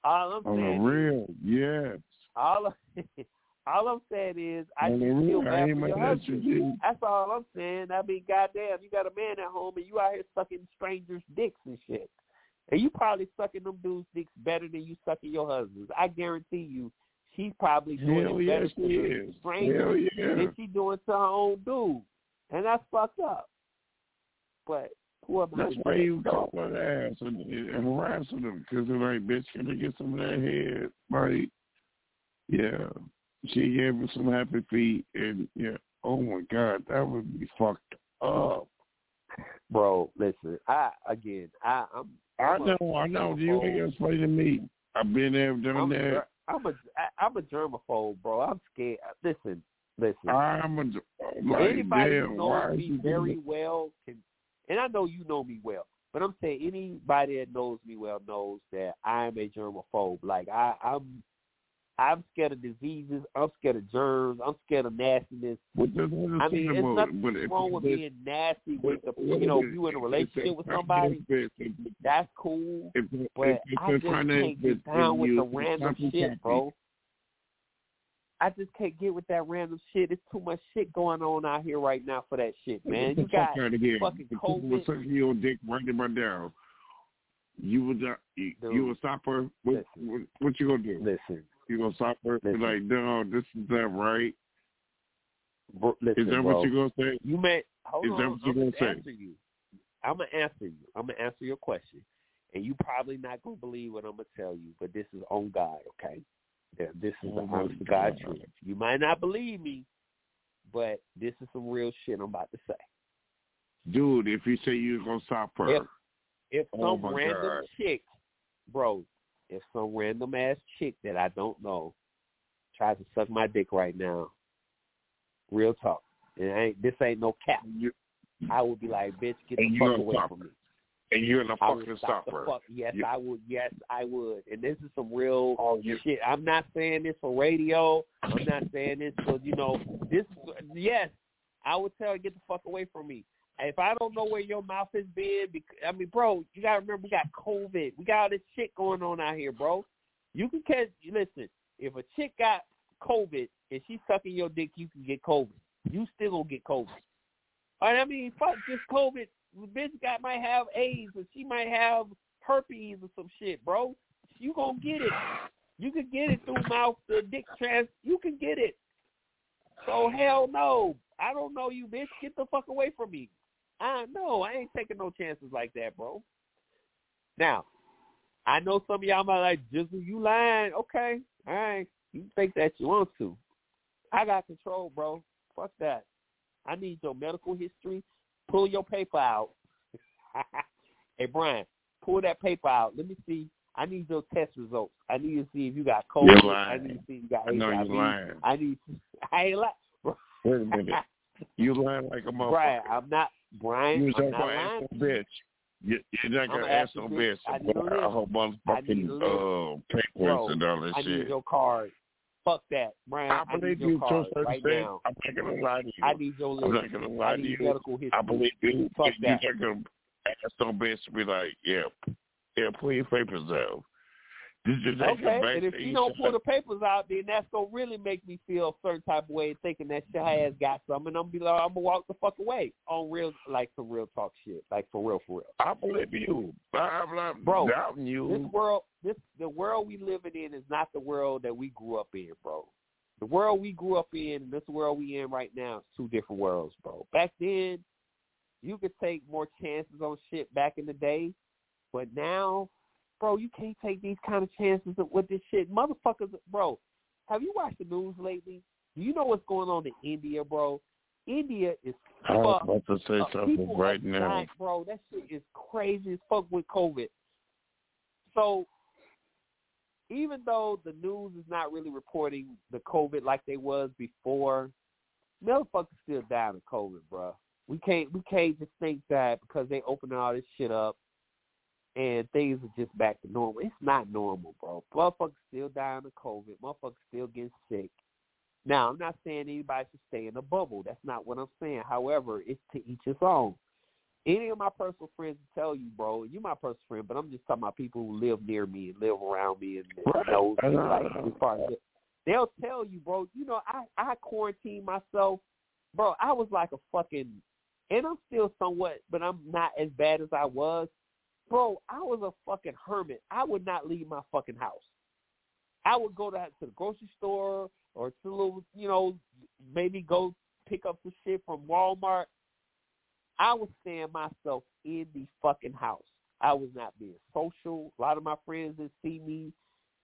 Speaker 8: All I'm
Speaker 9: On the
Speaker 8: saying,
Speaker 9: real, yes.
Speaker 8: all [laughs] all I'm saying is, I
Speaker 9: On
Speaker 8: just feel bad for your
Speaker 9: you,
Speaker 8: husband. That's all I'm saying. I mean, goddamn, you got a man at home and you out here sucking strangers' dicks and shit. And you probably sucking them dudes' dicks better than you sucking your husband's. I guarantee you, she's probably doing
Speaker 9: Hell
Speaker 8: it
Speaker 9: yeah,
Speaker 8: better
Speaker 9: she is. Hell yeah.
Speaker 8: than she doing to her own dude. And that's fucked up. But who am I
Speaker 9: That's why you call her ass and, and harassing them because they're like, bitch, can I get some of that head? Like, yeah. She gave him some happy feet and, yeah, oh my God, that would be fucked up.
Speaker 8: Bro, listen, I, again, I, I'm,
Speaker 9: I
Speaker 8: I'm a-
Speaker 9: know, I know.
Speaker 8: I'm
Speaker 9: You ain't got to me. I've been there, done
Speaker 8: I'm
Speaker 9: that.
Speaker 8: I'm a, I- I'm a germaphobe, bro. I'm scared. Listen, listen.
Speaker 9: I'm a, like,
Speaker 8: Anybody
Speaker 9: damn,
Speaker 8: who knows me very
Speaker 9: doing
Speaker 8: well can, and I know you know me well, but I'm saying anybody that knows me well knows that I'm a germaphobe. Like I, I'm, I'm scared of diseases. I'm scared of germs. I'm scared of nastiness.
Speaker 9: That
Speaker 8: I mean, it's nothing
Speaker 9: but if
Speaker 8: wrong with being nasty with the, you know,
Speaker 9: it?
Speaker 8: you in a relationship with somebody.
Speaker 9: if-
Speaker 8: That's cool.
Speaker 9: if- if-
Speaker 8: But
Speaker 9: if
Speaker 8: I just can't get down with the random shit, bro. I just can't get with that random shit. It's too much shit going on out here right now for that shit, man. You got
Speaker 9: out of here.
Speaker 8: fucking
Speaker 9: The people was
Speaker 8: COVID.
Speaker 9: sucking your dick right in my down. You would you, you would stop her. What, what, what you gonna do?
Speaker 8: Listen,
Speaker 9: you gonna stop her? Be Like, no, this is not right.
Speaker 8: Bro, listen,
Speaker 9: is that
Speaker 8: bro.
Speaker 9: what you gonna say?
Speaker 8: You may hold
Speaker 9: Is
Speaker 8: on.
Speaker 9: that what you
Speaker 8: I'm
Speaker 9: gonna
Speaker 8: gonna
Speaker 9: say?
Speaker 8: you. I'm gonna answer you. I'm gonna answer your question, and you probably not gonna believe what I'm gonna tell you, but this is on God, okay? Yeah, This is
Speaker 9: Oh
Speaker 8: the honest God
Speaker 9: God.
Speaker 8: truth. You might not believe me, but this is some real shit I'm about to say.
Speaker 9: Dude, if you say you're gonna stop her,
Speaker 8: If if
Speaker 9: Oh
Speaker 8: some random
Speaker 9: God.
Speaker 8: chick, bro, if some random ass chick that I don't know tries to suck my dick right now, real talk, and I ain't, this ain't no cap. I would be like, bitch, get the fuck away from me.
Speaker 9: and you're gonna fucking
Speaker 8: stop
Speaker 9: stop her.
Speaker 8: fuck. Yes, I would. Yes, I would. And this is some real
Speaker 9: Oh,
Speaker 8: shit. I'm not saying this for radio. I'm not saying this for you know this. Yes, I would tell her get the fuck away from me. If I don't know where your mouth has been, I mean, bro, you gotta remember we got COVID. We got all this shit going on out here, bro. You can catch. Listen, if a chick got COVID and she's sucking your dick, you can get COVID. You still gonna get COVID. All right, I mean, fuck just COVID. The bitch got might have AIDS or she might have herpes or some shit, bro. You gonna get it. You can get it through mouth, the dick trans. You can get it. So hell no. I don't know you, bitch. Get the fuck away from me. I know. I ain't taking no chances like that, bro. Now, I know some of y'all might like, Jizzle, you lying. Okay, all right. You think that you want to. I got control, bro. Fuck that. I need your medical history. Pull your paper out. [laughs] hey, Brian, pull that paper out. Let me see. I need your test results. I need to see if you got COVID.
Speaker 9: You're lying.
Speaker 8: I need to see if you got
Speaker 9: I know you're lying.
Speaker 8: I need. [laughs] I ain't lying.
Speaker 9: Wait a minute. You lying like a [laughs] motherfucker.
Speaker 8: Brian, I'm not. Brian,
Speaker 9: You
Speaker 8: I'm
Speaker 9: ain't
Speaker 8: not
Speaker 9: gonna ask no bitch. You, you're not gonna
Speaker 8: ask
Speaker 9: no
Speaker 8: bitch.
Speaker 9: bitch
Speaker 8: I need a
Speaker 9: about a whole bunch of fucking
Speaker 8: a
Speaker 9: uh, papers and all that
Speaker 8: I
Speaker 9: shit.
Speaker 8: need your card. Fuck that, Brian.
Speaker 9: I
Speaker 8: I,
Speaker 9: believe you to a certain
Speaker 8: right
Speaker 9: extent.
Speaker 8: now.
Speaker 9: I'm not gonna lie to you.
Speaker 8: I need your.
Speaker 9: I'm not gonna lie
Speaker 8: I
Speaker 9: to you.
Speaker 8: medical history.
Speaker 9: I believe you.
Speaker 8: Fuck
Speaker 9: but
Speaker 8: that.
Speaker 9: You're not gonna ask no bitch to be like, yeah, yeah, pull your papers out. This is just
Speaker 8: Okay, and if you don't pull the papers out, then that's gonna really make me feel a certain type of way, thinking that your ass got something. I'm gonna be like, I'm gonna walk the fuck away on real, like some real talk shit, like for real, for real.
Speaker 9: I believe you. I'm not
Speaker 8: Bro,
Speaker 9: doubting you.
Speaker 8: This world, this the world we living in is not the world that we grew up in, bro. The world we grew up in, this world we in right now, is two different worlds, bro. Back then, you could take more chances on shit back in the day, but now, bro, you can't take these kind of chances with this shit. Motherfuckers, bro, have you watched the news lately? Do you know what's going on in India, bro? India is
Speaker 9: I was
Speaker 8: fucked
Speaker 9: about to say
Speaker 8: up.
Speaker 9: something right now.
Speaker 8: dying, bro. That shit is crazy as fuck with COVID. So even though the news is not really reporting the COVID like they was before, motherfuckers still dying of COVID, bro. We can't we can't just think that because they open all this shit up and things are just back to normal. It's not normal, bro. Motherfuckers still dying of COVID. Motherfuckers still getting sick. Now, I'm not saying anybody should stay in a bubble. That's not what I'm saying. However, it's to each his own. Any of my personal friends will tell you, bro, you my personal friend, but I'm just talking about people who live near me and live around me and know like as far as they'll tell you, bro, you know, I I quarantined myself, bro. I was like a fucking, and I'm still somewhat, but I'm not as bad as I was, bro. I was a fucking hermit. I would not leave my fucking house. I would go to, to the grocery store or to a little, you know, maybe go pick up some shit from Walmart. I was staying myself in the fucking house. I was not being social. A lot of my friends didn't see me.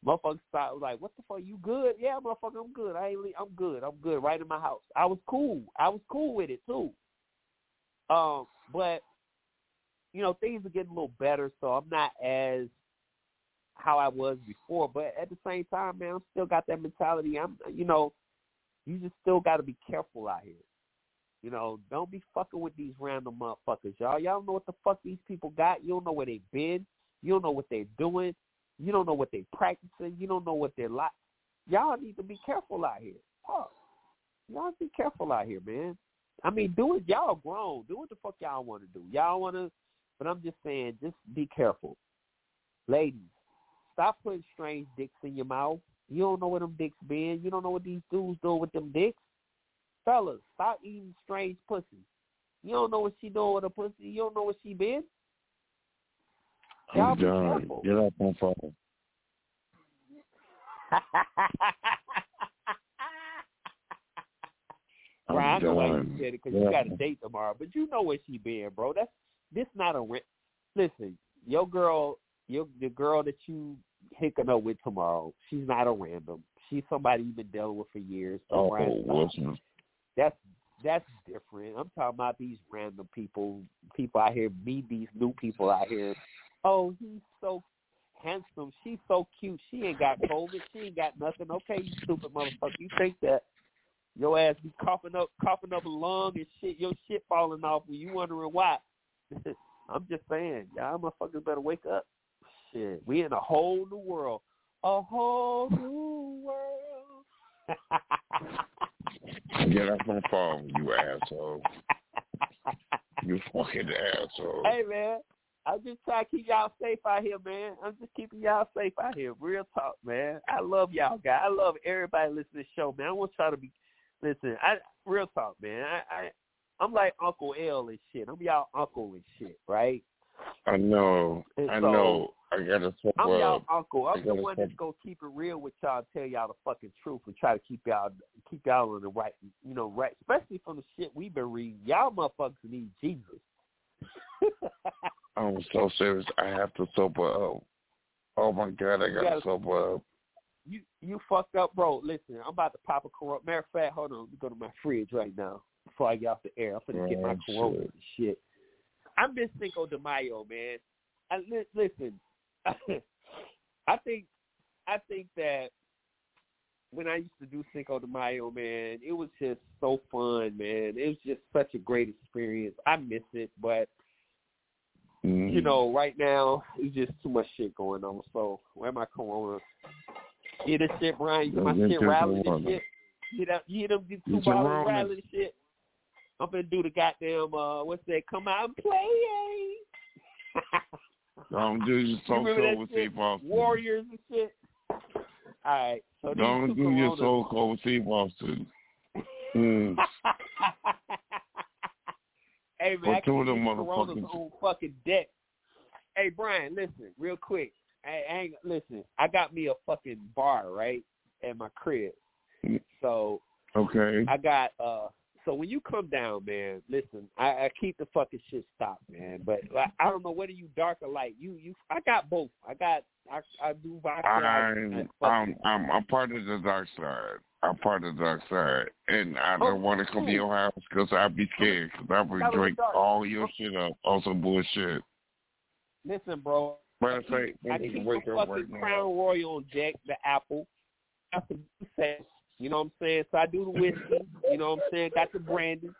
Speaker 8: Motherfuckers thought I was like, "What the fuck? You good? Yeah, motherfucker, I'm good. I ain't. I'm good. I'm good. Right in my house. I was cool. I was cool with it too. Um, but you know, things are getting a little better, so I'm not as how I was before. But at the same time, man, I'm still got that mentality. I'm, you know, you just still got to be careful out here. You know, don't be fucking with these random motherfuckers, y'all. Y'all don't know what the fuck these people got. You don't know where they've been. You don't know what they're doing. You don't know what they're practicing. You don't know what they're like. Y'all need to be careful out here. Fuck. Y'all be careful out here, man. I mean, do it. Y'all grown. Do what the fuck y'all want to do. Y'all want to, but I'm just saying, just be careful. Ladies, stop putting strange dicks in your mouth. You don't know where them dicks been. You don't know what these dudes doing with them dicks. Fellas, stop eating strange pussy. You don't know what she doing with her pussy. You don't know what she been. Y'all
Speaker 9: I'm
Speaker 8: be
Speaker 9: done.
Speaker 8: careful.
Speaker 9: Get off my phone. [laughs] I'm
Speaker 8: I know why you
Speaker 9: done.
Speaker 8: said it because you got a date tomorrow, but you know where she been, bro. That's this not a ra- listen. Your girl, your the girl that you hooking up with tomorrow, she's not a random. She's somebody you've been dealing with for years.
Speaker 9: Oh,
Speaker 8: stop. That's that's different. I'm talking about these random people, people out here, meet these new people out here. Oh, he's so handsome. She's so cute. She ain't got COVID. She ain't got nothing. Okay, you stupid motherfucker. You think that your ass be coughing up, coughing up a lung and shit, your shit falling off, and you wondering why? [laughs] I'm just saying, y'all motherfuckers better wake up. Shit, we in a whole new world. A whole new world. [laughs]
Speaker 9: Get off my phone, you asshole. You fucking asshole.
Speaker 8: Hey man, I'm just trying to keep y'all safe out here, man. I'm just keeping y'all safe out here. Real talk, man. I love y'all guys. I love everybody listening to the show, man. I want y'all to be listen. I real talk, man. I, I I'm like Uncle L and shit. I'm y'all uncle and shit, right?
Speaker 9: I know.
Speaker 8: And
Speaker 9: I
Speaker 8: so,
Speaker 9: know. I gotta step
Speaker 8: I'm y'all uncle. I'm the one that's gonna keep it real with y'all, and tell y'all the fucking truth, and try to keep y'all keep y'all on the right, you know, right. Especially from the shit we've been reading. Y'all motherfuckers need Jesus.
Speaker 9: I'm so serious. I have to sober up. Oh my god, I gotta
Speaker 8: gotta-
Speaker 9: sober up.
Speaker 8: You you fucked up, bro. Listen, I'm about to pop a Corona. Matter of fact, hold on. Let me go to my fridge right now before I get off the air. I'm gonna get my Corona
Speaker 9: shit.
Speaker 8: and shit. I miss Cinco de Mayo, man. I, li- listen, [laughs] I think I think that when I used to do Cinco de Mayo, man, it was just so fun, man. It was just such a great experience. I miss it, but
Speaker 9: Mm.
Speaker 8: you know, right now it's just too much shit going on. So where my Corona? Hear this shit, Brian? You hear my shit rattling and shit? You hear that? You hear them get two
Speaker 9: Get
Speaker 8: bottles rattling and shit? I'm gonna do the goddamn uh, what's that? Come out and play.
Speaker 9: Don't do your [laughs] soul
Speaker 8: that
Speaker 9: with? Steve Austin.
Speaker 8: Warriors and shit. All right, so
Speaker 9: Don't do your Stone Cold with Steve Austin. Mm. [laughs]
Speaker 8: hey man,
Speaker 9: two of them motherfuckers-
Speaker 8: on fucking deck. Hey Brian, listen, real quick. I, I ain't listen. I got me a fucking bar right at my crib. So
Speaker 9: Okay.
Speaker 8: I got uh. So when you come down, man, listen. I, I keep the fucking shit stopped, man. But I, I don't know whether you dark or light. You you. I got both. I got I I do vodka. I, I
Speaker 9: I'm I'm I'm I'm part of the dark side. I'm part of the dark side, and I
Speaker 8: Oh,
Speaker 9: don't want to come to your house because I'd be scared because I would drink all your shit up on some bullshit.
Speaker 8: Listen, bro.
Speaker 9: Matter of fact,
Speaker 8: I
Speaker 9: I need to
Speaker 8: keep
Speaker 9: wake up
Speaker 8: fucking
Speaker 9: right now.
Speaker 8: Crown Royal on deck, the apple. Got the set, you know what I'm saying? So I do the whiskey, you know what I'm saying? Got the brandy.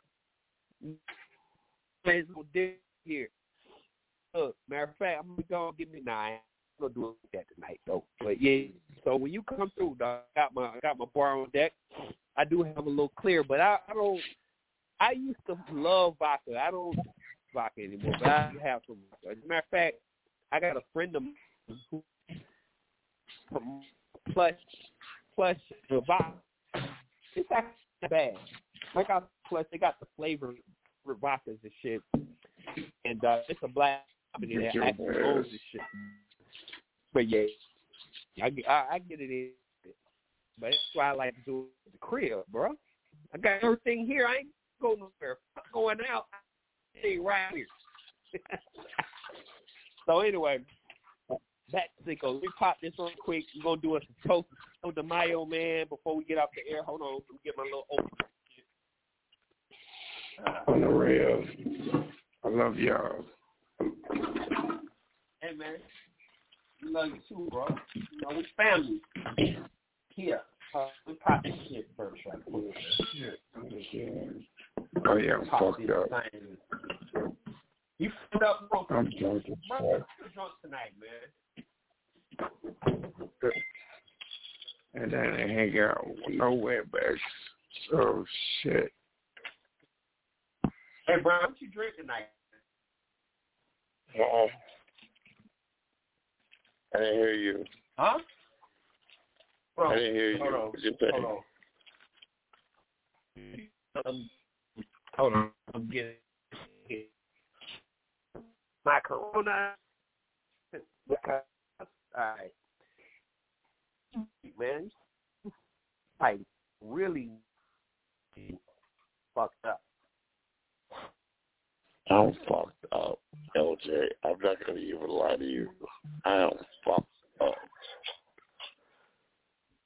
Speaker 8: There's no dick here. Look, matter of fact, I'm gonna go give me nine. I'm gonna do that tonight though. But yeah, so when you come through, dog, I got my I got my bar on deck. I do have a little clear, but I, I don't. I used to love vodka. I don't vodka anymore, but I have some. As a matter of fact, I got a friend of mine who plus plus the vodka. It's actually bad. Like I plus they got the flavor vodkas and shit, and uh, it's a black company that actually owns this shit. But yeah, I, get- I, I get it in. But that's why I like to do it at the crib, bro. I got everything here. I ain't going nowhere. Fuck going out. I stay right here. [laughs] so anyway, back to Cinco. Let me pop this real quick. We're gonna do a toast of the Mayo man before we get off the air. Hold on, let me get my little open.
Speaker 9: On the real, I love y'all.
Speaker 8: Hey man, we love you too, bro. You know we family. Here, uh, we pop this shit first, right quick.
Speaker 9: Oh yeah, I'm
Speaker 8: Pop
Speaker 9: fucked up.
Speaker 8: thing. You fucked up, bro.
Speaker 9: I'm drunk as fuck.
Speaker 8: drunk tonight, man.
Speaker 9: And then I hang out with no wetbacks. So shit.
Speaker 8: Hey, bro, what you drink tonight?
Speaker 9: Uh oh, I didn't hear you.
Speaker 8: Huh? Bro,
Speaker 9: I didn't hear you.
Speaker 8: hold on.
Speaker 9: What you say?
Speaker 8: Hold on. Um, hold on. I'm getting my corona. All right. Man, [laughs] like really fucked up.
Speaker 9: I'm fucked up, LJ. I'm not gonna even lie to you. I am fucked up.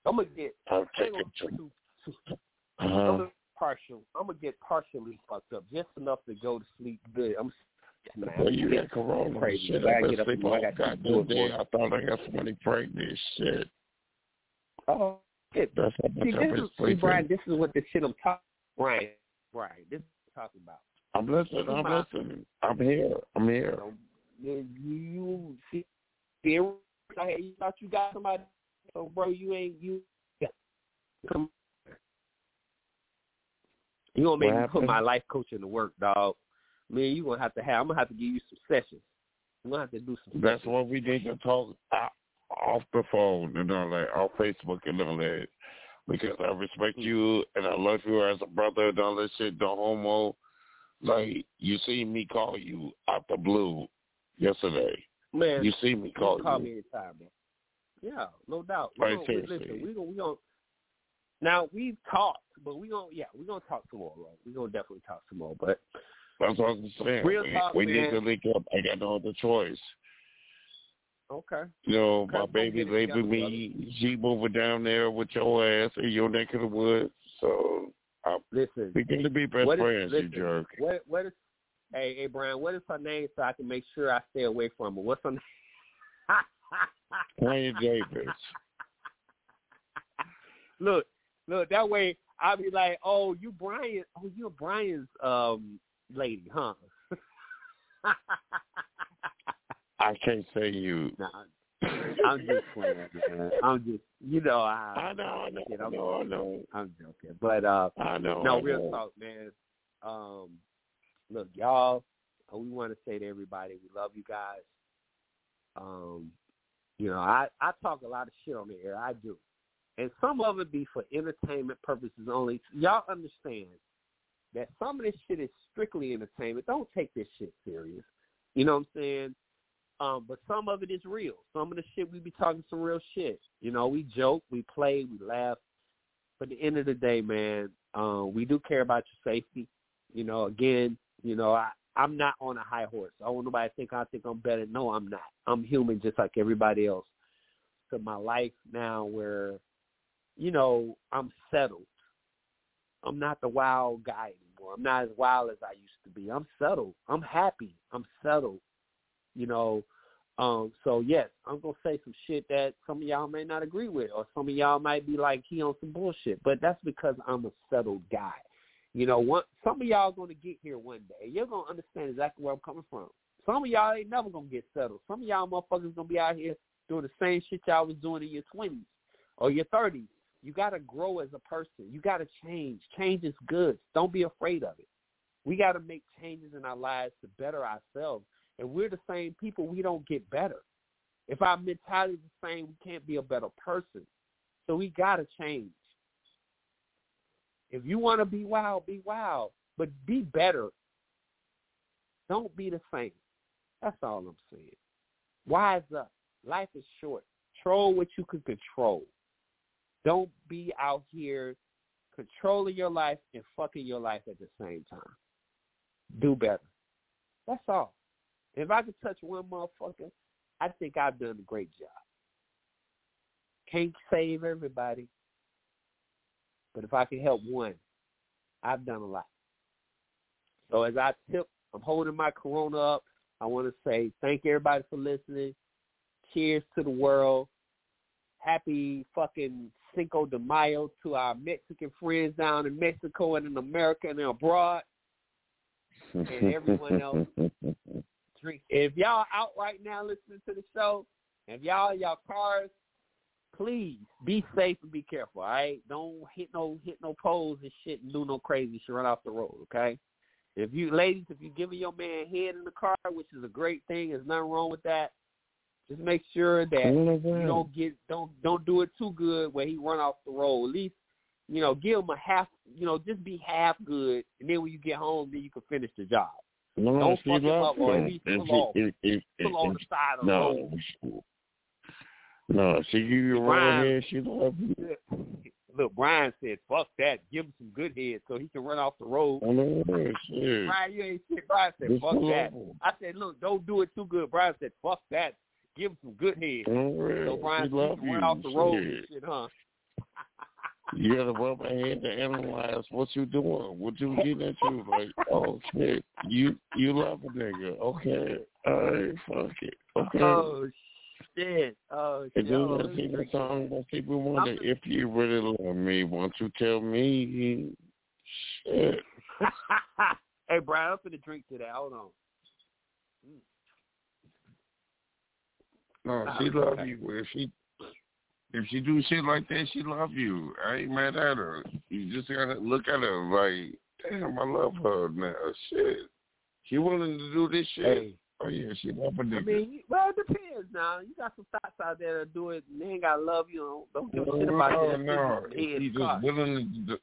Speaker 8: I'm gonna get.
Speaker 9: I'm taking
Speaker 8: gonna
Speaker 9: too.
Speaker 8: too, too, [laughs]
Speaker 9: Uh-huh.
Speaker 8: Partial. I'm gonna get partially fucked up, just enough to go to sleep good. I'm. Man,
Speaker 9: Well, you got corona.
Speaker 8: crazy.
Speaker 9: Shit,
Speaker 8: I
Speaker 9: I
Speaker 8: get up
Speaker 9: sleep all
Speaker 8: got to
Speaker 9: goddamn day. I thought I got somebody pregnant. Shit.
Speaker 8: Oh, shit.
Speaker 9: That's
Speaker 8: See, this is, see. Brian, this is what the shit I'm talking. Brian, Brian, this is what I'm talking about.
Speaker 9: I'm listening. I'm listening. I'm here. I'm here.
Speaker 8: You, you see, you thought you got somebody, so bro, you ain't you. Come. You gonna make
Speaker 9: What
Speaker 8: me put my life coach into work, dog. Man, you gonna have to have. I'm gonna have to give you some sessions. I'm gonna have to do some.
Speaker 9: That's what we need to talk off the phone and all that, off Facebook and all that. Because I respect you and I love you as a brother and all that shit, the homo. Like, you see me call you out the blue yesterday.
Speaker 8: Man,
Speaker 9: You see me call
Speaker 8: can call
Speaker 9: you.
Speaker 8: me anytime, man. Yeah, no doubt.
Speaker 9: Right,
Speaker 8: We gonna,
Speaker 9: seriously.
Speaker 8: listen, we gonna we gonna. Now we've talked, but we gonna yeah we gonna talk some more, bro. We gonna definitely talk some more, but
Speaker 9: That's what I'm saying.
Speaker 8: Real
Speaker 9: we
Speaker 8: talk,
Speaker 9: we
Speaker 8: man.
Speaker 9: need to link up. I got no other choice.
Speaker 8: Okay.
Speaker 9: You know, my baby
Speaker 8: get it
Speaker 9: leaving
Speaker 8: together,
Speaker 9: me. She moving down there with your ass in your neck of the woods. So I'm
Speaker 8: Listen,
Speaker 9: we to be best
Speaker 8: what is-
Speaker 9: friends,
Speaker 8: listen,
Speaker 9: you jerk.
Speaker 8: What what is hey hey Brian, what is her name so I can make sure I stay away from her? What's her name? [laughs]
Speaker 9: Tanya Davis. [laughs]
Speaker 8: look, look, that way I'll be like, Oh, you Brian oh you're Brian's um lady, huh? [laughs]
Speaker 9: I can't say you.
Speaker 8: nah, I'm just playing, man. I'm just you know how
Speaker 9: I know, I know,
Speaker 8: shit,
Speaker 9: I
Speaker 8: I'm,
Speaker 9: know, I know.
Speaker 8: I'm joking. But uh
Speaker 9: I know.
Speaker 8: no,
Speaker 9: I
Speaker 8: real
Speaker 9: know.
Speaker 8: talk, man. Um, look, y'all, we want to say to everybody, we love you guys. Um, you know, I I talk a lot of shit on the air. I do, and some of it be for entertainment purposes only. Y'all understand that some of this shit is strictly entertainment. Don't take this shit serious. You know what I'm saying? Um, but some of it is real. Some of the shit we be talking some real shit. You know, we joke, we play, we laugh. But at the end of the day, man, um, we do care about your safety. You know, again, you know, I, I'm not on a high horse. I want nobody to think I think I'm better. No, I'm not. I'm human just like everybody else. To my life now where, you know, I'm settled. I'm not the wild guy anymore. I'm not as wild as I used to be. I'm settled. I'm happy. I'm settled. You know, um, so yes, I'm gonna say some shit that some of y'all may not agree with, or some of y'all might be like he on some bullshit. But that's because I'm a settled guy. You know, one some of y'all gonna get here one day. You're gonna understand exactly where I'm coming from. Some of y'all ain't never gonna get settled. Some of y'all motherfuckers gonna be out here doing the same shit y'all was doing in your twenties or your thirties. You gotta grow as a person. You gotta change. Change is good. Don't be afraid of it. We gotta make changes in our lives to better ourselves. And we're the same people, we don't get better. If our mentality is the same, we can't be a better person. So we gotta change. If you want to be wild, be wild, but be better. Don't be the same. That's all I'm saying. Wise up. Life is short. Control what you can control. Don't be out here controlling your life and fucking your life at the same time. Do better. That's all. If I could touch one motherfucker, I think I've done a great job. Can't save everybody, but if I can help one, I've done a lot. So as I tip, I'm holding my Corona up. I want to say thank everybody for listening. Cheers to the world. Happy fucking Cinco de Mayo to our Mexican friends down in Mexico and in America and abroad. And everyone else. [laughs] Drink. If y'all out right now listening to the show, if y'all in y'all cars, please be safe and be careful. All right, don't hit no hit no poles and shit and do no crazy shit. Run off the road, okay? If you ladies, if you giving your man head in the car, which is a great thing, there's nothing wrong with that. Just make sure that you don't get don't don't do it too good where he run off the road. At least you know give him a half. You know just be half good, and then when you get home, then you can finish the job.
Speaker 9: No,
Speaker 8: Don't
Speaker 9: she
Speaker 8: fuck him
Speaker 9: loves
Speaker 8: up or
Speaker 9: him.
Speaker 8: at least
Speaker 9: If
Speaker 8: pull
Speaker 9: she-
Speaker 8: off.
Speaker 9: if- if-
Speaker 8: on
Speaker 9: if-
Speaker 8: the side of the road.
Speaker 9: no, no, she give you a
Speaker 8: Brian-
Speaker 9: head. She love you.
Speaker 8: Look, Brian said, "Fuck that. Give him some good head so he can run off the road."
Speaker 9: I know, shit.
Speaker 8: Brian, you ain't shit. Brian said, "Fuck that."
Speaker 9: over.
Speaker 8: I said, "Look, don't do it too good." Brian said, "Fuck that. Give him some good head." So Brian said, can run off the road
Speaker 9: Shit.
Speaker 8: and shit, huh? [laughs]
Speaker 9: You gotta rub my head to analyze what you doing, what you getting into. Like, oh shit, you you love a nigga. Okay, all right, fuck it. Okay.
Speaker 8: Oh shit! Oh shit!
Speaker 9: and then
Speaker 8: Oh,
Speaker 9: I
Speaker 8: let me
Speaker 9: sing a
Speaker 8: drink
Speaker 9: song that people wonder
Speaker 8: I'm-
Speaker 9: if you really love me. Won't you tell me? Shit. [laughs]
Speaker 8: hey, Brian, I'm finna drink to that. Hold on.
Speaker 9: No, mm. she ah, love you. If she if she do shit like that, she love you. I ain't mad at her. You just gotta look at her like, damn, I love her now. Shit. She willing to do this shit.
Speaker 8: Hey.
Speaker 9: Oh yeah, she love a
Speaker 8: I
Speaker 9: nigga.
Speaker 8: I mean, well, it depends. Now you got some thoughts out there that do it. And they ain't gotta love you. Don't, don't give a shit about
Speaker 9: no,
Speaker 8: that.
Speaker 9: no.
Speaker 8: Head
Speaker 9: If she
Speaker 8: cock.
Speaker 9: just willing to do,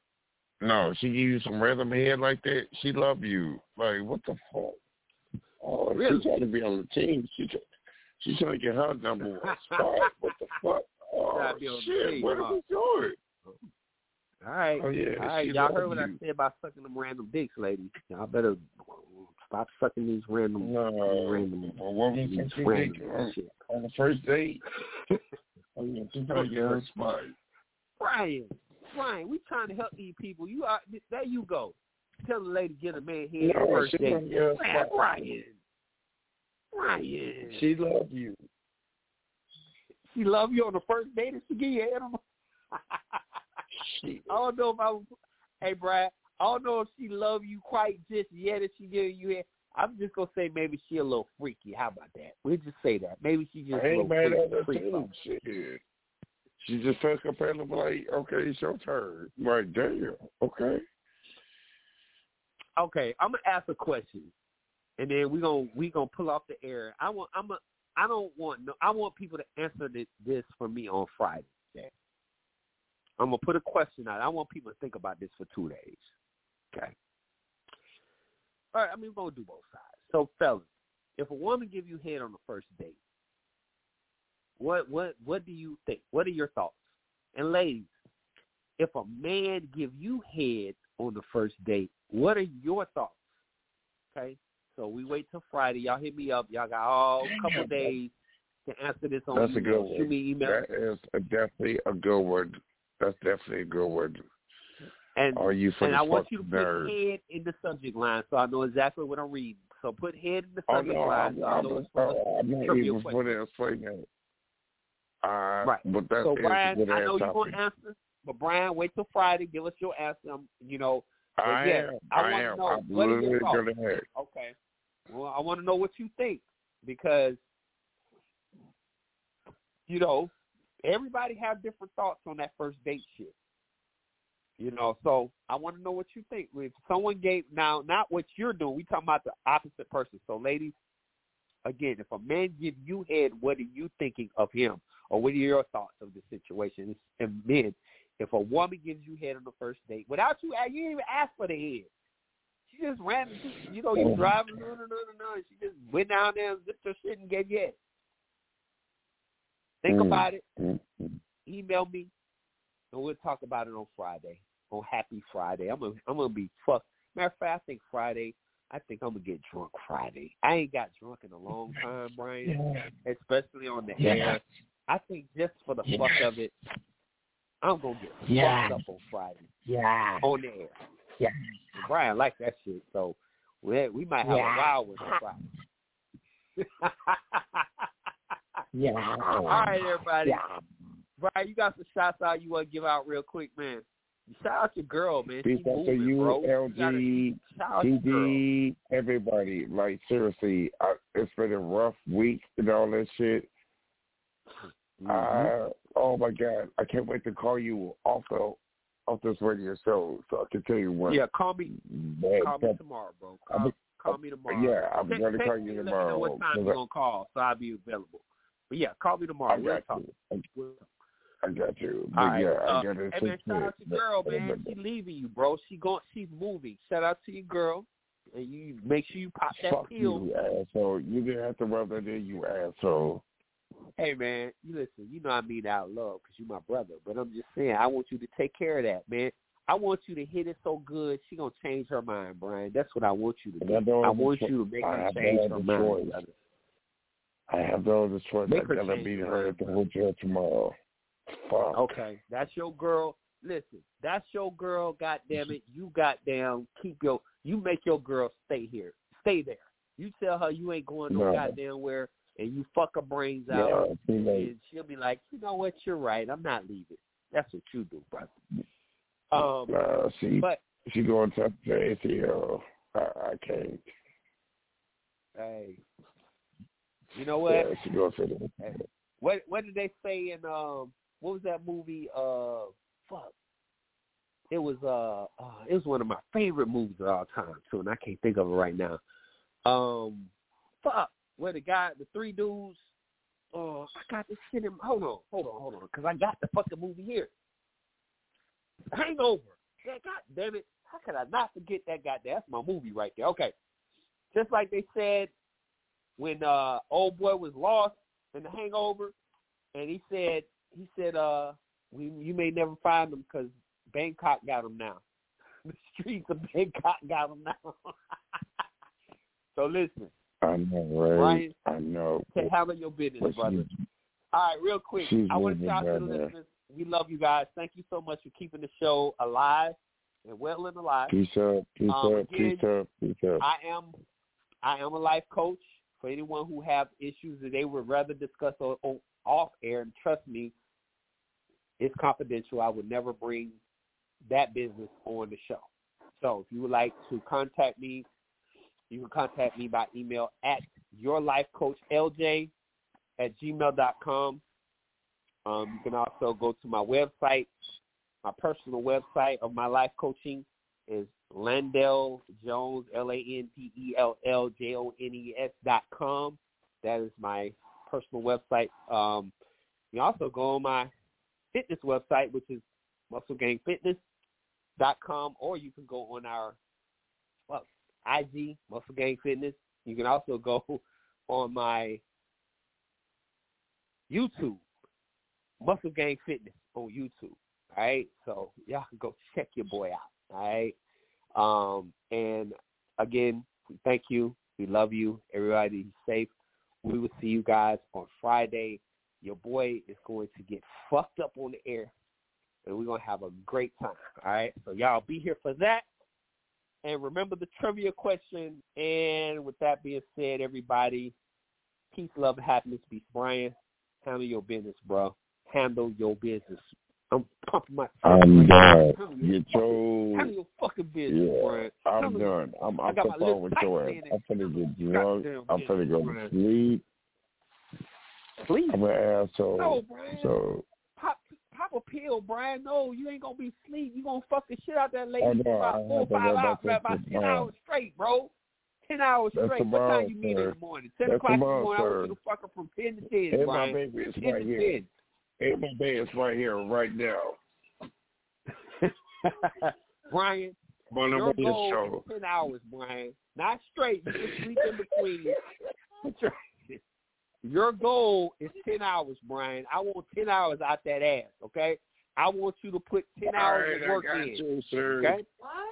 Speaker 9: no, she give you some random head like that, she love you. Like, what the fuck? Oh,
Speaker 8: Really?
Speaker 9: she trying to be on the team. She try, she trying to get her number one spot. What the [laughs] fuck? Oh,
Speaker 8: Trying to be on the
Speaker 9: shit,
Speaker 8: team,
Speaker 9: where
Speaker 8: huh?
Speaker 9: did we go?
Speaker 8: All right.
Speaker 9: Oh, yeah,
Speaker 8: All right. Y'all heard what I
Speaker 9: you.
Speaker 8: said about sucking them random dicks, ladies. Y'all better Stop sucking these random,
Speaker 9: No,
Speaker 8: these random,
Speaker 9: a woman
Speaker 8: these random
Speaker 9: on,
Speaker 8: shit.
Speaker 9: on the first date. [laughs] oh, yeah, she's gonna spot.
Speaker 8: Brian, Brian, we trying to help these people. You are there. You go. Tell the lady get a man head
Speaker 9: No,
Speaker 8: first
Speaker 9: she
Speaker 8: date.
Speaker 9: gonna get her
Speaker 8: Man,
Speaker 9: spot.
Speaker 8: Brian, Brian,
Speaker 9: She love you.
Speaker 8: She love you on the first date and she give you head on. The... I don't know if I. was Hey, Brad, I don't know if she love you quite just yet. If she give you I'm just gonna say maybe she a little freaky. How about that? We'll just say that. Maybe she just
Speaker 9: I
Speaker 8: a
Speaker 9: ain't
Speaker 8: little
Speaker 9: mad at
Speaker 8: freaky.
Speaker 9: too. Shit. She just felt compelled like, okay, it's your turn. Like, damn, okay.
Speaker 8: Okay, I'm gonna ask a question, and then we gonna we gonna pull off the air. I want I'm a I don't want no I want people to answer this, this for me on Friday. Okay? I'm gonna put a question out. I want people to think about this for two days. Okay. All right. I mean, we're gonna do both sides. So, fellas, if a woman give you head on the first date, what what what do you think? What are your thoughts? And ladies, if a man give you head on the first date, what are your thoughts? Okay, so we wait till Friday. Y'all hit me up. Y'all got all couple days to answer this on
Speaker 9: That's a
Speaker 8: email.
Speaker 9: good
Speaker 8: Shoot me email.
Speaker 9: That is a, definitely a good word. That's definitely a good word.
Speaker 8: And
Speaker 9: Are you for
Speaker 8: and I want you
Speaker 9: fucking
Speaker 8: to put head in the subject line so I know exactly what I'm reading. So put head in the
Speaker 9: Oh
Speaker 8: subject
Speaker 9: no,
Speaker 8: line
Speaker 9: I'm,
Speaker 8: so I
Speaker 9: I'm,
Speaker 8: know it's
Speaker 9: I'm,
Speaker 8: for
Speaker 9: I'm not
Speaker 8: trivia
Speaker 9: even
Speaker 8: question.
Speaker 9: for to explain that. Uh,
Speaker 8: Right.
Speaker 9: But that
Speaker 8: So Brian, I know you're gonna answer, but Brian, wait till Friday. Give us your answer. You know,
Speaker 9: I
Speaker 8: yeah,
Speaker 9: am.
Speaker 8: I
Speaker 9: I am.
Speaker 8: know,
Speaker 9: I'm
Speaker 8: your
Speaker 9: literally gonna have.
Speaker 8: Okay. Well, I want to know what you think because you know everybody have different thoughts on that first date shit. You know, so I want to know what you think. If someone gave now, not what you're doing, we talking about the opposite person. So, ladies, again, if a man give you head, what are you thinking of him, or what are your thoughts of the situation? And men, if a woman gives you head on the first date without you, you didn't even ask for the head. She just ran, you know, you driving, no, no, no, no, no. She just went down there and zipped her shit and gave you head. Think
Speaker 9: Mm.
Speaker 8: about it.
Speaker 9: Mm.
Speaker 8: Email me, and we'll talk about it on Friday. On Happy Friday, I'm gonna I'm gonna be fucked. Matter of fact, I think Friday. I think I'm gonna get drunk Friday. I ain't got drunk in a long time, Brian. Especially on the
Speaker 9: Yeah.
Speaker 8: air. I think just for the
Speaker 9: Yeah.
Speaker 8: fuck of it, I'm gonna get
Speaker 9: Yeah.
Speaker 8: fucked up on Friday
Speaker 9: Yeah.
Speaker 8: on the air.
Speaker 9: Yeah.
Speaker 8: Brian like that shit, so we we might have
Speaker 9: Yeah.
Speaker 8: a wild one. [laughs] [laughs]
Speaker 9: Yeah.
Speaker 8: All right, everybody.
Speaker 9: Yeah.
Speaker 8: Brian, you got some shots out you want to give out real quick, man. Shout out your girl, man.
Speaker 9: Peace out to you,
Speaker 8: bro.
Speaker 9: LG,
Speaker 8: gotta- shout out your girl.
Speaker 9: TD, everybody. Like seriously, I, it's been a rough week and all that shit.
Speaker 8: Mm-hmm.
Speaker 9: Uh, oh my god, I can't wait to call you the off this radio show so I can tell you what.
Speaker 8: Yeah, call me.
Speaker 9: bad
Speaker 8: Call me tomorrow, bro. Call,
Speaker 9: be-
Speaker 8: call me tomorrow.
Speaker 9: Yeah, I'm gonna
Speaker 8: text
Speaker 9: call you
Speaker 8: and Let me know what time you're gonna call, so I'll be available. But yeah, call me tomorrow.
Speaker 9: I
Speaker 8: We'll
Speaker 9: got
Speaker 8: talk.
Speaker 9: you. I,
Speaker 8: We'll-
Speaker 9: I got you. But
Speaker 8: All right.
Speaker 9: yeah,
Speaker 8: uh,
Speaker 9: I got it.
Speaker 8: Hey man, shout out your girl, man. She leaving you, bro. She going. She's moving. Shout out to your girl, and you make sure you pop that
Speaker 9: Fuck
Speaker 8: pill.
Speaker 9: you, asshole. You didn't have to rub that in, you asshole.
Speaker 8: Hey man, you listen. You know I mean out love because you my brother. But I'm just saying, I want you to take care of that, man. I want you to hit it so good she gonna change her mind, Brian. That's what I want you to do.
Speaker 9: I
Speaker 8: I want you to make her change her mind. brother.
Speaker 9: I have no other choice.
Speaker 8: Make
Speaker 9: I
Speaker 8: her
Speaker 9: gotta beat
Speaker 8: her
Speaker 9: at the hotel tomorrow. Fuck.
Speaker 8: Okay, that's your girl. Listen, that's your girl. God damn it, you goddamn keep your. You make your girl stay here. Stay there. You tell her you ain't going no
Speaker 9: No.
Speaker 8: goddamn where, and you fuck her brains
Speaker 9: Yeah,
Speaker 8: out,
Speaker 9: late.
Speaker 8: and she'll be like, you know what, you're right. I'm not leaving. That's what you do, brother. Um,
Speaker 9: Nah, she
Speaker 8: but
Speaker 9: she going to the ACL. I, I can't.
Speaker 8: hey, you know what?
Speaker 9: Yeah, she going to the
Speaker 8: Hey, what what did they say in um what was that movie? Uh, fuck. It was uh, uh it was one of my favorite movies of all time too, and I can't think of it right now. Um, fuck. Where the guy, the three dudes. Oh, I got this shit in. Hold on, hold on, hold on, because I got the fucking movie here. Hangover. God damn it! How could I not forget that goddamn? That's my movie right there. Okay, just like they said when uh old boy was lost in the Hangover, and he said he said uh we you may never find him because Bangkok got him now. [laughs] The streets of Bangkok got him now. [laughs] So listen,
Speaker 9: I know, right?
Speaker 8: Ryan,
Speaker 9: I know.
Speaker 8: to handle your business, brother. All right, real quick. I want to shout out to the listeners. We love you guys. Thank you so much for keeping the show alive and well and alive.
Speaker 9: Peace up, peace
Speaker 8: Um,
Speaker 9: up, peace
Speaker 8: again,
Speaker 9: up, peace up.
Speaker 8: I am I am a life coach for anyone who have issues that they would rather discuss on, on off air. And trust me, it's confidential. I would never bring that business on the show. So if you would like to contact me, you can contact me by email at yourlifecoachlj at gmail.com. Um, you can also go to my website. My personal website of my life coaching is Landell Jones, L A N D E L L J O N E S dot com. That is my personal website. Um, you also go on my fitness website, which is musclegangfitness.com, or you can go on our IG, Muscle Gang Fitness. You can also go [laughs] on my YouTube, Muscle Gang Fitness on YouTube. All right, so y'all can go check your boy out. All right, um, and again, we thank you. We love you. Everybody be safe. We will see you guys on Friday. Your boy is going to get fucked up on the air, and we're gonna have a great time. All right, so y'all be here for that. And remember the trivia question. And with that being said, everybody, peace, love, and happiness. Be Brian. Handle your business, bro. Handle your business. I'm pumping my.
Speaker 9: I'm done. Get your
Speaker 8: Handle your fucking business,
Speaker 9: yeah.
Speaker 8: Brian.
Speaker 9: I'm
Speaker 8: Handle-
Speaker 9: done. I'm I'm
Speaker 8: got my
Speaker 9: so far with your ass. I'm finna get drunk. I'm finna go to sleep.
Speaker 8: Sleep.
Speaker 9: I'm an asshole.
Speaker 8: No, Brian.
Speaker 9: So
Speaker 8: A pill, Brian. No, you ain't gonna be asleep. You gonna fuck the shit out that lady
Speaker 9: know,
Speaker 8: for about four, five hours, for about ten
Speaker 9: tomorrow.
Speaker 8: hours straight, bro. Ten hours
Speaker 9: That's
Speaker 8: straight. What time you meet in the morning? Ten
Speaker 9: That's
Speaker 8: o'clock in the morning. I
Speaker 9: sir.
Speaker 8: want you to fuck her from ten to ten,
Speaker 9: Hey, my
Speaker 8: Brian.
Speaker 9: baby is
Speaker 8: ten
Speaker 9: right
Speaker 8: to
Speaker 9: here. Hey, my baby is right here, right now. [laughs] [laughs]
Speaker 8: Brian,
Speaker 9: on
Speaker 8: your goal is ten hours, Brian. Not straight. You can sleep in between. [laughs] That's right. Your goal is ten hours, Brian. I want ten hours out that ass. Okay. I want you to put ten
Speaker 9: All
Speaker 8: hours
Speaker 9: right,
Speaker 8: of work
Speaker 9: I got
Speaker 8: in.
Speaker 9: you, sir.
Speaker 8: Okay.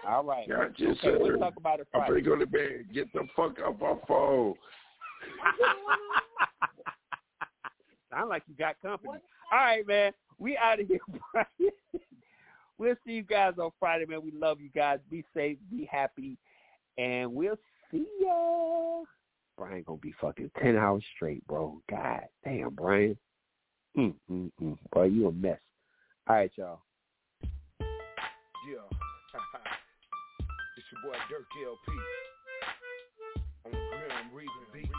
Speaker 8: All right.
Speaker 9: Got you,
Speaker 8: okay,
Speaker 9: sir.
Speaker 8: We'll talk about it Friday.
Speaker 9: I'm
Speaker 8: Friday.
Speaker 9: finna go to bed. Get the fuck off my phone. [laughs]
Speaker 8: Sound like you got company. All right, man. We out of here, [laughs] Brian. we'll see you guys on Friday, man. We love you guys. Be safe, be happy, and we'll see ya. Brian gonna be fucking ten hours straight, bro. God damn, Brian. Mm, mm, mm. Boy, you a mess. All right, y'all.
Speaker 11: Yeah. [laughs] it's your boy Dirk LP. On the Grim Reaper beat. It's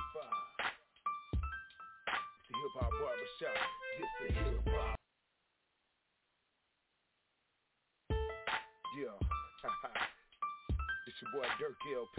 Speaker 11: the hip hop barbershop. This the hip hop. Yeah. [laughs] it's your boy Dirk LP.